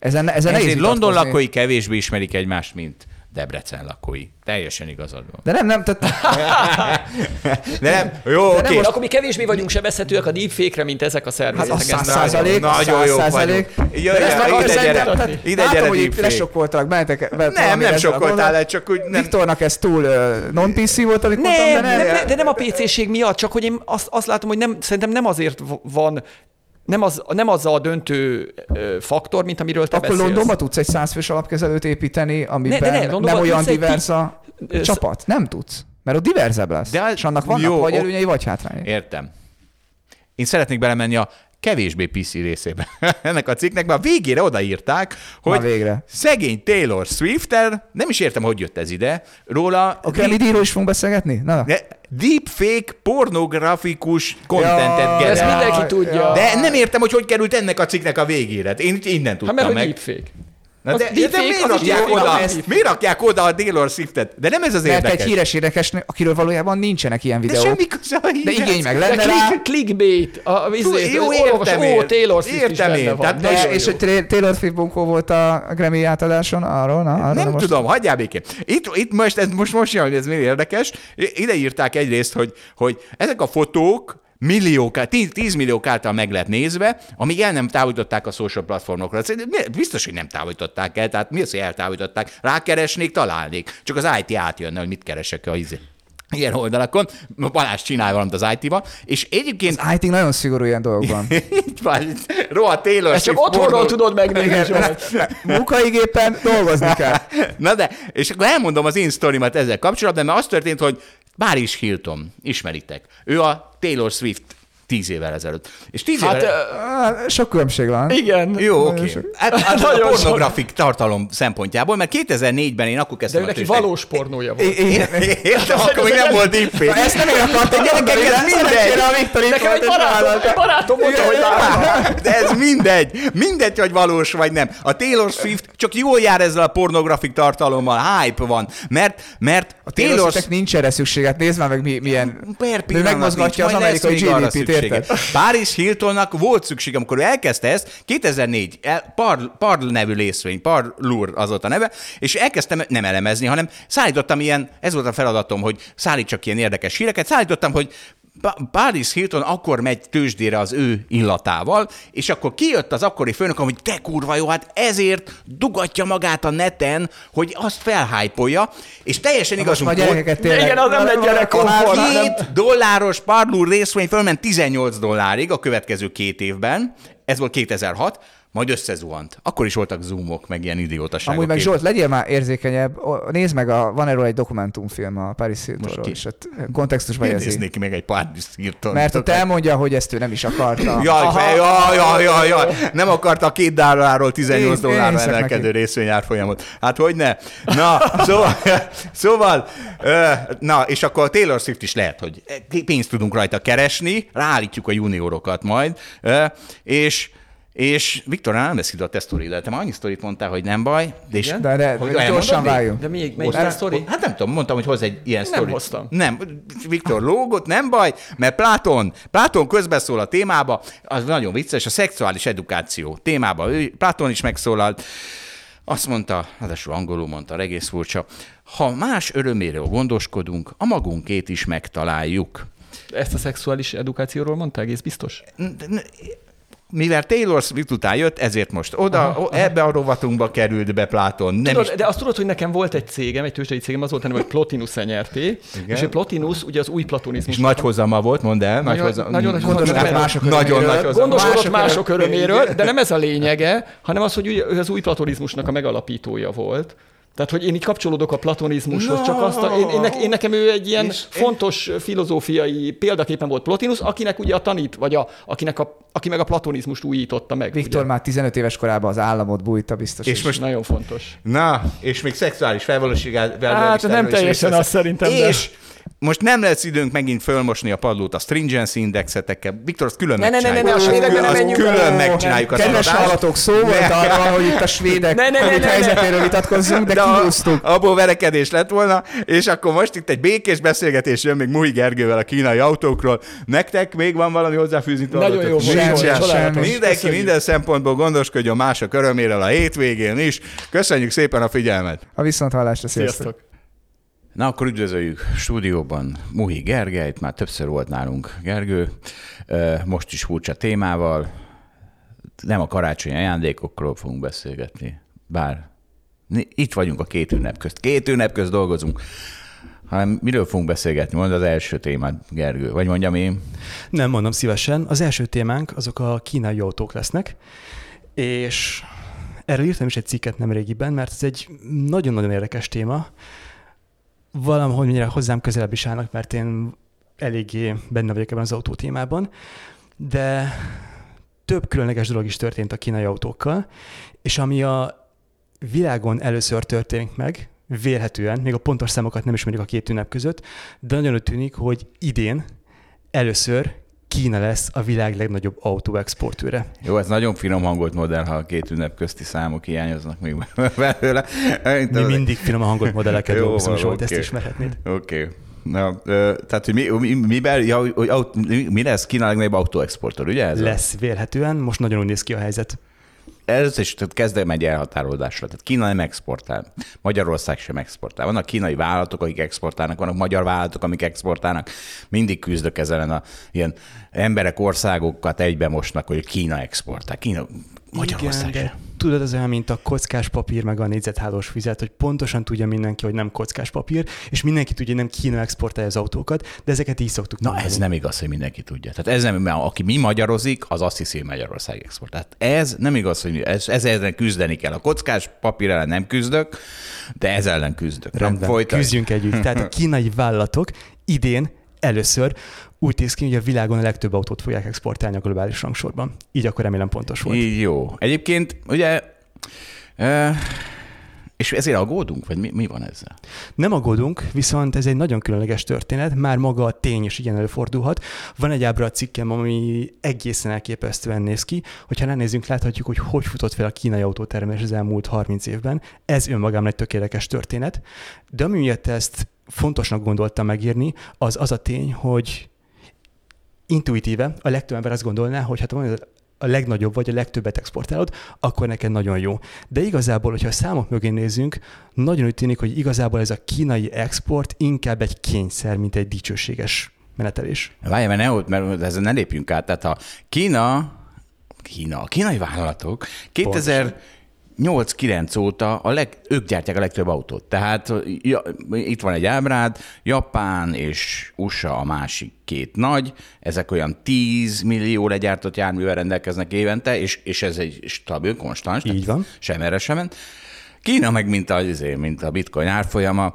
Ezen, ezen Ezért London lakói kevésbé ismerik egymást, mint Debrecen lakói. Teljesen igazad van. De nem, nem, tehát De nem, jó, De oké. nem Most akkor mi kevésbé vagyunk sebezhetőek a deepfake-re, mint ezek a Hát szervezetek. az Ez száz százalék, Nagyon jók százalék. Jöjjön, ide gyere, ide gyere hogy itt lesokkoltak bennetek. Nem, nem sokkoltál el, csak úgy nem. Viktornak ez túl uh, non-PC volt, amit mondtam, Nem, de nem, nem. nem, de nem a PC-ség miatt, csak hogy én azt, azt látom, hogy nem, szerintem nem azért van, nem az, nem az a döntő faktor, mint amiről te Akkor beszélsz. Londonba tudsz egy százfős alapkezelőt építeni, amiben Ne, de ne, nem olyan divers a Ö, csapat? Nem tudsz. Mert ott diverzebb lesz. De és annak vannak jó, vagy ok- előnyei, vagy hátrányai. Értem. Én szeretnék belemenni a kevésbé PC részébe ennek a cikknek, mert a végére odaírták, hogy Na végre. szegény Taylor swift nem is értem, hogy jött ez ide, róla A Grammy díjról is fogunk beszélgetni? Na, de deepfake pornografikus kontentet Ja, generál. Ezt mindenki tudja. De nem értem, hogy hogy került ennek a cikknek a végére. Én innen Hát tudtam mert hogy meg. deepfake. Na de, de, deepfake, miért, is rakják oda, is- miért rakják oda a Taylor Swiftet? De nem ez az mert érdekes. egy híres énekes, akiről valójában nincsenek ilyen de videók. semmi köze a De hírhez. igény meg De lenne rá. click, clickbait, a, izé, jó, értem ó, én. Taylor Swift is Értem benne én, van. tehát De, jó. és hogy Taylor Swift bunkó volt a Grammy átadáson, arról, na, arról Nem most... tudom, hagyjál békén. Itt, itt most, ez, most, most jön, hogy ez miért érdekes. Ide írták egyrészt, hogy, hogy ezek a fotók milliók, 10 milliók által meg lett nézve, amíg el nem távolították a social platformokra. Biztos, hogy nem távolították el, tehát mi az, hogy eltávolították? Rákeresnék, találnék. Csak az IT átjönne, hogy mit keresek a izé. Ilyen oldalakon, Balázs csinál valamit az IT-val, és egyébként Az IT nagyon szigorú ilyen dolgokban. így van, rohadt Taylor Ezt csak otthonról tudod megnézni. Munkaigépen dolgozni kell. Na de, és akkor elmondom az én sztorimat ezzel kapcsolatban, mert az történt, hogy Paris Hilton, ismeritek. Ő a Taylor Swift tíz évvel ezelőtt. És tíz Hát, évvel... ö, Á, Sok különbség van. igen. Jó, oké. sok. Hát, hát a Nagyon sok. pornografik tartalom szempontjából, mert 2004-ben én akkor De kezdtem a neki valós pornója volt. Én- Értem, akkor még nem volt deepfake. Ezt nem én akartam Gyerekek, ez de mindegy. a Viktor Nekem egy barátom, mondta, hogy. De ez mindegy. Mindegy, hogy valós vagy nem. A Taylor Swift csak jól jár ezzel a pornografik tartalommal. Hype van. Mert, mert A Taylor Swiftnek nincs erre szükséget. Nézd már meg, mi, milyen... Per Ő megmozgatja az amerikai GDP-t, szüksége. Paris Hiltonnak volt szüksége, amikor ő elkezdte ezt, 2004, el- Parl, Parl nevű részvény, Parlur az volt a neve, és elkezdtem nem elemezni, hanem szállítottam ilyen, ez volt a feladatom, hogy szállítsak ilyen érdekes híreket, szállítottam, hogy Paris Hilton akkor megy tőzsdére az ő illatával, és akkor kijött az akkori főnök, hogy te kurva jó, hát ezért dugatja magát a neten, hogy azt felhájpolja, és teljesen igazunk volt. Igen, az nem egy. Már- Két dolláros Parlur részvény fölment 18 dollárig a következő két évben, ez volt 2006, majd összezuhant. Akkor is voltak zoomok, meg ilyen idiótaságok. Amúgy meg Zsolt, legyél már érzékenyebb. Nézd meg, a, van erről egy dokumentumfilm a Paris Hiltonról, és ott kontextusban érzi. néznék meg egy Paris Hilton. Mert ott elmondja, hogy ezt ő nem is akarta. Jaj, fe, jaj, jaj, jaj, jaj, nem akarta a két dollárról 18 Én- dollárra emelkedő részvényárfolyamot. Hát hogy ne? Na, szóval, szóval na, és akkor a Taylor Swift is lehet, hogy pénzt tudunk rajta keresni, ráállítjuk a juniorokat majd, és és Viktor, nem beszélt a te sztoridat, te már annyi sztorit mondtál, hogy nem baj, de, és? De, de hogy gyorsan elmondod még? váljunk. De még, Hoztál- a sztori? Hát nem tudom, mondtam, hogy hoz egy ilyen Nem sztorit. hoztam. Nem, Viktor lógott, nem baj, mert Pláton, Pláton közbeszól a témába, az nagyon vicces, a szexuális edukáció témába. Ő, Pláton is megszólalt, azt mondta, ráadásul angolul mondta, egész furcsa, ha más öröméről gondoskodunk, a magunkét is megtaláljuk. Ezt a szexuális edukációról mondta egész biztos? Mivel Taylor Swift után jött, ezért most oda, aha, ebbe a rovatunkba került be Pláton. Nem Tudod, is de azt tudod, hogy nekem volt egy cégem, egy tőzsdei cégem, az volt, hogy Plotinus NRT, és a Plotinus ugye az új platonizmus. és nagy hozama volt, mondd el. Nagy Nagyon- hozama. nagyon nagy Gondoskodott hozama. mások Nagyon öröméről. nagy hozama. Gondoskodott Mások mások, öröm- öröméről, de nem ez a lényege, hanem az, hogy ugye ő az új platonizmusnak a megalapítója volt. Tehát, hogy én így kapcsolódok a platonizmushoz, No. csak azt a, én, én, én, nekem ő egy ilyen És- fontos filozófiai példaképpen volt Plotinus, akinek ugye a tanít, vagy a, akinek a, aki meg a platonizmust újította meg. Viktor ugye. már 15 éves korában az államot bújta biztos. És is. most Nagyon fontos. Na, és még szexuális felvalósítását. Hát, nem teljesen az szerintem, de- És most nem lesz időnk megint fölmosni a padlót a stringency indexetekkel. Viktor, azt külön Ne, ne, ne, ne, megcsináljuk. ne, a Azt svédekbe kül- ne azt menjünk Külön megcsináljuk a Kedves hallgatók, szó volt Ne. arra, hogy itt a svédek Ne, ne, ne, ne, ne. helyzetéről vitatkozzunk, de, De kiúztuk. abból verekedés lett volna, és akkor most itt egy békés beszélgetés jön még Muhi Gergővel a kínai autókról. Nektek még van valami hozzáfűzni? Nagyon jó volt. Mindenki minden szempontból gondoskodjon mások öröméről a hétvégén is. Köszönjük szépen a figyelmet! A viszonthallásra, sziasztok. Sziasztok! Na, akkor üdvözöljük stúdióban Muhi Gergelyt, már többször volt nálunk Gergő, most is furcsa témával, nem a karácsonyi ajándékokról fogunk beszélgetni, bár itt vagyunk a két ünnep közt, két ünnep közt dolgozunk, hanem miről fogunk beszélgetni? Mondd az első témát, Gergő, vagy mondjam én? Nem mondom szívesen. Az első témánk azok a kínai autók lesznek, és erről írtam is egy cikket nem régiben, mert ez egy nagyon-nagyon érdekes téma. Valahogy hozzám közelebb is állnak, mert én eléggé benne vagyok ebben az autó témában, de több különleges dolog is történt a kínai autókkal, és ami a világon először történik meg, vélhetően, még a pontos számokat nem ismerjük a két ünnep között, de nagyon úgy tűnik, hogy idén először Kína lesz a világ legnagyobb autóexportőre. Jó, ez nagyon finom hangolt modell, ha a két ünnep közti számok hiányoznak még belőle. Mi mindig finom a hangot modelleket dolgozunk, Zsolt, oké. ezt ismerhetnéd. Oké. Okay. Na, ö, tehát, hogy mi, mi, miben, ja, hogy aut, mi, lesz Kína legnagyobb autóexportőr, ugye? Ez Lesz vélhetően, most nagyon úgy néz ki a helyzet. Ez is tehát kezdem egy elhatárolódásra. Tehát Kína nem exportál. Magyarország sem exportál. Vannak kínai vállalatok, akik exportálnak, vannak magyar vállalatok, amik exportálnak. Mindig küzdök ezzel a ilyen emberek országokat egybe mosnak, hogy Kína exportál. Kína, Magyarország Igen, de tudod, az olyan, mint a kockás papír, meg a négyzethálós fizet, hogy pontosan tudja mindenki, hogy nem kockás papír, és mindenki tudja, hogy nem Kína exportálja az autókat, de ezeket így szoktuk Na, mondani. ez nem igaz, hogy mindenki tudja. Tehát ez nem, mert aki mi magyarozik, az azt hiszi, hogy Magyarország export. Tehát ez nem igaz, hogy ez, ez ellen küzdeni kell. A kockás papír ellen nem küzdök, de ez ellen küzdök. Rendben, folytasd. küzdjünk együtt. Tehát a kínai vállalatok idén először úgy néz ki, hogy a világon a legtöbb autót fogják exportálni a globális rangsorban. Így akkor remélem pontos volt. Így jó. Egyébként, ugye, e, és ezért aggódunk, vagy mi, mi van ezzel? Nem aggódunk, viszont ez egy nagyon különleges történet, már maga a tény is igen előfordulhat. Van egy ábra a cikkem, ami egészen elképesztően néz ki. Hogyha ránézzünk, láthatjuk, hogy hogy futott fel a kínai autótermelés az elmúlt 30 évben. Ez önmagában egy tökéletes történet. De ami miatt ezt fontosnak gondoltam megírni, az az a tény, hogy intuitíve a legtöbb ember azt gondolná, hogy hát van a legnagyobb vagy a legtöbbet exportálod, akkor neked nagyon jó. De igazából, hogyha a számok mögé nézzünk, nagyon úgy tűnik, hogy igazából ez a kínai export inkább egy kényszer, mint egy dicsőséges menetelés. Várj, mert ne, ott- mert ezen ne lépjünk át. Tehát a Kína, Kína, a kínai vállalatok 2008-9 óta a leg, ők gyártják a legtöbb autót. Tehát ja, itt van egy ábrád, Japán és USA a másik két nagy, ezek olyan 10 millió legyártott járművel rendelkeznek évente, és, és ez egy stabil, konstans. Így van. Sem erre sem ment. Kína meg, mint a, izé, mint a bitcoin árfolyama,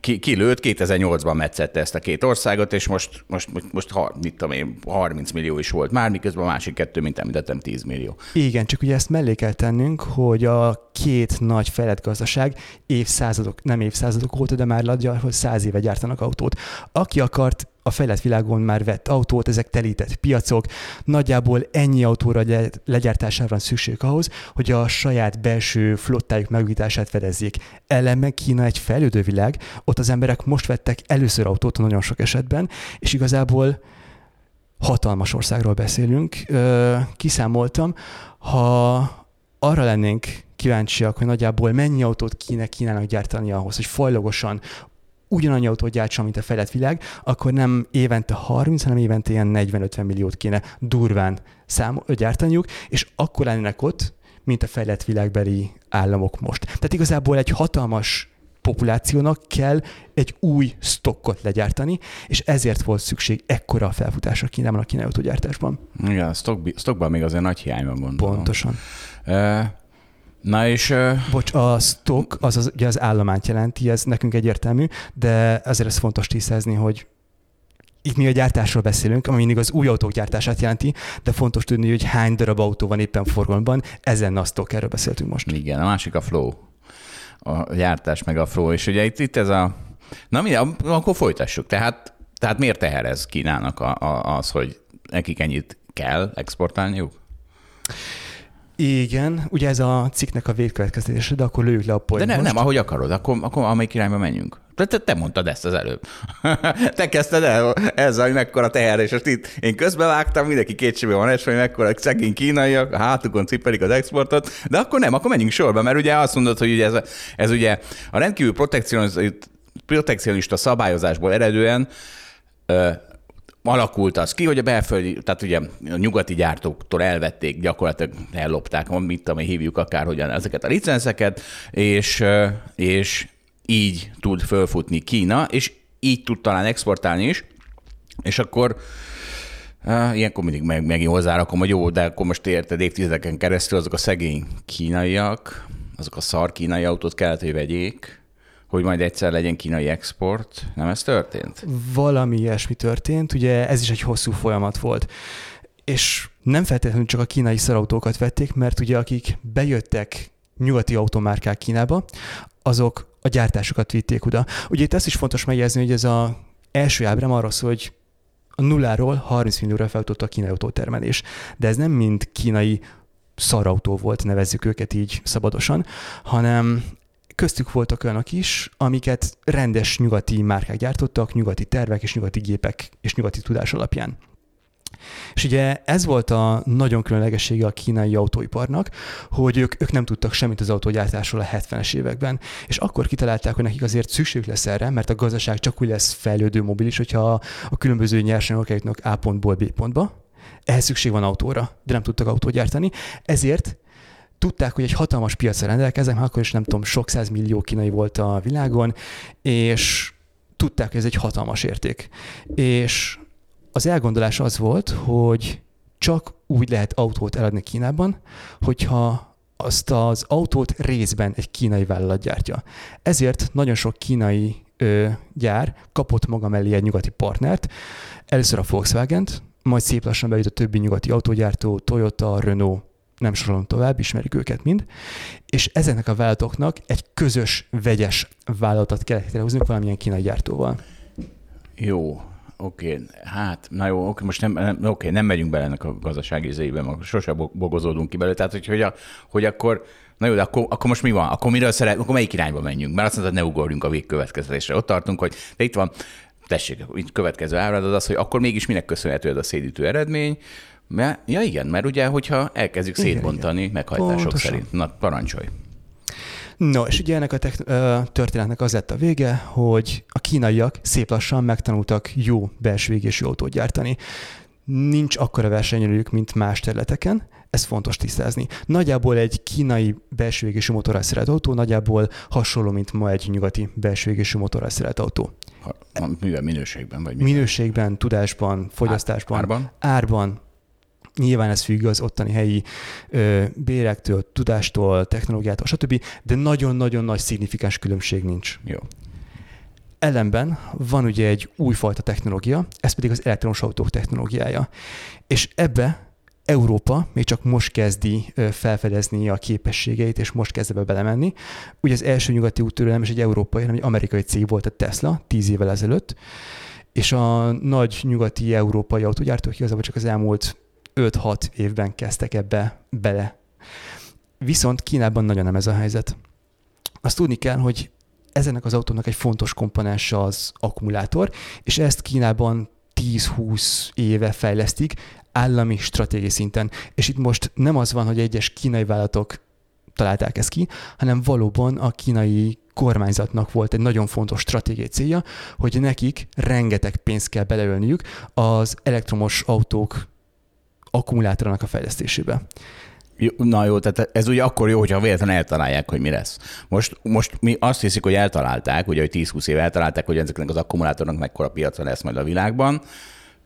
ki, kilőtt, 2008-ban metszette ezt a két országot, és most, most, most ha- mit tudom én, 30 millió is volt már, miközben a másik kettő, mint említettem, 10 millió. Igen, csak ugye ezt mellé kell tennünk, hogy a két nagy fejlett gazdaság évszázadok, nem évszázadok óta, de már nagyjából száz éve gyártanak autót. Aki akart, a fejlett világon már vett autót, ezek telített piacok, nagyjából ennyi autóra gy- legyártására van szükség ahhoz, hogy a saját belső flottájuk megújítását fedezzék. Ellenben Kína egy fejlődő világ, ott az emberek most vettek először autót nagyon sok esetben, és igazából hatalmas országról beszélünk. Kiszámoltam, ha arra lennénk kíváncsiak, hogy nagyjából mennyi autót kéne Kínának gyártani ahhoz, hogy fajlagosan ugyanannyi autót gyártson, mint a fejlett világ, akkor nem évente 30, hanem évente ilyen 40-50 milliót kéne durván szám, gyártaniuk, és akkor lennének ott, mint a fejlett világbeli államok most. Tehát igazából egy hatalmas populációnak kell egy új stokkot legyártani, és ezért volt szükség ekkora a felfutásra Kínában a kínai autógyártásban. Igen, a stock, stockban még azért nagy hiány van, gondolom. Pontosan. Na és Bocs, a stock az, az ugye az állományt jelenti, ez nekünk egyértelmű, de azért ez fontos tisztázni, hogy itt mi a gyártásról beszélünk, ami mindig az új autók gyártását jelenti, de fontos tudni, hogy hány darab autó van éppen forgalomban, ezen a stock, erről beszéltünk most. igen, a másik a flow. A gyártás meg a flow. És ugye itt, itt ez a... Na mi, akkor folytassuk. Tehát, tehát miért teher ez Kínának a, a, az, hogy nekik ennyit kell exportálniuk? Igen, ugye ez a cikknek a végkövetkeztetése, de akkor lőjük le a De point nem, most. nem, ahogy akarod, akkor, akkor amelyik irányba menjünk. Te, te, te mondtad ezt az előbb. te kezdted el ezzel, hogy mekkora teher, és most itt én közbevágtam, mindenki kétségbe van esve, hogy mekkora szegény kínaiak, a hátukon cipelik az exportot, de akkor nem, akkor menjünk sorba, mert ugye azt mondod, hogy ugye ez, ez ugye a rendkívül protekcionista, szabályozásból eredően alakult az ki, hogy a belföldi, tehát ugye a nyugati gyártóktól elvették, gyakorlatilag ellopták, mit tudom, hívjuk akárhogyan ezeket a licenszeket, és, és így tud fölfutni Kína, és így tud talán exportálni is, és akkor ilyenkor mindig meg, megint hozzárakom, hogy jó, de akkor most érted évtizedeken keresztül azok a szegény kínaiak, azok a szar kínai autót kellett, hogy vegyék, hogy majd egyszer legyen kínai export. Nem ez történt? Valami ilyesmi történt, ugye ez is egy hosszú folyamat volt. És nem feltétlenül csak a kínai szarautókat vették, mert ugye akik bejöttek nyugati automárkák Kínába, azok a gyártásokat vitték oda. Ugye itt ezt is fontos megjegyezni, hogy ez a első ábrám arról szól, hogy a nulláról 30 millióra feljutott a kínai autótermelés. De ez nem mind kínai szarautó volt, nevezzük őket így szabadosan, hanem köztük voltak olyanok is, amiket rendes nyugati márkák gyártottak, nyugati tervek és nyugati gépek és nyugati tudás alapján. És ugye ez volt a nagyon különlegessége a kínai autóiparnak, hogy ők, ők nem tudtak semmit az autógyártásról a 70-es években. És akkor kitalálták, hogy nekik azért szükség lesz erre, mert a gazdaság csak úgy lesz fejlődő mobilis, hogyha a különböző nyersanyagok eljutnak A pontból B pontba. Ehhez szükség van autóra, de nem tudtak autót gyártani. Ezért tudták, hogy egy hatalmas piacra rendelkeznek, már akkor is nem tudom, sok millió kínai volt a világon, és tudták, hogy ez egy hatalmas érték. És az elgondolás az volt, hogy csak úgy lehet autót eladni Kínában, hogyha azt az autót részben egy kínai vállalat gyártja. Ezért nagyon sok kínai ö, gyár kapott maga mellé egy nyugati partnert, először a Volkswagen-t, majd szép lassan bejött a többi nyugati autógyártó, Toyota, Renault, nem sorolom tovább, ismerik őket mind, és ezeknek a vállalatoknak egy közös, vegyes vállalatot kellett létrehozni valamilyen kínai gyártóval. Jó, oké, hát, na jó, oké, most nem, nem, oké, nem megyünk bele ennek a gazdasági izébe, meg sose bo- bogozódunk ki belőle, tehát hogy, hogy, a, hogy akkor, na jó, de akkor, akkor most mi van? Akkor miről szeret, akkor melyik irányba menjünk? Mert azt mondtad, ne ugorjunk a végkövetkeztetésre. Ott tartunk, hogy de itt van, tessék, itt következő ábrad az az, hogy akkor mégis minek köszönhető ez a szédítő eredmény, mert, ja igen, mert ugye, hogyha elkezdjük Igen, szétbontani meghajtások Pontosan. szerint. Na, parancsolj. No, és ugye ennek a ö, történetnek az lett a vége, hogy a kínaiak szép lassan megtanultak jó belső égésű autót gyártani. Nincs akkora versenyelőjük, mint más területeken, ez fontos tisztázni. Nagyjából egy kínai belső égésű motorral szerelt autó, nagyjából hasonló, mint ma egy nyugati belső égésű motorral szerelt autó. Ha, mivel minőségben vagy mi? Minőségben, tudásban, fogyasztásban, árban? árban. Nyilván ez függ az ottani helyi ö, bérektől, tudástól, technológiától, stb., de nagyon-nagyon nagy szignifikáns különbség nincs. Jó. Ellenben van ugye egy újfajta technológia, ez pedig az elektromos autók technológiája. És ebbe Európa még csak most kezdi felfedezni a képességeit, és most kezd ebbe belemenni. Ugye az első nyugati úttörő nem is egy európai, hanem egy amerikai cég volt a Tesla, tíz évvel ezelőtt, és a nagy nyugati európai autógyártók igazából csak az elmúlt 5-6 évben kezdtek ebbe bele. Viszont Kínában nagyon nem ez a helyzet. Azt tudni kell, hogy ezenek az autónak egy fontos komponense az akkumulátor, és ezt Kínában 10-20 éve fejlesztik állami stratégiai szinten. És itt most nem az van, hogy egyes kínai vállalatok találták ezt ki, hanem valóban a kínai kormányzatnak volt egy nagyon fontos stratégiai célja, hogy nekik rengeteg pénzt kell beleölniük az elektromos autók akkumulátorának a fejlesztésébe. Na jó, tehát ez ugye akkor jó, hogyha véletlenül eltalálják, hogy mi lesz. Most, most mi azt hiszik, hogy eltalálták, ugye, hogy 10-20 éve eltalálták, hogy ezeknek az akkumulátornak mekkora piaca lesz majd a világban.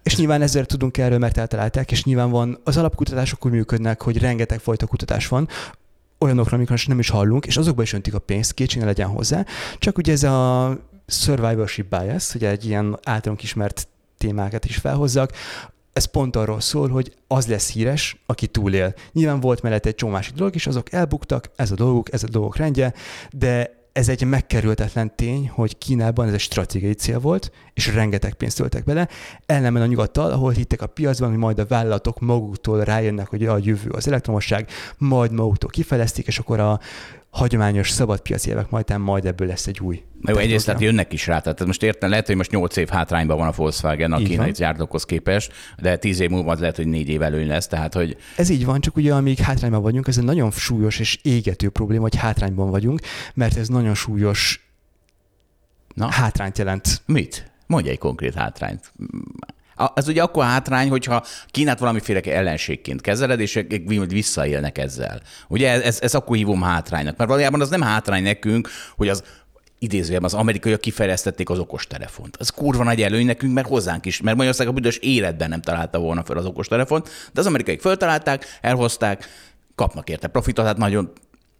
És nyilván ezért tudunk erről, mert eltalálták, és nyilván van, az alapkutatások úgy működnek, hogy rengeteg fajta kutatás van, olyanokra, amikről nem is hallunk, és azokba is öntik a pénzt, kétségbe legyen hozzá. Csak ugye ez a survivorship bias, ugye egy ilyen általunk ismert témákat is felhozzak, ez pont arról szól, hogy az lesz híres, aki túlél. Nyilván volt mellett egy csomó másik dolog is, azok elbuktak, ez a dolguk, ez a dolgok rendje, de ez egy megkerülhetetlen tény, hogy Kínában ez egy stratégiai cél volt, és rengeteg pénzt töltek bele, ellenben a nyugattal, ahol hittek a piacban, hogy majd a vállalatok maguktól rájönnek, hogy a jövő az elektromosság, majd maguktól kifejlesztik, és akkor a hagyományos szabadpiaci évek majd, majd ebből lesz egy új. Jó, egyrészt tehát jönnek is rá. Tehát most értem, lehet, hogy most 8 év hátrányban van a Volkswagen a Így kínai van. gyártókhoz képest, de 10 év múlva lehet, hogy 4 év előny lesz. Tehát, hogy Ez így van, csak ugye amíg hátrányban vagyunk, ez egy nagyon súlyos és égető probléma, hogy hátrányban vagyunk, mert ez nagyon súlyos na, hátrányt jelent. mit? Mondj egy konkrét hátrányt. Ez ugye akkor hátrány, hogyha Kínát valamiféle ellenségként kezeled, és visszaélnek ezzel. Ugye ez, ez akkor hívom hátránynak, mert valójában az nem hátrány nekünk, hogy az idézőjelben az amerikaiak kifejlesztették az okostelefont. Ez kurva nagy előny nekünk, mert hozzánk is, mert Magyarország a büdös életben nem találta volna fel az okostelefont, de az amerikaiak föltalálták, elhozták, kapnak érte profitot, hát nagyon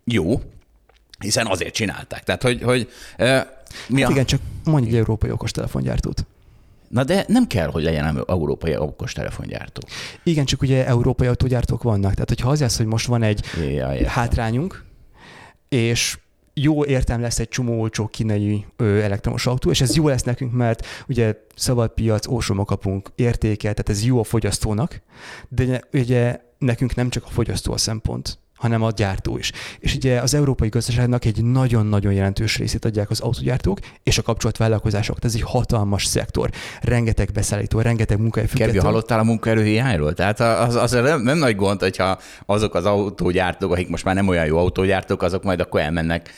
jó, hiszen azért csinálták. Tehát, hogy, hogy mi Hát a... igen, csak mondj egy európai okostelefongyártót. Na de nem kell, hogy legyen európai okostelefongyártó. Igen, csak ugye európai autógyártók vannak. Tehát, hogyha az lesz, hogy most van egy Ja, értem. hátrányunk, és jó értem lesz egy csomó olcsó kínai ö, elektromos autó, és ez jó lesz nekünk, mert ugye szabad piac, olcsóban kapunk értéket, tehát ez jó a fogyasztónak, de ugye nekünk nem csak a fogyasztó a szempont, hanem a gyártó is. És ugye az európai gazdaságnak egy nagyon-nagyon jelentős részét adják az autógyártók és a kapcsolt vállalkozások. Ez egy hatalmas szektor. Rengeteg beszállító, rengeteg munkahely független. hallottál a munkaerőhiányról? Tehát az, az nem, nem nagy gond, hogyha azok az autógyártók, akik most már nem olyan jó autógyártók, azok majd akkor elmennek.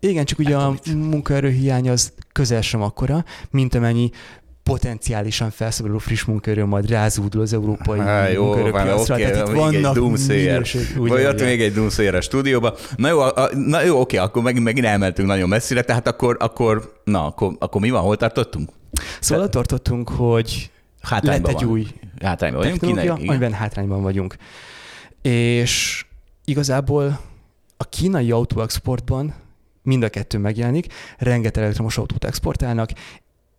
Igen, csak ugye a munkaerőhiány az közel sem akkora, mint amennyi potenciálisan felszabaduló friss munkaerő majd rázúdul az európai Há, jó, van, munkaerőpiacra. oké, Tehát itt egy vannak doomsayer. minőség- Vagy ott még egy doomsayer a stúdióba. Na jó, a, na jó, oké, akkor megint, megint elmentünk nagyon messzire, tehát akkor, akkor na, akkor, akkor mi van, hol tartottunk? Szóval ott tartottunk, hogy lett Hátrányban egy van. új Hátrányban vagyunk, technológia, kínai, amiben hátrányban vagyunk. És igazából a kínai autóexportban mind a kettő megjelenik, rengeteg elektromos autót exportálnak,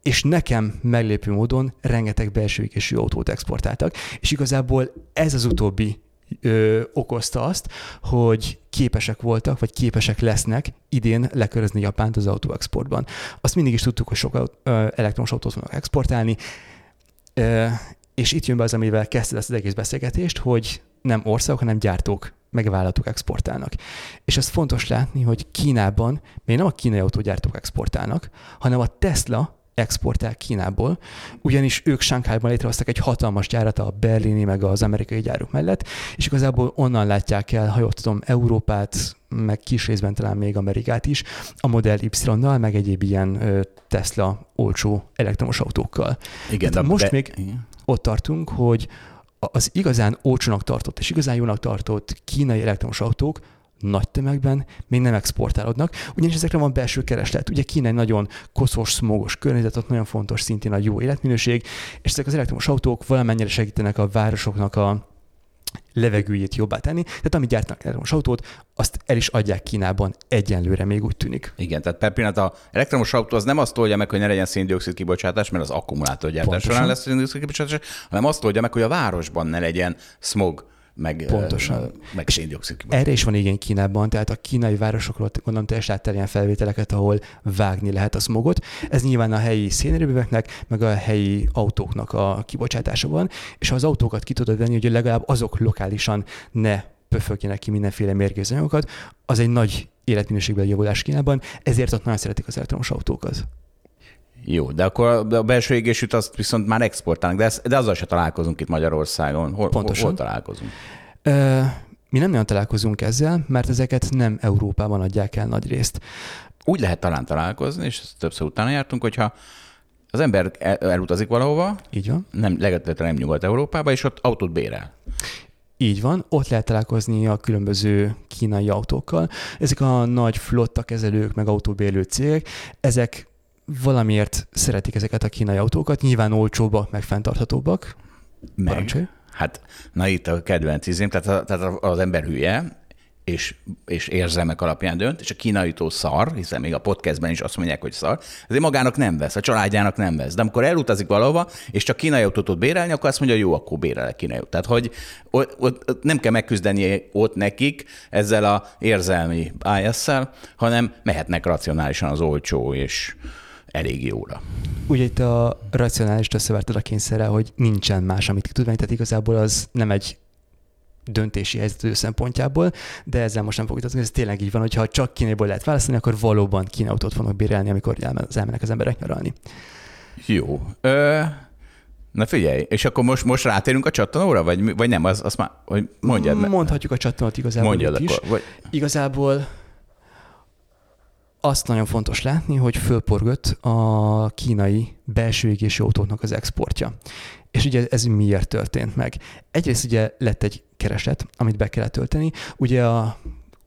és nekem meglépő módon rengeteg belső égésű autót exportáltak, és igazából ez az utóbbi ö, okozta azt, hogy képesek voltak, vagy képesek lesznek idén lekörözni Japánt az autóexportban. Azt mindig is tudtuk, hogy sok ö, elektromos autót fognak exportálni, ö, és itt jön be az, amivel kezdted ezt az egész beszélgetést, hogy nem országok, hanem gyártók, meg exportálnak. És ez fontos látni, hogy Kínában még nem a kínai autógyártók exportálnak, hanem a Tesla exportál Kínából, ugyanis ők Sánkhájban létrehoztak egy hatalmas gyárat a berlini meg az amerikai gyárok mellett, és igazából onnan látják el, ha jól tudom, Európát, meg kis részben talán még Amerikát is, a Model Y-nal, meg egyéb ilyen Tesla olcsó elektromos autókkal. Igen, Tehát de most be- még Igen. ott tartunk, hogy az igazán olcsónak tartott és igazán jónak tartott kínai elektromos autók nagy tömegben még nem exportálódnak, ugyanis ezekre van belső kereslet. Ugye Kína egy nagyon koszos, smogos környezet, ott nagyon fontos szintén a jó életminőség, és ezek az elektromos autók valamennyire segítenek a városoknak a levegőjét jobbá tenni. Tehát amit gyártanak elektromos autót, azt el is adják Kínában egyenlőre, még úgy tűnik. Igen, tehát per pillanat a elektromos autó az nem azt oldja meg, hogy ne legyen széndiokszid kibocsátás, mert az akkumulátorgyártás során lesz széndiokszid kibocsátás, hanem azt oldja meg, hogy a városban ne legyen smog, meg, Pontosan. meg széndiokszid kibocsátás. Erre is van igény Kínában, tehát a kínai városokról gondolom te is láttál ilyen felvételeket, ahol vágni lehet a smogot. Ez nyilván a helyi szénerőműveknek, meg a helyi autóknak a kibocsátása van, és ha az autókat ki tudod venni, hogy legalább azok lokálisan ne pöfögjenek ki mindenféle mérgező anyagokat, az egy nagy életminőségbeli javulás Kínában, ezért ott nagyon szeretik az elektromos autókat. Jó, de akkor a belső égésűt azt viszont már exportálnak, de, ez, de azzal se találkozunk itt Magyarországon. Hol, Pontosan. hol, találkozunk? Ö, mi nem nagyon találkozunk ezzel, mert ezeket nem Európában adják el nagy részt. Úgy lehet talán találkozni, és többször utána jártunk, hogyha az ember el, elutazik valahova, Így van. nem, legalább nem Nyugat-Európába, és ott autót bérel. Így van, ott lehet találkozni a különböző kínai autókkal. Ezek a nagy flotta kezelők, meg autóbérlő cégek, ezek valamiért szeretik ezeket a kínai autókat, nyilván olcsóbbak, meg fenntarthatóbbak. Meg, Parancsolj. hát, na itt a kedvenc izém, tehát, a, tehát az ember hülye, és, és érzelmek alapján dönt, és a kínaitól szar, hiszen még a podcastben is azt mondják, hogy szar, ezért magának nem vesz, a családjának nem vesz. De amikor elutazik valahova, és csak kínai autót tud bérelni, akkor azt mondja, jó, akkor bérelek kínai autót. Tehát, hogy ott, ott, ott nem kell megküzdeni ott nekik ezzel a érzelmi bias hanem mehetnek racionálisan az olcsó és elég jóra. Ugye itt a racionális összeverted a kényszerrel, hogy nincsen más, amit ki tud venni, tehát igazából az nem egy döntési helyzet ő szempontjából, de ezzel most nem fogok vitatkozni, ez tényleg így van, hogyha csak kínaiból lehet választani, akkor valóban kínai autót fognak bérelni, amikor elmen- az elmennek az emberek nyaralni. Jó. Ö, na figyelj, és akkor most, most rátérünk a csattanóra, vagy, vagy nem? Az, azt már, hogy mondjad. mert- Mondhatjuk a csattanót igazából Mondjad itt is. akkor. Vagy, Igazából azt nagyon fontos látni, hogy fölporgott a kínai belső égési autóknak az exportja. És ugye ez miért történt meg? Egyrészt ugye lett egy kereset, amit be kellett tölteni. Ugye a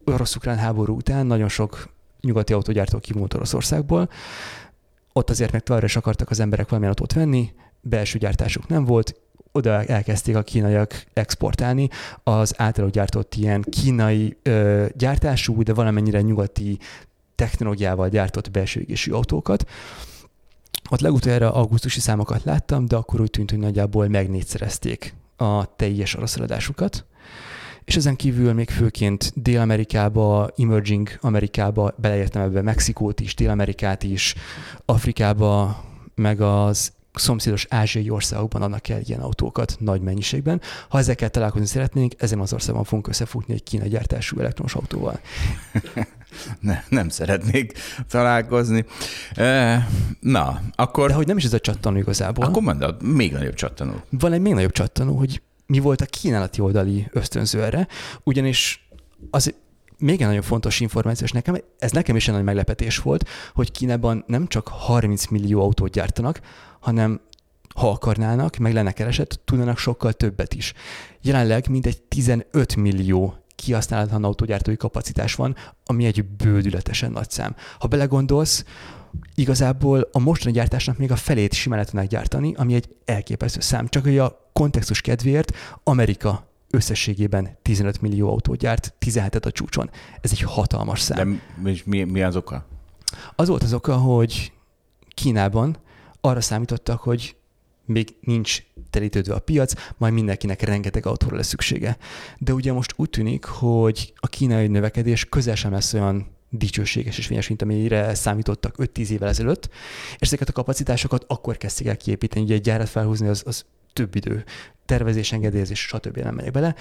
orosz-ukrán háború után nagyon sok nyugati autógyártó kivonult Oroszországból. Ott azért meg továbbra is akartak az emberek valamilyen autót venni, belső gyártásuk nem volt, oda elkezdték a kínaiak exportálni az általuk gyártott ilyen kínai ö, gyártású, de valamennyire nyugati technológiával gyártott belső égésű autókat. Ott legutoljára augusztusi számokat láttam, de akkor úgy tűnt, hogy nagyjából megnégyszerezték a teljes orosz eladásukat. És ezen kívül még főként Dél-Amerikába, Emerging Amerikába, beleértem ebbe Mexikót is, Dél-Amerikát is, Afrikába, meg az szomszédos ázsiai országokban adnak el ilyen autókat nagy mennyiségben. Ha ezekkel találkozni szeretnénk, ezen az országban fogunk összefutni egy kínai gyártású elektromos autóval. ne, nem szeretnék találkozni. Na, akkor, De hogy nem is ez a csattanó igazából. akkor mondd, még nagyobb csattanó. Van egy még nagyobb csattanó, hogy mi volt a kínálati oldali ösztönző erre, ugyanis az még egy nagyon fontos információ, és nekem, ez nekem is egy nagy meglepetés volt, hogy Kínában nem csak 30 millió autót gyártanak, hanem ha akarnának, meg lenne keresett, tudnának sokkal többet is. Jelenleg mindegy 15 millió kihasználatlan autógyártói kapacitás van, ami egy bődületesen nagy szám. Ha belegondolsz, igazából a mostani gyártásnak még a felét simán le tudnák gyártani, ami egy elképesztő szám. Csak hogy a kontextus kedvéért Amerika összességében 15 millió autót gyárt, 17-et a csúcson. Ez egy hatalmas szám. De mi, mi, mi az oka? Az volt az oka, hogy Kínában arra számítottak, hogy még nincs telítődve a piac, majd mindenkinek rengeteg autóra lesz szüksége. De ugye most úgy tűnik, hogy a kínai növekedés közel sem lesz olyan dicsőséges és fényes, mint amire számítottak 5-10 évvel ezelőtt, és ezeket a kapacitásokat akkor kezdték el kiépíteni, ugye egy gyárat felhúzni az, az több idő, tervezés, engedélyezés, stb. nem megyek bele.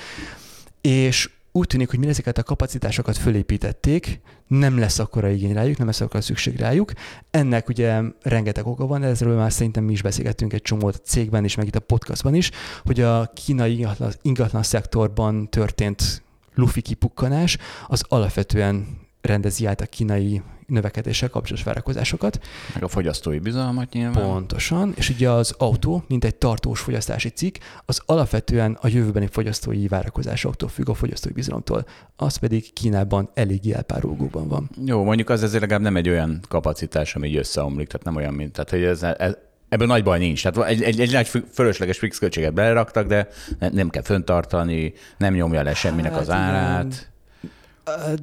És úgy tűnik, hogy mi ezeket a kapacitásokat fölépítették, nem lesz akkora igény rájuk, nem lesz akkora szükség rájuk. Ennek ugye rengeteg oka van, ezről már szerintem mi is beszélgettünk egy csomót cégben is, meg itt a podcastban is, hogy a kínai ingatlan, ingatlan szektorban történt lufi kipukkanás, az alapvetően rendezi át a kínai növekedéssel kapcsolatos várakozásokat. Meg a fogyasztói bizalmat nyilván. Pontosan, és ugye az autó, mint egy tartós fogyasztási cikk, az alapvetően a jövőbeni fogyasztói várakozásoktól függ, a fogyasztói bizalomtól, az pedig Kínában eléggé elpárolgóban van. Jó, mondjuk az ezért legalább nem egy olyan kapacitás, ami így összeomlik, tehát nem olyan, mint, tehát hogy ez, ez Ebből nagy baj nincs. Tehát egy, egy, egy nagy fölösleges fix költséget beleraktak, de nem kell föntartani, nem nyomja le semminek Hát az árát. igen.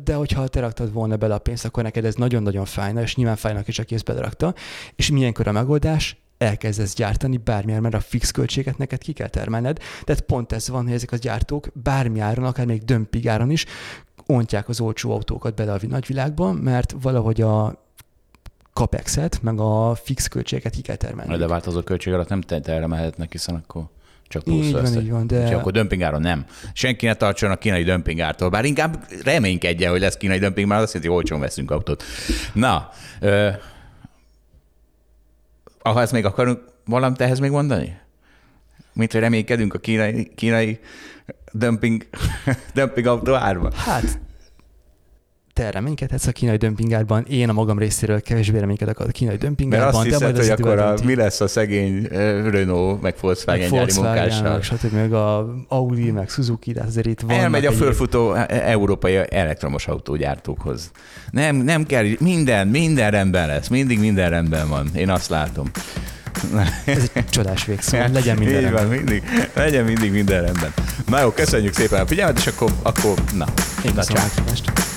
De hogyha te raktad volna bele a pénzt, akkor neked ez nagyon-nagyon fájna, és nyilván fájnak is, aki ezt belerakta. És milyenkor a megoldás? elkezdesz gyártani bármilyen, mert a fix költséget neked ki kell termelned. Tehát pont ez van, hogy ezek a gyártók bármi áron, akár még dömpig áron is ontják az olcsó autókat bele a nagyvilágba, mert valahogy a capexet, meg a fix költségeket ki kell termelni. De változó költség alatt nem termelhetnek, hiszen akkor csak plusz Így van, lesz. így van, de- Úgyhogy akkor dömpingáron nem. Senki ne tartson a kínai dömpingártól, bár inkább reménykedjen, hogy lesz kínai dömping, mert azt jelenti, hogy olcsón veszünk autót. Na, ö, ha ezt még akarunk valamit ehhez még mondani? Mint hogy reménykedünk a kínai, kínai dömping, dömping autó árban? Hát, te reménykedhetsz a kínai dömpingárban, én a magam részéről kevésbé reménykedek a kínai Mert dömpingárban, azt de hiszed, majd hogy akkor a, mi lesz a szegény Renault, meg Volkswagen meg gyári Volkswagen, munkással. meg stb. meg a Audi, meg Suzuki, de azért itt van. Elmegy a fölfutó e- európai elektromos autógyártókhoz. Nem, nem kell, minden, minden rendben lesz, mindig minden rendben van. Én azt látom. Ez egy csodás végszó, legyen minden Így van, rendben. mindig, legyen mindig minden rendben. Na jó, köszönjük szépen a figyelmet, és akkor, akkor na, Én na köszönöm a.